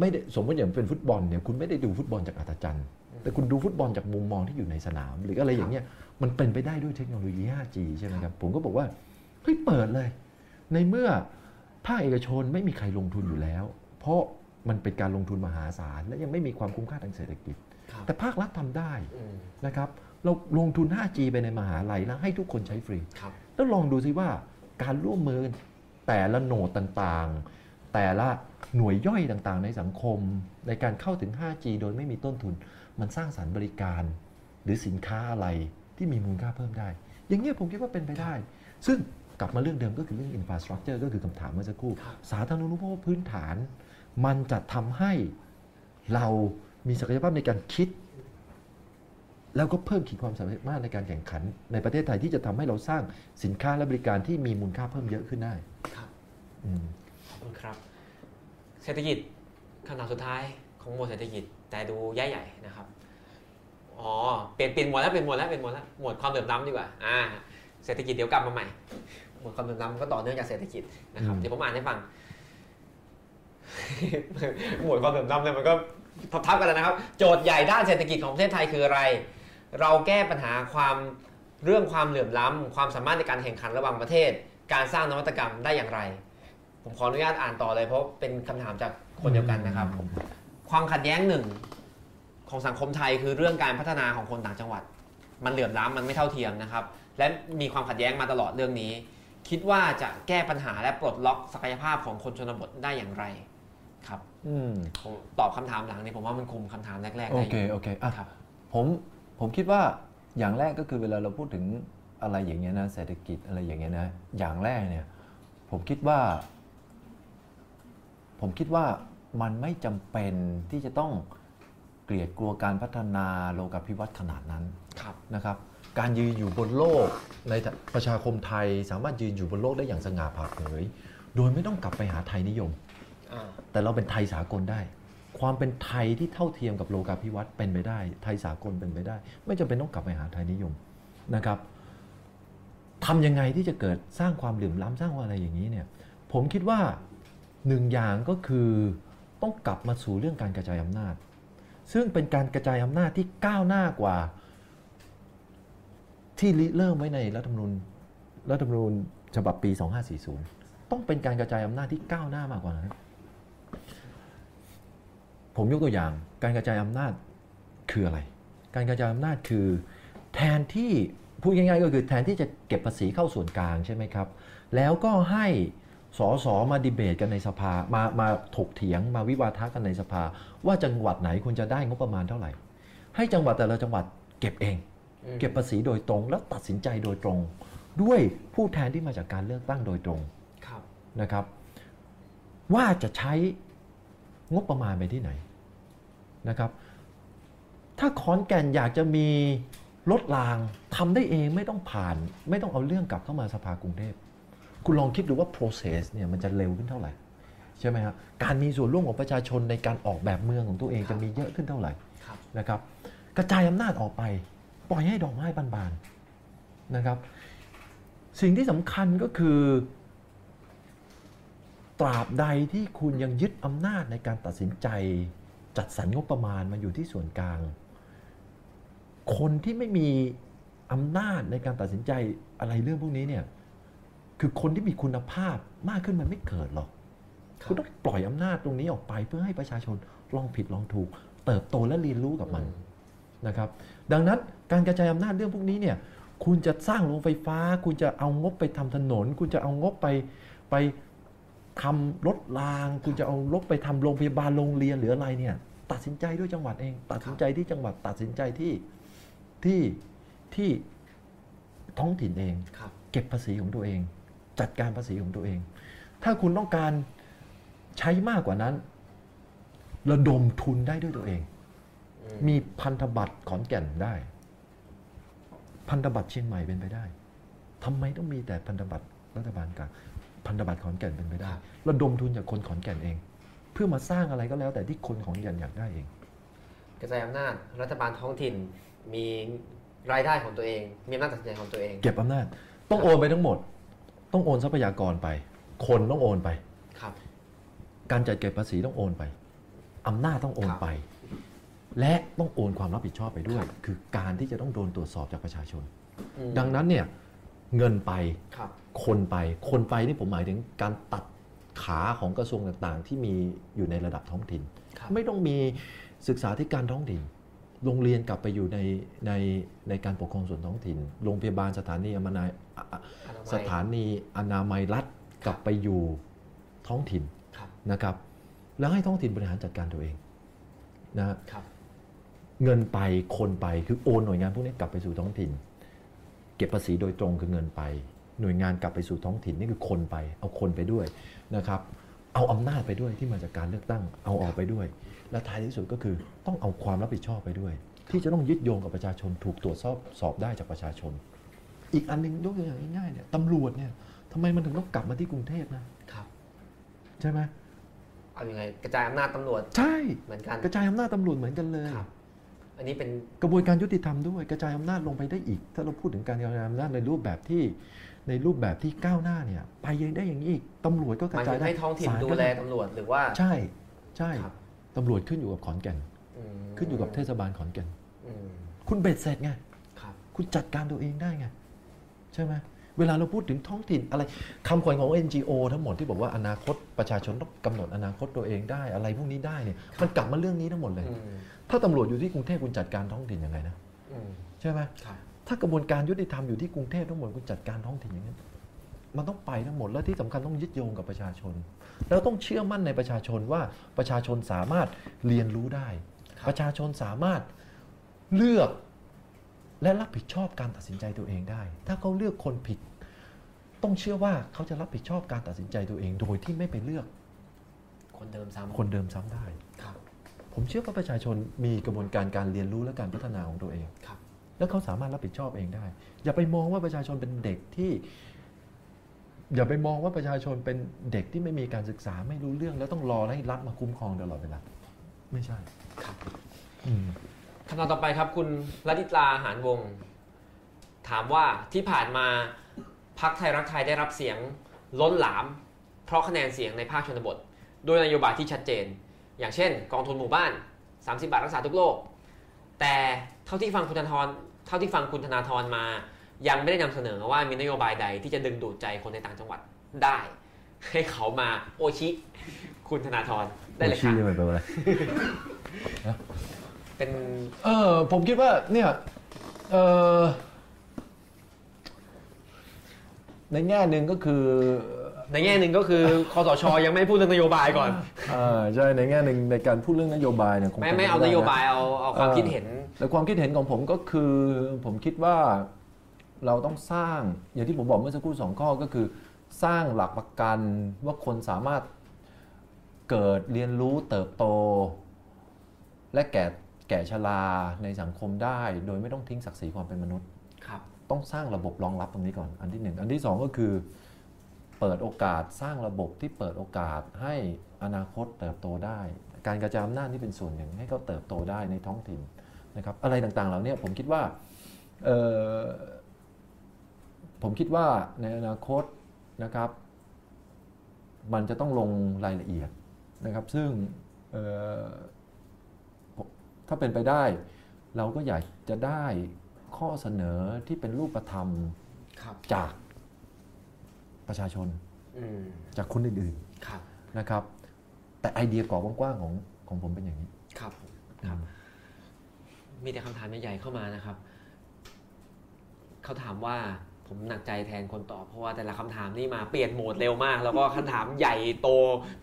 ไม่ได้สมมติอย่างเป็นฟุตบอลเนี่ยคุณไม่ได้ดูฟุตบอลจากอัศจรรย์ แต่คุณดูฟุตบอลจากมุมมองที่อยู่ในสนาม หรืออะไรอย่างเงี้ยมันเป็นไปได้ด้วยเทคโนโลยี 5G ใช่ไหมครับผมก็บอกว่าเฮ้ยเปิดเลย ในเมื่อภาคเอกชนไม่มีใครลงทุนอยู่แล้ว เพราะมันเป็นการลงทุนมหาศาล และยังไม่มีความคุ้มค่าทางเศรษฐกิจครับแต่ภาครัฐทำได้อืมนะครับเราลงทุน 5G ไปในมหาลัยแล้วให้ทุกคนใช้ฟรีครับแล้วลองดูซิว่า การร่วมมือแต่ละโหนดต่างๆ แต่ละหน่วยย่อยต่างๆ ในสังคม ในการเข้าถึง 5G โดยไม่มีต้นทุน มันสร้างสรรค์บริการ หรือสินค้าอะไรที่มีมูลค่าเพิ่มได้ อย่างนี้ยผมคิดว่าเป็นไปได้ ซึ่งกลับมาเรื่องเดิมก็คือเรื่อง infrastructure ก็คือคำถามเมื่อสักครู่ครับสาธารณูปโภคพื้นฐาน มันจะทำให้เรามีศักยภาพในการคิด แล้วก็เพิ่มขีดความสามารถในการแข่งขัน ในประเทศไทยที่จะทำให้เราสร้างสินค้าและบริการที่มีมูลค่าเพิ่มเยอะขึ้นได้ครับอืมขอบคุณครับ เศรษฐกิจคำถามสุดท้ายของหมวดเศรษฐกิจ แต่ดูใหญ่ๆนะครับอ๋อเปลี่ยนเปลี่ยนหมวดแล้วเปลี่ยนหมวดแล้วเปลี่ยนหมวดแล้วหมวดความเหลื่อมล้ำดีกว่าอ่า เศรษฐกิจเดี๋ยวกลับมาใหม่หมวดความเหลื่อมล้ำก็ต่อเนื่องจากเศรษฐกิจนะครับอืมเดี๋ยวผมอ่านให้ฟังหมวดความเหลื่อมล้ำเนี่ยมันก็ทับๆกันแล้วนะครับ โจทย์ใหญ่ด้านเศรษฐกิจของประเทศไทยคืออะไร เราแก้ปัญหาความเรื่องความเหลื่อมล้ำความสามารถในการแข่งขันระหว่างประเทศ การสร้างนวัตกรรมได้อย่างไร ผมขออนุญาตอ่านต่อเลยเพราะเป็นคำถามจากคนเดียวกันนะครับ ความขัดแย้งหนึ่งของสังคมไทยคือเรื่องการพัฒนาของคนต่างจังหวัด มันเหลื่อมล้ำมันไม่เท่าเทียมนะครับ และมีความขัดแย้งมาตลอดเรื่องนี้ คิดว่าจะแก้ปัญหาและปลดล็อกศักยภาพของคนชนบทได้อย่างไรครับ อืมผมตอบคำถามหลังนี้ผมว่ามันคุมคำถามแรกๆโอได้เคโอเคอะครับผม ผมคิดว่าอย่างแรกก็คือเวลาเราพูดถึงอะไรอย่างเงี้ยนะเศรษฐกิจอะไรอย่างเงี้ยนะอย่างแรกเนี่ยผมคิดว่า ผมคิดว่ามันไม่จำเป็นที่จะต้องเกลียดกลัวการพัฒนาโลกาภิวัตน์ขนาดนั้นครับนะครับ การยืนอยู่บนโลกในประชาคมไทยสามารถยืนอยู่บนโลกได้อย่างสง่าผ่าเผย โดยไม่ต้องกลับไปหาไทยนิยมอ่าแต่เราเป็นไทยสากลได้ ความเป็นไทยที่เท่าเทียมกับโลกาภิวัตน์เป็นไปได้ ไทยสากลเป็นไปได้ ไม่จำเป็นต้องกลับไปหาไทยนิยมนะครับทำยังไงที่จะเกิดสร้างความเหลื่อมล้ำสร้างอะไรอย่างนี้เนี่ยผมคิดว่าหนึ่งอย่างก็คือต้องกลับมาสู่เรื่องการกระจายอำนาจ ซึ่งเป็นการกระจายอำนาจที่ก้าวหน้ากว่า ที่ริเริ่มไว้ในรัฐธรรมนูญรัฐธรรมนูญฉบับปี 2540 ต้องเป็นการกระจายอำนาจที่ก้าวหน้ามากกว่านั้น ผมยกตัวอย่างการกระจายอำนาจคืออะไร การกระจายอำนาจคือ แทนที่พูดง่ายๆก็คือแทนที่จะเก็บภาษีเข้าส่วนกลางใช่ไหมครับ แล้วก็ให้สสมาดีเบตกันในสภามามาถกเถียงมาวิวาทะกันในสภา ว่าจังหวัดไหนควรจะได้งบประมาณเท่าไหร่ ให้จังหวัดแต่ละจังหวัดเก็บเองอืมเก็บภาษีโดยตรง แล้วตัดสินใจโดยตรง ด้วยผู้แทนที่มาจากการเลือกตั้งโดยตรงครับนะครับ ว่าจะใช้ งบประมาณไปที่ไหนนะครับ ถ้าขอนแก่นอยากจะมีรถรางทำได้เองไม่ต้องผ่าน ไม่ต้องเอาเรื่องกลับเข้ามาสภากรุงเทพคุณลองคิดดูว่า process เนี่ยมันจะเร็วขึ้นเท่าไหร่ใช่ไหมครับการมีส่วนร่วมของประชาชนในการออกแบบเมืองของตัวเองครับจะมีเยอะขึ้นเท่าไหร่ครับนะครับ กระจายอำนาจออกไป ปล่อยให้ดอกไม้บานๆนะครับ สิ่งที่สำคัญก็คือ ตราบใดที่คุณยังยึดอำนาจในการตัดสินใจ จัดสรรงบประมาณมาอยู่ที่ส่วนกลาง คนที่ไม่มีอำนาจในการตัดสินใจอะไรเรื่องพวกนี้เนี่ยคือคนที่มีคุณภาพมากขึ้นมันไม่เกิดหรอกครับคุณต้องปล่อยอำนาจตรงนี้ออกไปเพื่อให้ประชาชนลองผิดลองถูก เติบโตและเรียนรู้กับมันนะครับ ดังนั้นการกระจายอำนาจเรื่องพวกนี้เนี่ยคุณจะสร้างโรงไฟฟ้า คุณจะเอางบไปทำถนน คุณจะเอางบไปไป ทำรถราง คุณจะเอางบไปทำโรงพยาบาลโรงเรียนหรืออะไรเนี่ย ตัดสินใจด้วยจังหวัดเอง ตัดสินใจที่จังหวัดตัดสินใจที่ที่ที่ท้องถิ่นเองครับเก็บภาษีของตัวเอง จัดการภาษีของตัวเอง ถ้าคุณต้องการใช้มากกว่านั้น ระดมทุนได้ด้วยตัวเองอืมมีพันธบัตรขอนแก่นได้ พันธบัตรเชียงใหม่เป็นไปได้ทำไมต้องมีแต่พันธบัตรรัฐบาลกลาง พันธบัตรขอนแก่นเป็นไปได้ระดมทุนจากคนขอนแก่นเอง เพื่อมาสร้างอะไรก็แล้วแต่ที่คนขอนแก่นอยากได้เอง กระจายอำนาจรัฐบาลท้องถิ่นมีรายได้ของตัวเอง มีอำนาจตัดสินใจของตัวเอง เก็บอำนาจ ต้องโอนไปทั้งหมด ต้องโอนทรัพยากรไป คนต้องโอนไป ครับ การจัดเก็บภาษีต้องโอนไปอำนาจต้องโอนครับไป และต้องโอนความรับผิดชอบไปด้วยครับคือการที่จะต้องโดนตรวจสอบจากประชาชนอืมดังนั้นเนี่ยเงินไป ครับคนไป คนไปนี่ผมหมายถึงการตัดขาของกระทรวงต่างๆ ที่มีอยู่ในระดับท้องถิ่นครับไม่ต้องมีศึกษาธิการท้องถิ่น โรงเรียนกลับไปอยู่ในในในการปกครองส่วนท้องถิ่น โรงพยาบาลสถานีอนามัยอะอะอนามัยสถานีอนามัยรัฐกลับไปอยู่ท้องถิ่นครับนะครับ แล้วให้ท้องถิ่นบริหารจัดการตัวเองนะฮะครับเงินไปคนไปคือโอนหน่วยงานพวกนี้กลับไปสู่ท้องถิ่น เก็บภาษีโดยตรงคือเงินไป หน่วยงานกลับไปสู่ท้องถิ่นนี่คือคนไป เอาคนไปด้วยนะครับ เอาอำนาจไปด้วยที่มาจากการเลือกตั้ง เอาออกไปด้วย และท้ายที่สุดก็คือต้องเอาความรับผิดชอบไปด้วย ที่จะต้องยึดโยงกับประชาชนถูกตรวจสอบสอบได้จากประชาชน อีกอันหนึงยกตัวอย่างง่ายๆเนี่ยตำรวจเนี่ยทำไมมันถึงต้องกลับมาที่กรุงเทพนะครับใช่ไหมเอาอยัางไงกระจายอำนาจตำรวจใช่เหมือนกันกระจายอำนาจตำรวจเหมือนกันเลยครับอันนี้เป็นกระบวนการยุติธรรมด้วยกระจายอำนาจลงไปได้อีก ถ้าเราพูดถึงการกระจายอำนาจในรูปแบบที่ ในรูปแบบที่ก้าวหน้าเนี่ยไปยังได้อย่างนี้อีกตำรวจก็กหระมายจาถึยงได้ให้ท้องถิ่นศาลดูก็แลได้ตำรวจหรือว่าใช่ใช่ครับตำรวจขึ้นอยู่กับขอนแก่นอืมขึ้นอยู่กับเทศบาลขอนแก่นอืมคุณเบ็ดเสร็จไงครับคุณจัดการตัวเองได้ไง ใช่ไหมเวลาเราพูดถึงท้องถิ่นอะไรคำขวัญของ NGO ทั้งหมดที่บอกว่าอนาคตประชาชนต้องกำหนดอนาคตตัวเองได้อะไรพวกนี้ได้เนี่ยมันกลับมาเรื่องนี้ทั้งหมดเลยอืมถ้าตำรวจอยู่ที่กรุงเทพคุณจัดการท้องถิ่นยังไงนะอืมใช่ไหมครับ ถ้ากระบวนการยุติธรรมอยู่ที่กรุงเทพทั้งหมดคุณจัดการท้องถิ่นอย่างนั้นมันต้องไปทั้งหมดแล้วที่สำคัญต้องยึดโยงกับประชาชน แล้วต้องเชื่อมั่นในประชาชนว่าประชาชนสามารถเรียนรู้ได้ครับประชาชนสามารถเลือกและรับผิดชอบการตัดสินใจตัวเองได้ ถ้าเขาเลือกคนผิด ต้องเชื่อว่าเขาจะรับผิดชอบการตัดสินใจตัวเอง โดยที่ไม่ไปเลือก คนเดิมซ้ำคนเดิมซ้ำได้ครับผมเชื่อว่าประชาชนมีกระบวนการการเรียนรู้และการพัฒนาของตัวเองครับ แล้วเขาสามารถรับผิดชอบเองได้ อย่าไปมองว่าประชาชนเป็นเด็กที่ อย่าไปมองว่าประชาชนเป็นเด็กที่ไม่มีการศึกษาไม่รู้เรื่อง แล้วต้องรอให้รัฐมาคุ้มครองตลอดเวลาไม่ใช่ครับคำถามต่อไปครับ คุณลดิตลาหารวงศ์ถามว่าที่ผ่านมาพักไทยรักไทยได้รับเสียงล้นหลาม เพราะคะแนนเสียงในภาคชนบท โดยนโยบายที่ชัดเจน อย่างเช่น กองทุนหมู่บ้าน 30 บาทรักษาทุกโรคแต่ เท่าที่ฟังคุณธนาธรเท่าที่ฟังคุณธนาธรมา ยังไม่ได้นำเสนอว่ามีนโยบายใดที่จะดึงดูดใจคนในต่างจังหวัดได้ ให้เขามาโอชิ คุณธนาธรได้เลยค่ะโอชิมันแปลว่าอะไรเป็นเออผมคิดว่าเนี่ยเออในแง่หนึ่งก็คือ ในแง่หนึ่งก็คือคอสชยังไม่พูดเรื่องนโยบายก่อนอ่าใช่ในแง่หนึ่งในการพูดเรื่องนโยบายเนี่ยคงไม่ป็ไม่เอาปนด้ะโยบายเอาเอาความคิดเห็นแต่ความคิดเห็นของผมก็คือ ผมคิดว่าเราต้องสร้างอย่างที่ผมบอกเมื่อสักครู่สองข้อก็คือ สร้างหลักประกันว่าคนสามารถเกิดเรียนรู้เติบโต และแก่แก่ชราในสังคมได้ โดยไม่ต้องทิ้งศักดิ์ศรีความเป็นมนุษย์ครับต้องสร้างระบบรองรับตรงนี้ก่อนอันที่หนึ่งอันที่สองก็คือ เปิดโอกาสสร้างระบบที่เปิดโอกาสให้อนาคตเติบโตได้ การกระจายอำนาจนี่เป็นส่วนหนึ่งให้เขาเติบโตได้ในท้องถิ่นนะครับอะไรต่างๆเหล่านี้ผมคิดว่าเอ่อผมคิดว่าในอนาคตนะครับ มันจะต้องลงรายละเอียดนะครับ ซึ่งเอ่อผมถ้าเป็นไปได้ เราก็อยากจะได้ข้อเสนอที่เป็นรูปธรรมครับจาก ประชาชนอืมจากคนอื่นครับๆนะครับ แต่ไอเดียกรอบกว้างๆของของผมเป็นอย่างนี้ ครับผมครับ มีแต่คำถามใหญ่ๆเข้ามานะครับ เขาถามว่าผมหนักใจแทนคนตอบเพราะว่าแต่ละคำถามนี่มาเปลี่ยนโหมดเร็วมาก แล้วก็คำถามใหญ่โต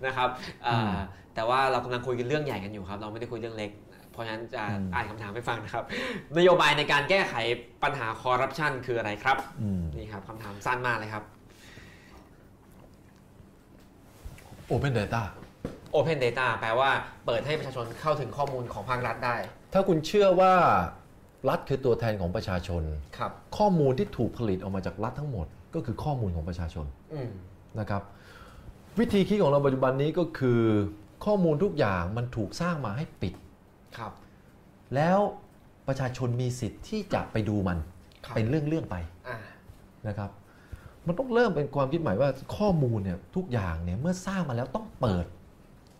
นะครับอ่าอืมแต่ว่าเรากำลังคุยกันเรื่องใหญ่กันอยู่ครับ เราไม่ได้คุยเรื่องเล็กเพราะฉะนั้นจะอืมอ่านคำถามให้ฟังนะครับ นโยบายในการแก้ไขปัญหาคอร์รัปชันคืออะไรครับอืมนี่ครับคำถามสั้นมากเลยครับ Open Data Open Data แปลว่าเปิดให้ประชาชนเข้าถึงข้อมูลของภาครัฐได้ ถ้าคุณเชื่อว่ารัฐคือตัวแทนของประชาชน ครับ ข้อมูลที่ถูกผลิตออกมาจากรัฐทั้งหมด ก็คือข้อมูลของประชาชนอืมนะครับ วิธีคิดของเราปัจจุบันนี้ก็คือข้อมูลทุกอย่างมันถูกสร้างมาให้ปิด ครับ แล้วประชาชนมีสิทธิ์ที่จะไปดูมัน ครับ เป็นเรื่องๆไปอ่า นะครับ มันต้องเริ่มเป็นความคิดใหม่ว่าข้อมูลเนี่ยทุกอย่างเนี่ยเมื่อสร้างมาแล้วต้องเปิด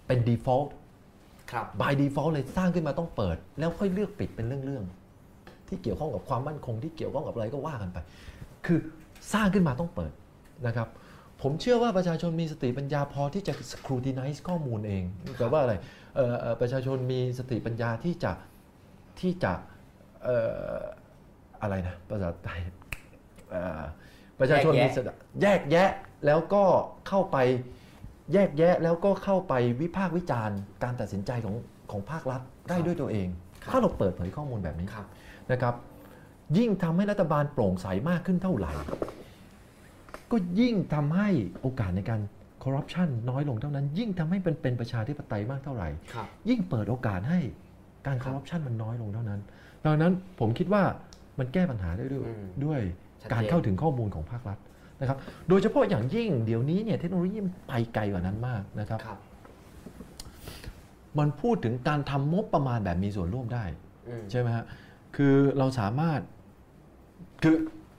เป็น default ครับ by default เลยสร้างขึ้นมาต้องเปิด แล้วค่อยเลือกปิดเป็นเรื่องๆที่เกี่ยวข้องกับความมั่นคงที่เกี่ยวข้องกับอะไรก็ว่ากันไป คือสร้างขึ้นมาต้องเปิดนะครับ ผมเชื่อว่าประชาชนมีสติปัญญาพอที่จะ scrutinize ข้อมูลเองแปลว่าอะไรเอ่อเอ่อประชาชนมีสติปัญญาที่จะที่จะเอ่ออะไรนะภาษาไทยเอ่อ ประชาชนแยกมีแยะสติแยกแยะแล้วก็เข้าไปแยกแยะแล้วก็เข้าไปวิพากษ์วิจารณ์ การตัดสินใจของของภาครัฐได้ด้วยตัวเอง ถ้าเราเปิดเผยข้อมูลแบบนี้ครับนะครับ ยิ่งทำให้รัฐบาลโปร่งใสมากขึ้นเท่าไหร่ ก็ยิ่งทำให้โอกาสในการคอร์รัปชันน้อยลงเท่านั้น ยิ่งทำให้เป็นเป็นประชาธิปไตยมากเท่าไหร่ครับยิ่งเปิดโอกาสให้การคอร์รัปชันมันน้อยลงเท่านั้น ดังนั้นผมคิดว่ามันแก้ปัญหาได้ด้วยอืมด้วยชัดเจน การเข้าถึงข้อมูลของภาครัฐนะครับ โดยเฉพาะอย่างยิ่งเดี๋ยวนี้เนี่ยเทคโนโลยีมันไปไกลกว่านั้นมากนะครับครับมันพูดถึงการทำงบประมาณแบบมีส่วนร่วมได้อืมใช่ไหมฮะคือเราสามารถคือ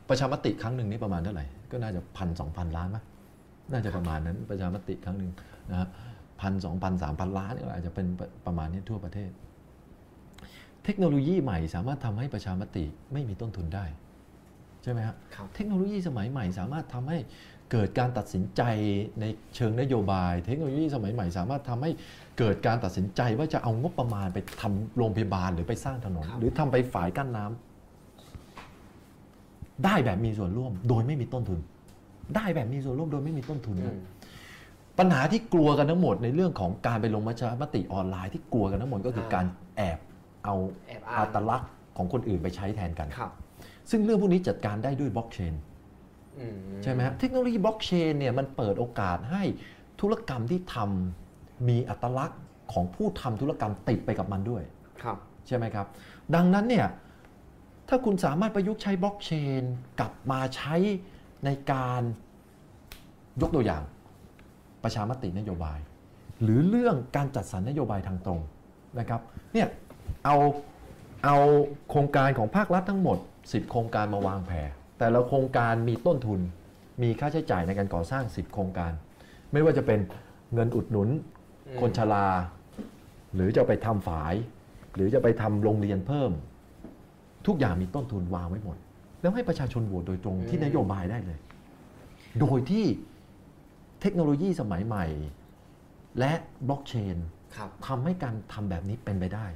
ประชามติครั้งหนึ่งนี่ประมาณเท่าไหร่ก็น่าจะพันสองพันล้านมั้ยน่าจะประมาณนั้นประชามติครั้งหนึ่งนะฮะพันสองพันสามพันล้านก็อาจจะเป็นประมาณนี้ทั่วประเทศ เทคโนโลยีใหม่สามารถทำให้ประชามติไม่มีต้นทุนได้ ใช่ไหมฮะครับเทคโนโลยีสมัยใหม่สามารถทำให้เกิดการตัดสินใจในเชิงนโยบาย เทคโนโลยีสมัยใหม่ สามารถทำให้เกิดการตัดสินใจว่าจะเอางบประมาณไปทำโรงพยาบาลหรือไปสร้างถนนครับหรือทำไปฝายกั้นน้ำได้แบบมีส่วนร่วมโดยไม่มีต้นทุน ได้แบบมีส่วนร่วมโดยไม่มีต้นทุนอืนะปัญหาที่กลัวกันทั้งหมดในเรื่องของการไปลงประชามติออนไลน์ที่กลัวกันทั้งหมดก็คืออาการแอบเอาแอบอ้างอัตลักษณ์ของคนอื่นไปใช้แทนกันครับ ซึ่งเรื่องพวกนี้จัดการได้ด้วยบล็อกเชนอืมใช่ไหมฮะเทคโนโลยีบล็อกเชนเนี่ยมันเปิดโอกาสให้ธุรกรรมที่ทำมีอัตลักษณ์ของผู้ทำธุรกรรมติดไปกับมันด้วยครับใช่ไหมครับ ดังนั้นเนี่ยถ้าคุณสามารถประยุกต์ใช้บล็อกเชนกลับมาใช้ในการยกตัวอย่างประชามตินโยบาย หรือเรื่องการจัดสรรนโยบายทางตรงนะครับเนี่ยเอาเอาโครงการของภาครัฐทั้งหมด 10 โครงการมาวางแผนแต่ละโครงการมีต้นทุน มีค่าใช้จ่ายในการก่อสร้าง 10 โครงการ ไม่ว่าจะเป็นเงินอุดหนุนอืมคนชรา หรือจะไปทำฝาย หรือจะไปทำโรงเรียนเพิ่ม ทุกอย่างมีต้นทุนวางไว้หมด แล้วให้ประชาชนโหวตโดยตรงที่นโยบายได้เลย โดยที่เทคโนโลยีสมัยใหม่ และบล็อกเชนครับทำให้การทำแบบนี้เป็นไปได้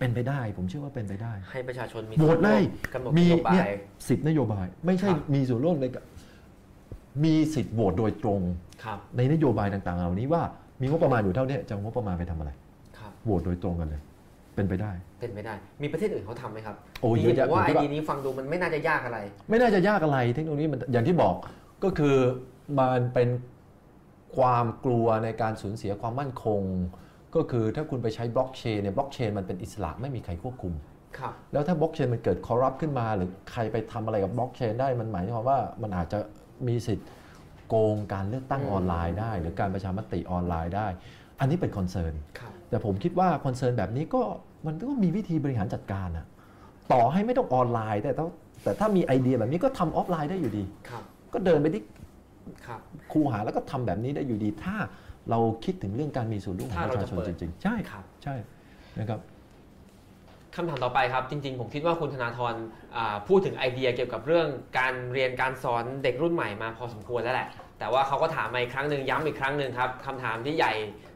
เป็นไปได้ ผมเชื่อว่าเป็นไปได้ให้ประชาชนมีโหวตเลยกำหนดมีนโยบาเนี่ยย สิทธินโยบาย ไม่ใช่ครับ มีส่วนร่วมในการมีสิทธิ์โหวตโดยตรงครับในนโยบายต่างๆ เหล่านี้ว่ามีงบประมาณอยู่เท่านี้จะเอางบประมาณไปทำอะไรครับ โหวตโดยตรงกันเลย เป็นไปได้ เป็นไปได้ มีประเทศอื่นเขาทำไหมครับโอ้ยจริงๆเยอะผมว่าแยะผมไอคิดว่า เดียนี้ฟังดูมันไม่น่าจะยากอะไร ไม่น่าจะยากอะไร เทคโนโลยีมันอย่างที่บอกก็คือมันเป็นความกลัวในการสูญเสียความมั่นคง ก็คือถ้าคุณไปใช้บล็อกเชนเนี่ยบล็อกเชนมันเป็นอิสระไม่มีใครควบคุม ครับ แล้วถ้าบล็อกเชนมันเกิด corrupt ขึ้นมา หรือใครไปทำอะไรกับบล็อกเชนได้มันหมายความว่ามันอาจจะมีสิทธิ์โกงการเลือกตั้งอืมออนไลน์ได้ หรือการประชามติออนไลน์ได้ อันนี้เป็น concern ครับ แต่ผมคิดว่า concern แบบนี้ก็มันก็มีวิธีบริหารจัดการอะต่อให้ไม่ต้องออนไลน์ แต่ถ้าแต่ถ้ามีไอเดียแบบนี้ก็ทำออฟไลน์ได้อยู่ดี ครับ ก็เดินไปที่ครับ คูหาแล้วก็ทำแบบนี้ได้อยู่ดี ถ้า เราคิดถึงเรื่องการมีส่วนร่วมของถ้าปเราระชาจะชนเปิดจริงๆ ใช่ครับใช่นะครับคำถามต่อไปครับ จริง ๆ ผมคิดว่าคุณธนาธรอ่าพูดถึงไอเดียเกี่ยวกับเรื่องการเรียนการสอนเด็กรุ่นใหม่มาพอสมควรแล้วแหละ แต่ว่าเขาก็ถามมาอีกครั้งหนึ่งย้ำอีกครั้งหนึ่งครับคำถามที่ใหญ่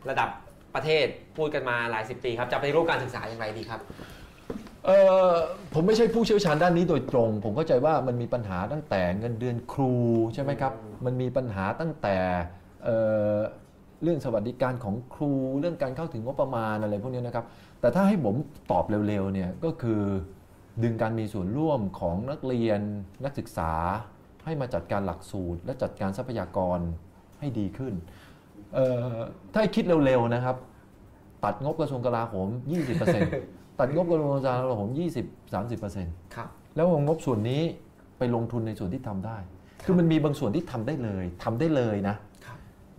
ระดับประเทศพูดกันมาหลายสิบปีครับจะไปรูปการศึกษาอย่างไรดีครับเออผมไม่ใช่ผู้เชี่ยวชาญด้านนี้โดยตรง ผมเข้าใจว่ามันมีปัญหาตั้งแต่เงินเดือนครูใช่ไหมครับอืมมันมีปัญหาตั้งแต่ เอ่อเรื่องสวัสดิการของครูเรื่องการเข้าถึงงบประมาณอะไรพวกนี้นะครับ แต่ถ้าให้ผมตอบเร็วๆเนี่ยก็คือดึงการมีส่วนร่วมของนักเรียนนักศึกษา ให้มาจัดการหลักสูตร และจัดการทรัพยากรให้ดีขึ้นเอ่อถ้าให้คิดเร็วๆนะครับ ตัดงบกระทรวงกลาโหม 20%ตัดงบกระทรวงกลาโหม 20-30%ครับแล้วเอางบส่วนนี้ไปลงทุนในส่วนที่ทำได้ คือมันมีบางส่วนที่ทำได้เลยทำได้เลยนะครับ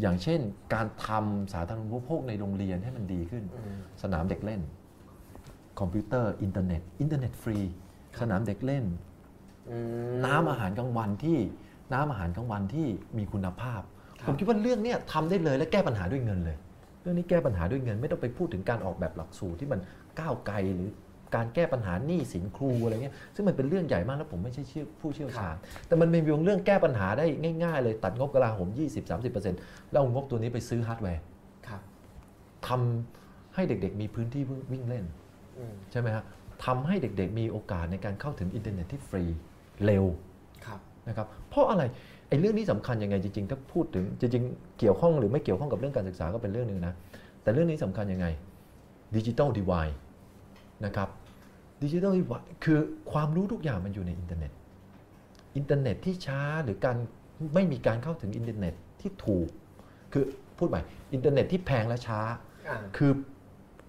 อย่างเช่น การทำสาธารณูปโภคในโรงเรียนให้มันดีขึ้นอืมสนามเด็กเล่น คอมพิวเตอร์อินเทอร์เน็ต อินเทอร์เน็ตฟรี สนามเด็กเล่นอืมน้ำอาหารกลางวันที่น้ำอาหารกลางวันที่มีคุณภาพครับผมคิดว่าเรื่องเนี้ยทำได้เลยและแก้ปัญหาด้วยเงินเลย เรื่องนี้แก้ปัญหาด้วยเงิน ไม่ต้องไปพูดถึงการออกแบบหลักสูตรที่มันก้าวไกลหรือ การแก้ปัญหาหนี้สินครูอะไรเงี้ยซึ่งมันเป็นเรื่องใหญ่มากแล้วผมไม่ใช่เชี่ยวผู้เชี่ยวชาญแต่มันมีเรื่องแก้ปัญหาได้ง่าย ๆ เลยตัดงบกลาโหม 20-30%แล้วเอางบตัวนี้ไปซื้อฮาร์ดแวร์ครับทำให้เด็กๆ มีพื้นที่วิ่งเล่นอืมใช่ไหมฮะทำให้เด็กๆ มีโอกาสในการเข้าถึงอินเทอร์เน็ตที่ฟรีเร็วครับนะครับเพราะอะไรไอ้เรื่องนี้สำคัญยังไงจริงๆถ้าพูดถึงจริงๆเกี่ยวข้องหรือไม่เกี่ยวข้องกับเรื่องการศึกษาก็เป็นเรื่องหนึ่งนะแต่เรื่องนี้สำคัญยังไงดิจิ t a ลดีวาย นะครับดิจิ t a ลดีวายคือความรู้ทุกอย่างมันอยู่ในอินเทอร์เน็ต อินเทอร์เน็ตที่ช้าหรือการไม่มีการเข้าถึงอินเทอร์เน็ตที่ถูก คือพูดใหม่อินเทอร์เน็ตที่แพงและช้าอ่าคือ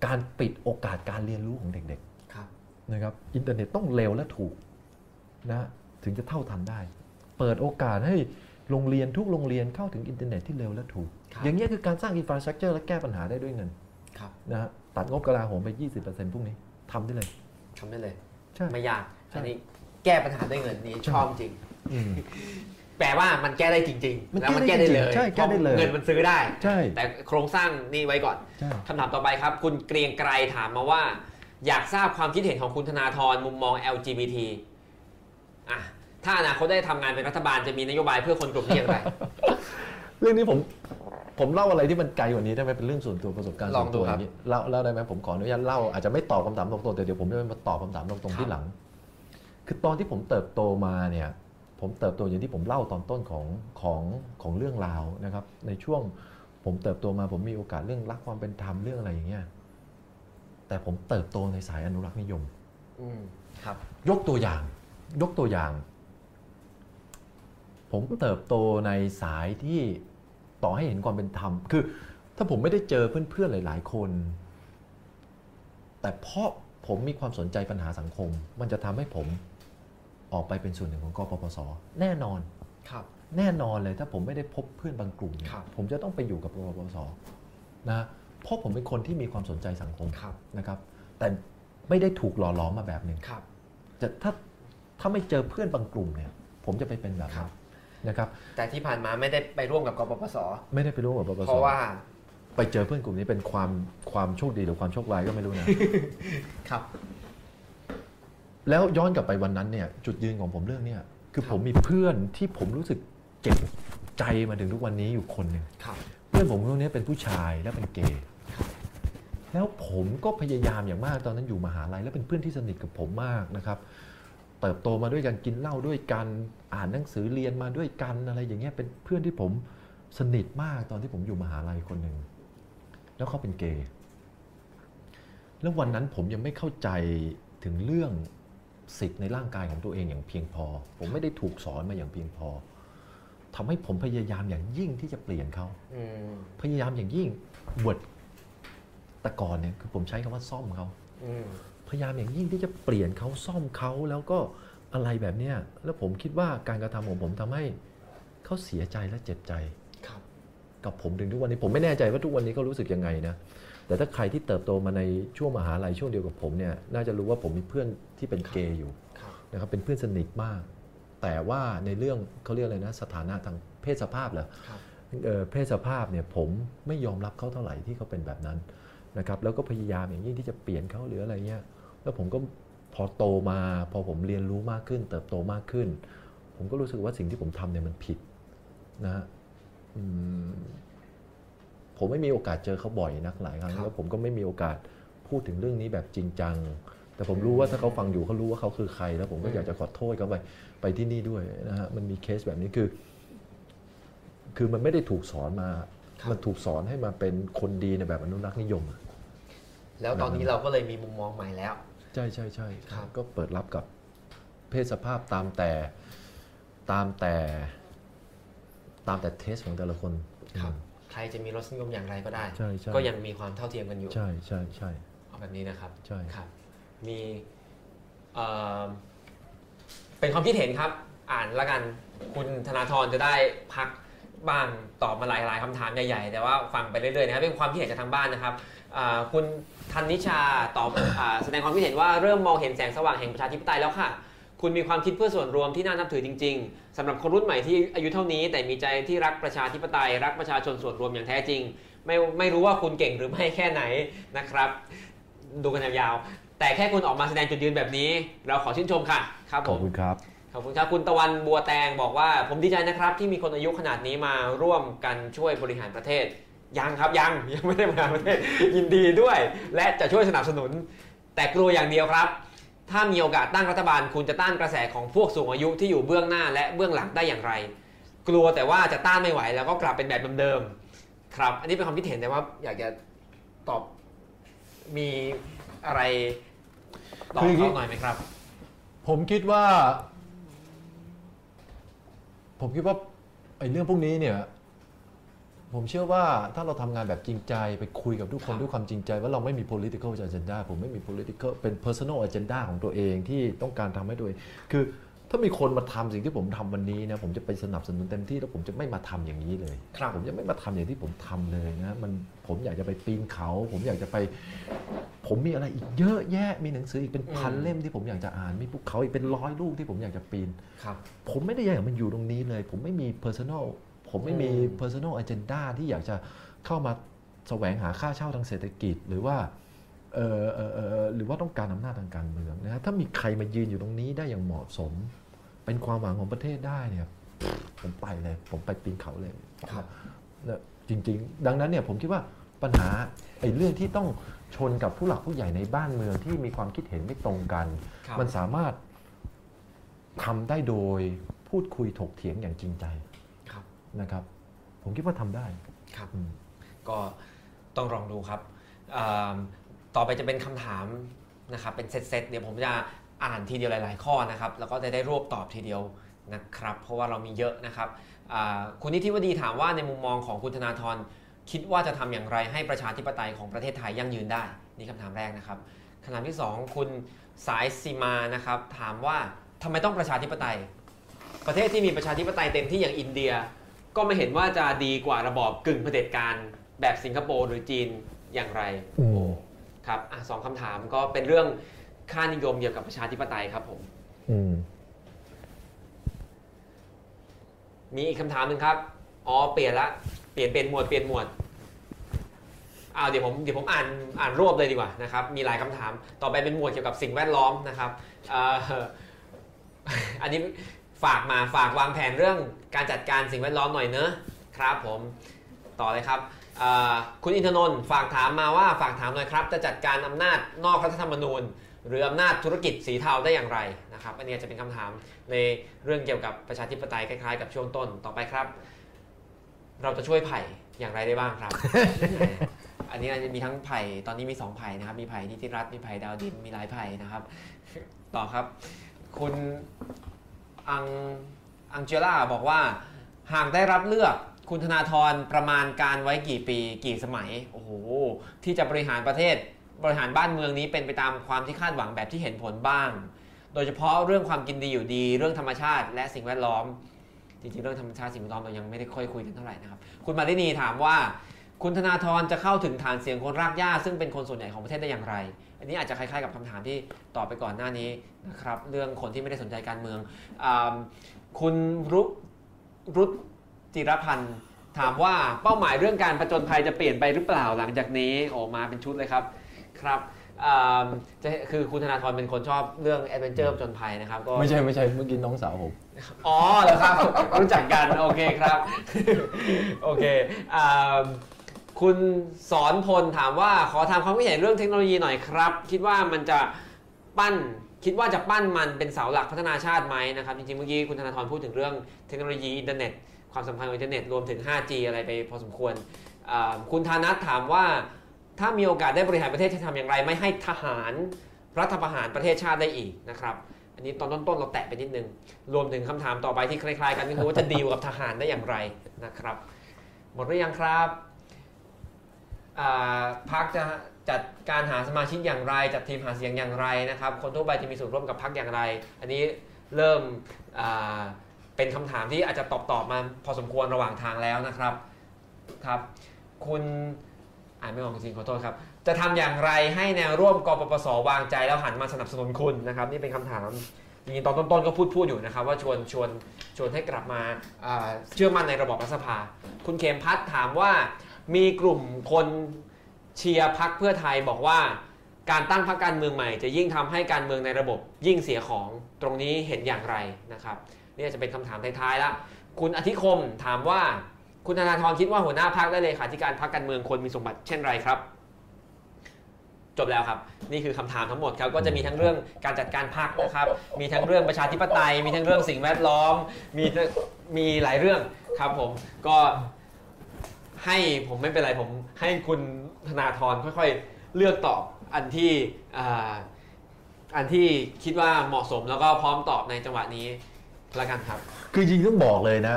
การปิดโอกาสการเรียนรู้ของเด็กๆครับนะครับอินเทอร์เน็ตต้องเร็วและถูกนะถึงจะเท่าทันได้ เปิดโอกาสให้โรงเรียนทุกโรงเรียนเข้าถึงอินเทอร์เน็ตที่เร็วและถูกครับอย่างเนี้ยคือการสร้าง infrastructure และแก้ปัญหาได้ด้วยเงินครับนะฮะตัดงบกลาโหมไป 20%พวกนี้ ทำได้เลยทำได้เลยใช่ไม่ยากใช่อันนี้แก้ปัญหาด้วยเงินนี่ใช่ชอบจริงอืมแปลว่ามันแก้ได้จริงมันๆแล้วมันแก้แก้ได้ได้จริเลงยใช่แก้ได้เลยพราะเงินมันซื้อได้ใช่แต่โครงสร้างนี่ไว้ก่อนใช่คำถามต่อไปครับ คุณเกรียงไกรถามมาว่า อยากทราบความคิดเห็นของคุณธนาธรมุมมอง LGBT อะถ้าอนาคตได้ทำงานเป็นรัฐบาลจะมีนโยบายเพื่อคนกลุ่มนี้อย่างไร เรื่องนี้ผม ผมเล่าอะไรที่มันไกลกว่านี้ได้ไหมเป็นเรื่องส่วนตัวประสบการณ์ลส่องวนดูตัวอครับย่างนี้เล่าเล่าได้ไหมผมขออนุญาตเล่าอาจจะไม่ตอบคำถามตรงๆแต่เดี๋ยวผมจะมาตอบคำถามตรงๆที่หลัง คือตอนที่ผมเติบโตมาเนี่ยผมเติบโตอย่างที่ผมเล่าตอนต้นของของของเรื่องราวนะครับ ในช่วงผมเติบโตมาผมมีโอกาสเรื่องรักความเป็นธรรมเรื่องอะไรอย่างเงี้ยแต่ผมเติบโตในสายอนุรักษ์นิยมอืมครับ ยกตัวอย่าง ยกตัวอย่าง ผมเติบโตในสายที่ ต่อให้เห็นความเป็นธรรม คือ ถ้าผมไม่ได้เจอเพื่อนๆหลาย ๆ คน แต่เพราะผมมีความสนใจปัญหาสังคม มันจะทำให้ผมออกไปเป็นส่วนหนึ่งของกปปส แน่นอนครับ แน่นอนเลยถ้าผมไม่ได้พบเพื่อนบางกลุ่มเนี่ยครับผมจะต้องไปอยู่กับกปปสนะเพราะผมเป็นคนที่มีความสนใจสังคมครับนะครับ แต่ไม่ได้ถูกหล่อหลอมมาแบบหนึ่งครับจะถ้าถ้าไม่เจอเพื่อนบางกลุ่มเนี่ย ผมจะไปเป็นแบบครันั้นบ นะครับแต่ที่ผ่านมาไม่ได้ไปร่วมกับกปปส ไม่ได้ไปร่วมกับปปสเพราะว่าไปเจอเพื่อนกลุ่มนี้เป็นความความโชคดีหรือความโชคร้ายก็ไม่รู้นะครับ แล้วย้อนกลับไปวันนั้นเนี่ยจุดยืนของผมเรื่องเนี่ยคือครับผมมีเพื่อนที่ผมรู้สึกเจ็บใจมาถึงทุกวันนี้อยู่คนหนึ่งครับเพื่อนผมคนนี้เป็นผู้ชายและเป็นเกย์แล้วผมก็พยายามอย่างมากตอนนั้นอยู่มหาลัยและเป็นเพื่อนที่สนิทกับผมมากนะครับ เติบโตมาด้วยกันกินเหล้าด้วยกันอ่านหนังสือเรียนมาด้วยกันอะไรอย่างเงี้ยเป็นเพื่อนที่ผมสนิทมากตอนที่ผมอยู่มหาลัยคนหนึ่งแล้วเขาเป็นเกย์แล้ววันนั้นผมยังไม่เข้าใจถึงเรื่องสิทธิ์ในร่างกายของตัวเองอย่างเพียงพอ ผมไม่ได้ถูกสอนมาอย่างเพียงพอทำให้ผมพยายามอย่างยิ่งที่จะเปลี่ยนเขาอืมพยายามอย่างยิ่งบทแต่ก่อนเนี่ยคือผมใช้คำว่าซ่อมเขาอืม พยายามอย่างยิ่งที่จะเปลี่ยนเขาซ่อมเขาแล้วก็อะไรแบบเนี้ยแล้วผมคิดว่าการกระทำของผมทำให้เขาเสียใจและเจ็บใจครับกับผมถึงทุกวันนี้ผมไม่แน่ใจว่าทุกวันนี้เขารู้สึกยังไงนะแต่ถ้าใครที่เติบโตมาในช่วงมหาลัยช่วงเดียวกับผมเนี่ยน่าจะรู้ว่าผมมีเพื่อนที่เป็นเกย์อยู่ครับนะครับเป็นเพื่อนสนิทมาก แต่ว่าในเรื่องเขาเรียกอะไรนะสถานะทางเพศสภาพเหรอครับเอ่อเพศสภาพเนี่ยผมไม่ยอมรับเขาเท่าไหร่ที่เขาเป็นแบบนั้นนะครับแล้วก็พยายามอย่างยิ่งที่จะเปลี่ยนเขาหรืออะไรเงี้ย แล้วผมก็พอโตมา พอผมเรียนรู้มากขึ้น เติบโตมากขึ้น ผมก็รู้สึกว่าสิ่งที่ผมทำเนี่ยมันผิดนะฮะอืมผมไม่มีโอกาสเจอเขาบ่อยนักหลายครั้งครับแล้วผมก็ไม่มีโอกาสพูดถึงเรื่องนี้แบบจริงจัง แต่ผมรู้ว่าถ้าเขาฟังอยู่เขารู้ว่าเขาคือใคร แล้วผมก็อยากจะขอโทษเขาไปไปที่นี่ด้วยนะฮะมันมีเคสแบบนี้คือ คือมันไม่ได้ถูกสอนมาครับมันถูกสอนให้มาเป็นคนดีในแบบอนุรักษ์นิยมอะแล้วตอนนี้เราก็เลยมีมุมมองใหม่แล้ว ใช่ใช่ใช่ครับก็เปิดรับกับเพศสภาพตามแต่ตามแต่ ตามแต่เทสของแต่ละคนครับใครจะมีรสนิยมอย่างไรก็ได้ ใช่ใช่ก็ยังมีความเท่าเทียมกันอยู่ ใช่ใช่ใช่เอาแบบนี้นะครับใช่ครับ มีเอ่อเป็นความคิดเห็นครับ อ่านแล้วกันคุณธนาธรจะได้พักบ้างตอบมาหลายๆคำถามใหญ่ๆ แต่ว่าฟังไปเรื่อยๆนะครับเป็นความคิดเห็นจากทางบ้านนะครับอ่าคุณ ธันนิชาตอบอาแสดงความคิดเห็นว่าเริ่มมองเห็นแสงสว่างแห่งประชาธิปไตยแล้วค่ะ คุณมีความคิดเพื่อส่วนรวมที่น่านับถือจริง ๆสำหรับคนรุ่นใหม่ที่อายุเท่านี้ แต่มีใจที่รักประชาธิปไตย รักประชาชนส่วนรวมอย่างแท้จริง ไม่ไม่รู้ว่าคุณเก่งหรือไม่แค่ไหนนะครับ ดูกันยาวๆแต่แค่คุณออกมาแสดงจุดยืนแบบนี้ เราขอชื่นชมค่ะ ครับขผอบม คุณครับ ขอบคุณครับคุณตะวันบัวแตงบอกว่า ผมดีใจนะครับที่มีคนอายุขนาดนี้มาร่วมกันช่วยบริหารประเทศ ยังครับยังยังไม่ได้บริหารประเทศยินดีด้วย และจะช่วยสนับสนุน แต่กลัวอย่างเดียวครับ ถ้ามีโอกาสตั้งรัฐบาลคุณจะต้านกระแสของพวกสูงอายุที่อยู่เบื้องหน้าและเบื้องหลังได้อย่างไร กลัวแต่ว่าจะต้านไม่ไหวแล้วก็กลับเป็นแบบเดิมๆครับ อันนี้เป็นความคิดเห็นแต่ว่าอยากจะตอบมีอะไรตอบคืออย่างนี้เขาหน่อยไหมครับ ผมคิดว่า ผมคิดว่าไอ้เรื่องพวกนี้เนี่ย ผมเชื่อว่าถ้าเราทำงานแบบจริงใจไปคุยกับทุกคนครับด้วยความจริงใจ ว่าเราไม่มี political agenda ผมไม่มี political เป็น personal agenda ของตัวเองที่ต้องการทำให้ตัวเองคือถ้ามีคนมาทำสิ่งที่ผมทำวันนี้นะผมจะไปสนับสนุนเต็มที่แล้วผมจะไม่มาทำอย่างนี้เลยครับผมจะไม่มาทำอย่างที่ผมทำเลยนะมันผมอยากจะไปปีนเขา ผมอยากจะไป ผมมีอะไรอีกเยอะแยะมีหนังสืออีกเป็นพันอืมเล่มที่ผมอยากจะอ่านมีภูเขาอีกเป็นร้อยลูกที่ผมอยากจะปีนครับผมไม่ได้อยากให้มันอยู่ตรงนี้เลย ผมไม่มี personal ผมไม่มีอืม personal agenda ที่อยากจะเข้ามาแสวงหาค่าเช่าทางเศรษฐกิจหรือว่าเออเออเออหรือว่าต้องการอำนาจทางการเมืองนะฮะถ้ามีใครมายืนอยู่ตรงนี้ได้อย่างเหมาะสม เป็นความหวังของประเทศได้เนี่ยผมไปเลย ผมไปปีนเขาเลยครับนะจริง ๆ ดังนั้นเนี่ยผมคิดว่าปัญหาไอ้เรื่องที่ต้องชนกับผู้หลักผู้ใหญ่ในบ้านเมืองที่มีความคิดเห็นไม่ตรงกันครับมันสามารถทำได้โดยพูดคุยถกเถียงอย่างจริงใจครับ นะครับ ผมคิดว่าทำได้ครับอืมก็ต้องลองดูครับอ่าต่อไปจะเป็นคำถามนะครับเป็นเซตๆเดี๋ยวผมจะอ่านทีเดียวหลาย ๆ ข้อนะครับ แล้วก็จะได้รวบตอบทีเดียวนะครับ เพราะว่าเรามีเยอะนะครับอ่าคุณนิติวดีถามว่าในมุมมองของคุณธนาธรคิดว่าจะทำอย่างไรให้ประชาธิปไตยของประเทศไทยยั่งยืนได้ นี่คำถามแรกนะครับคำถามที่สองคุณสายซีมานะครับถามว่าทำไมต้องประชาธิปไตย ประเทศที่มีประชาธิปไตยเต็มที่อย่างอินเดีย ก็ไม่เห็นว่าจะดีกว่าระบอบกึ่งเผด็จการแบบสิงคโปร์หรือจีนอย่างไรอืมโอ้ครับอะสองคำถามก็เป็นเรื่องค่านิยมเกี่ยวกับประชาธิปไตยครับผมอืมมีอีกคำถามหนึ่งครับ อ๋อ เปลี่ยนละ เปลี่ยนเป็นหมวด เปลี่ยนหมวดอ้าวเดี๋ยวผมเดี๋ยวผมอ่านอ่านรวบเลยดีกว่านะครับ มีหลายคำถาม ต่อไปเป็นหมวดเกี่ยวกับสิ่งแวดล้อมนะครับเอ่ออันนี้ ฝากมาฝากวางแผนเรื่องการจัดการสิ่งแวดล้อมหน่อยเนอะครับผมต่อเลยครับคุณอินทนนท์ฝากถามมาว่าฝากถามหน่อยครับ จะจัดการอำนาจนอกรัฐธรรมนูญ หรืออำนาจธุรกิจสีเทาได้อย่างไรนะครับอันนี้จะเป็นคำถามในเรื่องเกี่ยวกับประชาธิปไตยคล้ายๆ กับช่วงต้นต่อไปครับ เราจะช่วยไผ่อย่างไรได้บ้างครับ อันนี้จะมีทั้งไผ่ตอนนี้มีสองไผ่นะครับ มีไผ่นิติรัตน์มีไผ่ดาวดินมีหลายไผ่นะครับ ต่อครับ คุณ อังอังเจล่าบอกว่า หากได้รับเลือกคุณธนาธรประมาณการไว้กี่ปีกี่สมัย โอ้โห ที่จะบริหารประเทศบริหารบ้านเมืองนี้เป็นไปตามความที่คาดหวังแบบที่เห็นผลบ้าง โดยเฉพาะเรื่องความกินดีอยู่ดี เรื่องธรรมชาติและสิ่งแวดล้อม จริงๆ เรื่องธรรมชาติสิ่งแวดล้อมเรายังไม่ได้ค่อยคุยกันเท่าไหร่นะครับ คุณมารินีถามว่า คุณธนาธรจะเข้าถึงฐานเสียงคนรากหญ้าซึ่งเป็นคนส่วนใหญ่ของประเทศได้อย่างไร อันนี้อาจจะคล้ายๆกับคำถามที่ตอบไปก่อนหน้านี้นะครับเรื่องคนที่ไม่ได้สนใจการเมืองอาคุณรุรุตจิรพันธ์ถามว่าเป้าหมายเรื่องการผจญภัยจะเปลี่ยนไปหรือเปล่าหลังจากนี้โอ้มาเป็นชุดเลยครับครับอ่าจะคือคุณธนาธรเป็นคนชอบเรื่อง adventure ผจญภัยนะครับก็ไม่ใช่ไม่ใช่เมื่อกี้น้องสาวผมอ๋อเหรอครับรู้จักกันโอเคครับโอเคอ่า คุณสอนพลถามว่าขอถามความคิดเห็นเรื่องเทคโนโลยีหน่อยครับ คิดว่ามันจะปั้นคิดว่าจะปั้นมันเป็นเสาหลักพัฒนาชาติไหมนะครับ จริงๆ เมื่อกี้คุณธนาธรพูดถึงเรื่องเทคโนโลยีอินเทอร์เน็ต ความสัมพันธ์ของอินเทอร์เน็ตรวมถึง 5G อะไรไปพอสมควร คุณธนัทถามว่าถ้ามีโอกาสได้บริหารประเทศจะทำอย่างไร ไม่ให้ทหารรัฐประหารประเทศชาติได้อีกนะครับอันนี้ตอนต้นๆเราแตะไปนิดนึง รวมถึงคำถามต่อไปที่คล้ายๆ กันก็คือว่าจะดีลกับทหารได้อย่างไรนะครับ หมดหรือยังครับ พักจะจัดการหาสมาชิกอย่างไร จัดทีมหาเสียงอย่างไรนะครับ คนทั่วไปจะมีส่วนร่วมกับพักอย่างไร อันนี้เริ่มเป็นคำถามที่อาจจะตอบตอบมาพอสมควรระหว่างทางแล้วนะครับครับ คุณอ่านไม่ออกจริงขอโทษครับ จะทำอย่างไรให้แนวร่วมกปปสวางใจแล้วหันมาสนับสนุนคุณนะครับ นี่เป็นคำถามจริงๆตอนต้นๆก็พูดพูดอยู่นะครับ ว่าชวนชวนชวนให้กลับมาเชื่อมั่นในระบอบรัฐสภา คุณเขมพัฒน์ถามว่า มีกลุ่มคนเชียร์พักเพื่อไทยบอกว่า การตั้งพรรคการเมืองใหม่ จะยิ่งทำให้การเมืองในระบบยิ่งเสียของตรงนี้เห็นอย่างไรนะครับนี่จะเป็นคำถามท้ายๆแล้วคุณอธิคมถามว่าคุณธนาธรคิดว่าหัวหน้าพักและเลยขาธิการพักการเมืองควรมีสมบัติเช่นไรครับ จบแล้วครับ นี่คือคำถามทั้งหมดครับก็จะมีทั้งเรื่องการจัดการพักนะครับ มีทั้งเรื่องประชาธิปไตย มีทั้งเรื่องสิ่งแวดล้อม มีมีหลายเรื่องครับผมก็ ให้ผมไม่เป็นไรผมให้คุณธนาธรค่อยๆ เลือกตอบอันที่ออันที่คิดว่าเหมาะสมแล้วก็พร้อมตอบในจังหวะนี้ละกันครับ คือจริงต้องบอกเลยนะ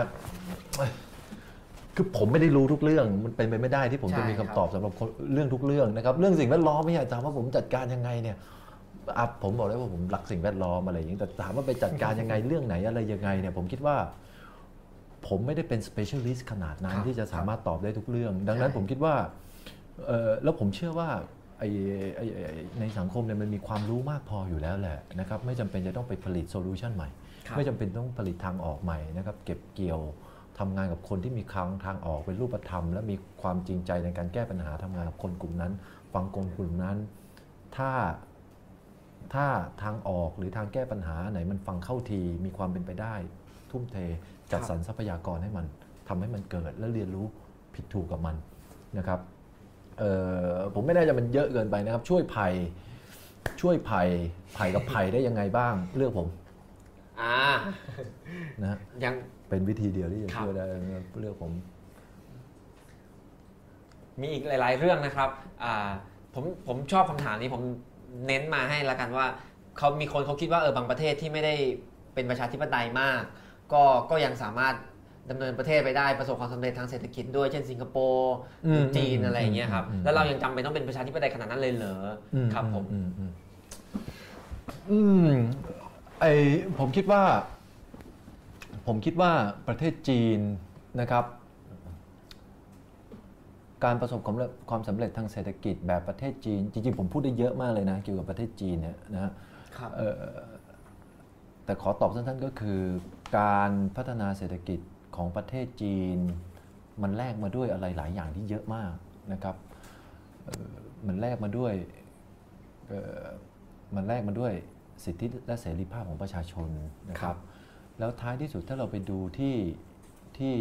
คือผมไม่ได้รู้ทุกเรื่องมันเป็นไปไม่ได้ที่ผมจะมีครัคำตอบสำหรับเรื่องทุกเรื่องนะครับ เรื่องสิ่งแวดล้อมไม่อยากถามว่าผมจัดการยังไงเนี่ยผมบอกเลยว่าผมรักสิ่งแวดล้อมอะไรอย่างนี้แต่ถามว่าไปจัดการยังไงเรื่องไหนอะไรยังไงเนี่ยผมคิดว่า ผมไม่ได้เป็น specialist ขนาดนั้นครับที่จะสามารถตอบได้ทุกเรื่อง ดังนั้นใช่ผมคิดว่าเออแล้วผมเชื่อว่าไอ้ไอ้ไอ้ไอ้ในสังคมเนี่ยมันมีความรู้มากพออยู่แล้วแหละนะครับไม่จำเป็นจะต้องไปผลิต solution ใหม่ ไม่จำเป็นต้องผลิตทางออกใหม่นะครับเก็บเกี่ยวทำงานกับคนที่มีคางทางออกเป็นรูปธรรม และมีความจริงใจในการแก้ปัญหาทำงานกับคนกลุ่มนั้น ฟังคนกลุ่มนั้น ถ้าถ้าทางออกหรือทางแก้ปัญหาไหนมันฟังเข้าทีมีความเป็นไปได้ ทุ่มเท จัดสรรทรัพยากรให้มันทำให้มันเกิดและเรียนรู้ผิดถูกกับมันนะครับเอ่อผมไม่ได้จะมันเยอะเกินไปนะครับ ช่วยภัยช่วยภัยภัยกับภัยได้ยังไงบ้าง เลือกผมอ่านะฮะยังเป็นวิธีเดียวที่จะครับช่วยได้เลือกผม มีอีกหลาย ๆ เรื่องนะครับอ่าผมผมชอบคำถามนี้ผมเน้นมาให้ละกันว่าเขามีคนเขาคิดว่าเออบางประเทศที่ไม่ได้เป็นประชาธิปไตยมาก ก็ก็ยังสามารถดำเนินประเทศไปได้ประสบความสำเร็จทางเศรษฐกิจด้วยเช่นสิงคโปร์อืมจีนอืมอะไรอย่างเงี้ยครับอืมแล้วเรายังจำเป็นต้องเป็นประชาธิปไตยขนาดนั้นเลยเหรออครับผมอือืมอืมไอผมคิดว่า ผมคิดว่าประเทศจีนนะครับ การประสบความสำเร็จความสำเร็จทางเศรษฐกิจแบบประเทศจีน จริงๆผมพูดได้เยอะมากเลยนะเกี่ยวกับประเทศจีนเนี่ยนะฮะครับเอ่อแต่ขอตอบสั้นๆก็คือ การพัฒนาเศรษฐกิจของประเทศจีน มันแลกมาด้วยอะไรหลายอย่างที่เยอะมากนะครับเอ่อมันแลกมาด้วยเอ่อมันแลกมาด้วยสิทธิและเสรีภาพของประชาชนนะครับ แล้วท้ายที่สุดถ้าเราไปดูที่ที่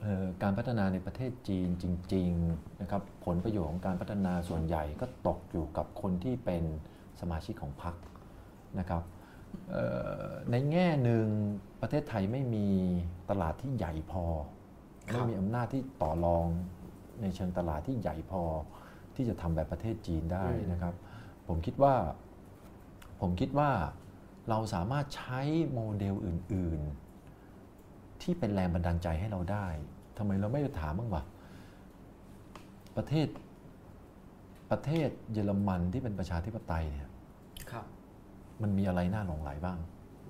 เอ่อการพัฒนาในประเทศจีนจริงๆนะครับผลประโยชน์ของการพัฒนาส่วนใหญ่ก็ตกอยู่กับคนที่เป็นสมาชิกของพรรคนะครับเอ่อ ในแง่หนึ่งประเทศไทยไม่มีตลาดที่ใหญ่พอครับไม่มีอำนาจที่ต่อรองในเชิงตลาดที่ใหญ่พอ ที่จะทำแบบประเทศจีนได้นะครับ ผมคิดว่า ผมคิดว่าเราสามารถใช้โมเดลอื่น ๆ ที่เป็นแรงบันดาลใจให้เราได้ทำไมเราไม่ไปถามบ้างวะประเทศประเทศเยอรมันที่เป็นประชาธิปไตยเนี่ยครับ มันมีอะไรน่าหลงไหลบ้าง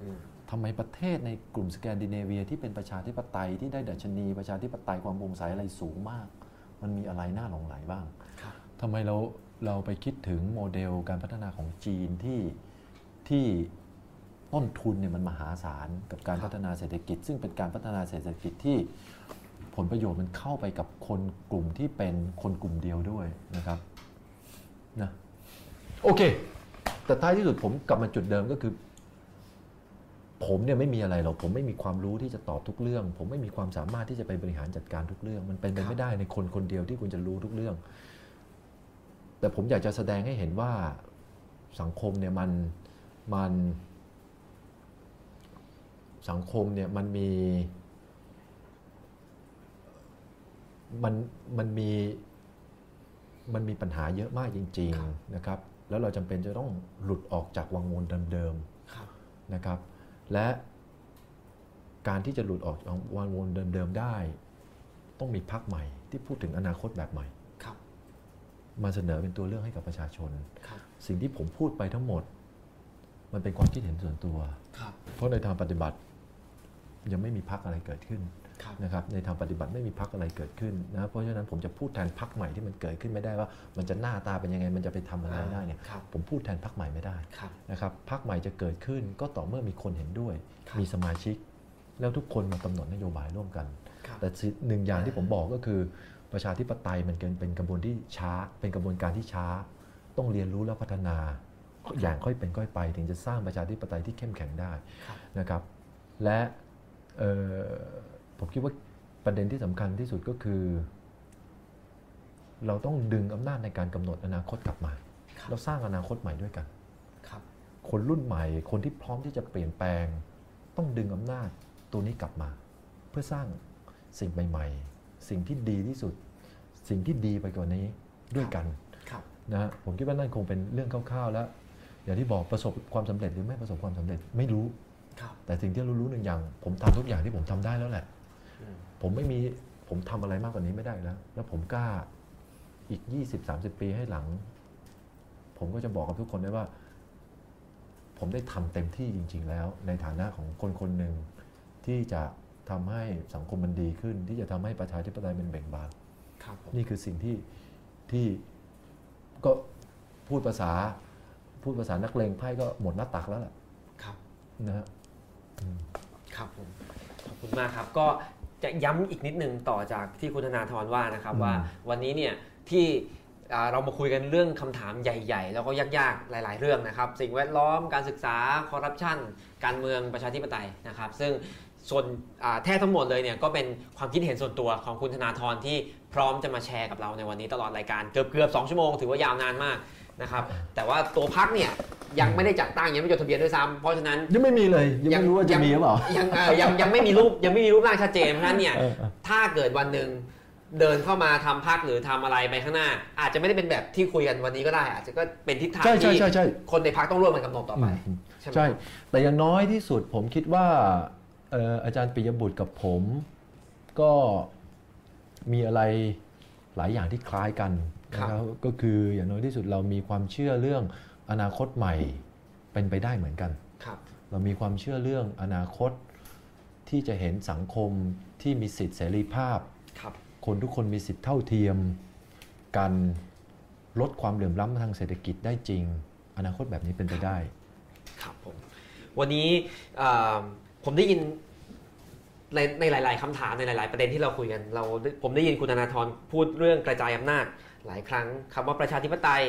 อืมทำไมประเทศในกลุ่มสแกนดิเนเวียที่เป็นประชาธิปไตยที่ได้ดัชนีประชาธิปไตยความโปร่งใสอะไรสูงมาก มันมีอะไรน่าหลงไหลบ้างครับทำไมเราเราไปคิดถึงโมเดลการพัฒนาของจีนที่ที่ต้นทุนเนี่ยมันมหาศาลกับการครับพัฒนาเศรษฐกิจ ซึ่งเป็นการพัฒนาเศรษฐกิจที่ผลประโยชน์มันเข้าไปกับคนกลุ่มที่เป็นคนกลุ่มเดียวด้วยนะครับนะโอเค แต่ท้ายที่สุดผมกลับมาจุดเดิมก็คือ ผมเนี่ยไม่มีอะไรหรอกผมไม่มีความรู้ที่จะตอบทุกเรื่อง ผมไม่มีความสามารถที่จะไปบริหารจัดการทุกเรื่อง มันเป็นไปไม่ได้ในคนคนเดียวที่คุณจะรู้ทุกเรื่อง แต่ผมอยากจะแสดงให้เห็นว่าสังคมเนี่ยมันมัน สังคมเนี่ยมันมีมันมันมีมันมีปัญหาเยอะมากจริง ๆ นะครับ แล้วเราจำเป็นจะต้องหลุดออกจากวังวนเดิมครับๆนะครับ และการที่จะหลุดออกจากวังวนเดิมๆได้ ต้องมีพักใหม่ที่พูดถึงอนาคตแบบใหม่ครับมาเสนอเป็นตัวเลือกให้กับประชาชนครับสิ่งที่ผมพูดไปทั้งหมด มันเป็นความคิดเห็นส่วนตัวครับเพราะในทางปฏิบัติยังไม่มีพักอะไรเกิดขึ้นครับ นะครับในทางปฏิบัติไม่มีพักอะไรเกิดขึ้นนะเพราะฉะนั้นผมจะพูดแทนพักใหม่ที่มันเกิดขึ้นไม่ได้ว่า มันจะหน้าตาเป็นยังไงมันจะไปทำอะไรได้เนี่ยครับผมพูดแทนพักใหม่ไม่ได้ครับนะครับพักใหม่จะเกิดขึ้นก็ต่อเมื่อมีคนเห็นด้วยครับมีสมาชิก แล้วทุกคนมากำหนดนโยบายร่วมกันครับแต่สิ่งหนึ่งอย่างที่ผมบอกก็คือ ประชาธิปไตยมันเป็นกระบวนที่ช้า เป็นกระบวนการที่ช้า ต้องเรียนรู้และพัฒนาอย่างค่อยเป็นค่อยไป ถึงจะสร้างประชาธิปไตยที่เข้มแข็งได้ครับนะครับ และเอ่อ ผมคิดว่าประเด็นที่สำคัญที่สุดก็คือ เราต้องดึงอำนาจในการกำหนดอนาคตกลับมาครับเราสร้างอนาคตใหม่ด้วยกันครับ คนรุ่นใหม่ คนที่พร้อมที่จะเปลี่ยนแปลง ต้องดึงอำนาจตัวนี้กลับมา เพื่อสร้างสิ่งใหม่ ๆ สิ่งที่ดีที่สุด สิ่งที่ดีไปกว่านี้ด้วยกันครับนะฮะผมคิดว่านั่นคงเป็นเรื่องคร่าวๆแล้ว อย่างที่บอกประสบความสำเร็จหรือไม่ประสบความสำเร็จไม่รู้ครับแต่สิ่งที่เรารู้หนึ่งอย่าง ผมทำทุกอย่างที่ผมทำได้แล้วแหละอืม ผมไม่มีผมทำอะไรมากกว่านี้ไม่ได้แล้ว แล้วผมกล้าอีก 20-30 ปีให้หลัง ผมก็จะบอกกับทุกคนได้ว่า ผมได้ทำเต็มที่จริง ๆ แล้ว ในฐานะของคนคนหนึ่งที่จะทำให้สังคมมันดีขึ้น ที่จะทำให้ประชาธิปไตยมันเบ่งบานครับผมนี่คือสิ่งที่ที่ก็พูดภาษา พูดภาษานักเลงไพ่ก็หมดหน้าตักแล้วแหละครับนะฮะครับผมขอบคุณมากครับ ก็ จะย้ำอีกนิดนึงต่อจากที่คุณธนาธรว่านะครับอืมว่าวันนี้เนี่ยที่อ่าเรามาคุยกันเรื่องคำถามใหญ่ ๆ แล้วก็ยากๆ หลาย ๆ เรื่องนะครับ สิ่งแวดล้อมการศึกษาคอร์รัปชันการเมืองประชาธิปไตยนะครับ ซึ่งส่วนอ่าแท้ทั้งหมดเลยเนี่ยก็เป็นความคิดเห็นส่วนตัวของคุณธนาธรที่พร้อมจะมาแชร์กับเราในวันนี้ตลอดรายการเกือบเกือบๆสองชั่วโมงถือว่ายาวนานมาก นะครับแต่ว่าตัวพักเนี่ยยังไม่ได้จัดตั้งยังไม่จดทะเบียนด้วยซ้ำเพราะฉะนั้นยังไม่มีเลย ยังไม่รู้ว่าจะมีหรือเปล่ายังเอ่อยังยังไม่มีรูปยังไม่มีรูปร่างชัดเจนเพราะฉะนั้นเนี่ยเออเออถ้าเกิดวันหนึ่งเดินเข้ามาทำพักหรือทำอะไรไปข้างหน้า อาจจะไม่ได้เป็นแบบที่คุยกันวันนี้ก็ได้ อาจจะก็เป็นทิศทางใช่ใช่ที่ใช่ใช่คนในพักต้องร่วมกันกำหนดต่อไปอืมใช่ไหมใช่แต่อย่างน้อยที่สุดผมคิดว่าเอ่ออาจารย์ปิยบุตรกับผม ก็มีอะไรหลายอย่างที่คล้ายกัน นะครับก็คืออย่างน้อยที่สุดเรามีความเชื่อเรื่องอนาคตใหม่เป็นไปได้เหมือนกันครับเรามีความเชื่อเรื่องอนาคตที่จะเห็นสังคมที่มีสิทธิเสรีภาพครับคนทุกคนมีสิทธิเท่าเทียมกันลดความเหลื่อมล้ำทางเศรษฐกิจได้จริง อนาคตแบบนี้เป็นไปได้ ครับผม วันนี้เอ่อผมได้ยินในในหลาย ๆคำถามในหลาย ๆ ประเด็นที่เราคุยกันเราผมได้ยินคุณธนาธรพูดเรื่องกระจายอำนาจ หลายครั้งคำว่าประชาธิปไตย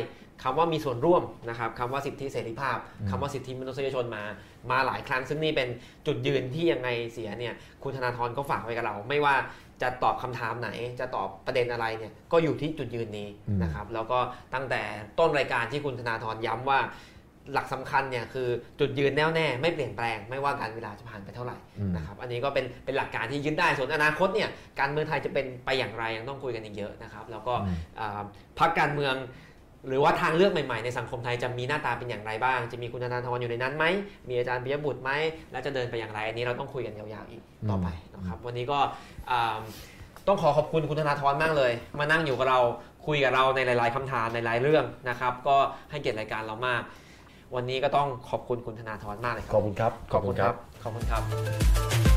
คำว่ามีส่วนร่วมนะครับคำว่าสิทธิเสรีภาพคำว่าสิทธิมนุษยชนมา มาหลายครั้ง ซึ่งนี่เป็นจุดยืนที่ยังไงเสียเนี่ยคุณธนาธรก็ฝากไว้กับเรา ไม่ว่าจะตอบคำถามไหน จะตอบประเด็นอะไรเนี่ยก็อยู่ที่จุดยืนนี้อืมนะครับแล้วก็ตั้งแต่ต้นรายการที่คุณธนาธรย้ำว่า หลักสำคัญเนี่ยคือจุดยืนแน่วแน่ไม่เปลี่ยนแปลง ไม่ว่าการเวลาจะผ่านไปเท่าไหร่อืมนะครับอันนี้ก็เป็นเป็นหลักการที่ยึดได้ส่วนอนาคตเนี่ยการเมืองไทยจะเป็นไปอย่างไรยังต้องคุยกันอีกเยอะนะครับแล้วก็อืมอ่าพรรคการเมือง หรือว่าทางเลือกใหม่ๆในสังคมไทยจะมีหน้าตาเป็นอย่างไรบ้าง จะมีคุณธนาธรอยู่ในนั้นไหมมีอาจารย์ปิยบุตรไหมและจะเดินไปอย่างไร อันนี้เราต้องคุยกันยาวๆอีกต่อไปนะครับวันนี้ก็อ่าต้องขอขอบคุณคุณธนาธรมากเลย มานั่งอยู่กับเราคุยกับเราในหลาย ๆคำถามในหลายเรื่องนะครับก็ให้เกียรติรายการเรามาก วันนี้ก็ต้องขอบคุณคุณธนาธรมากเลยครัขอบคุณครับขอบคุณครับ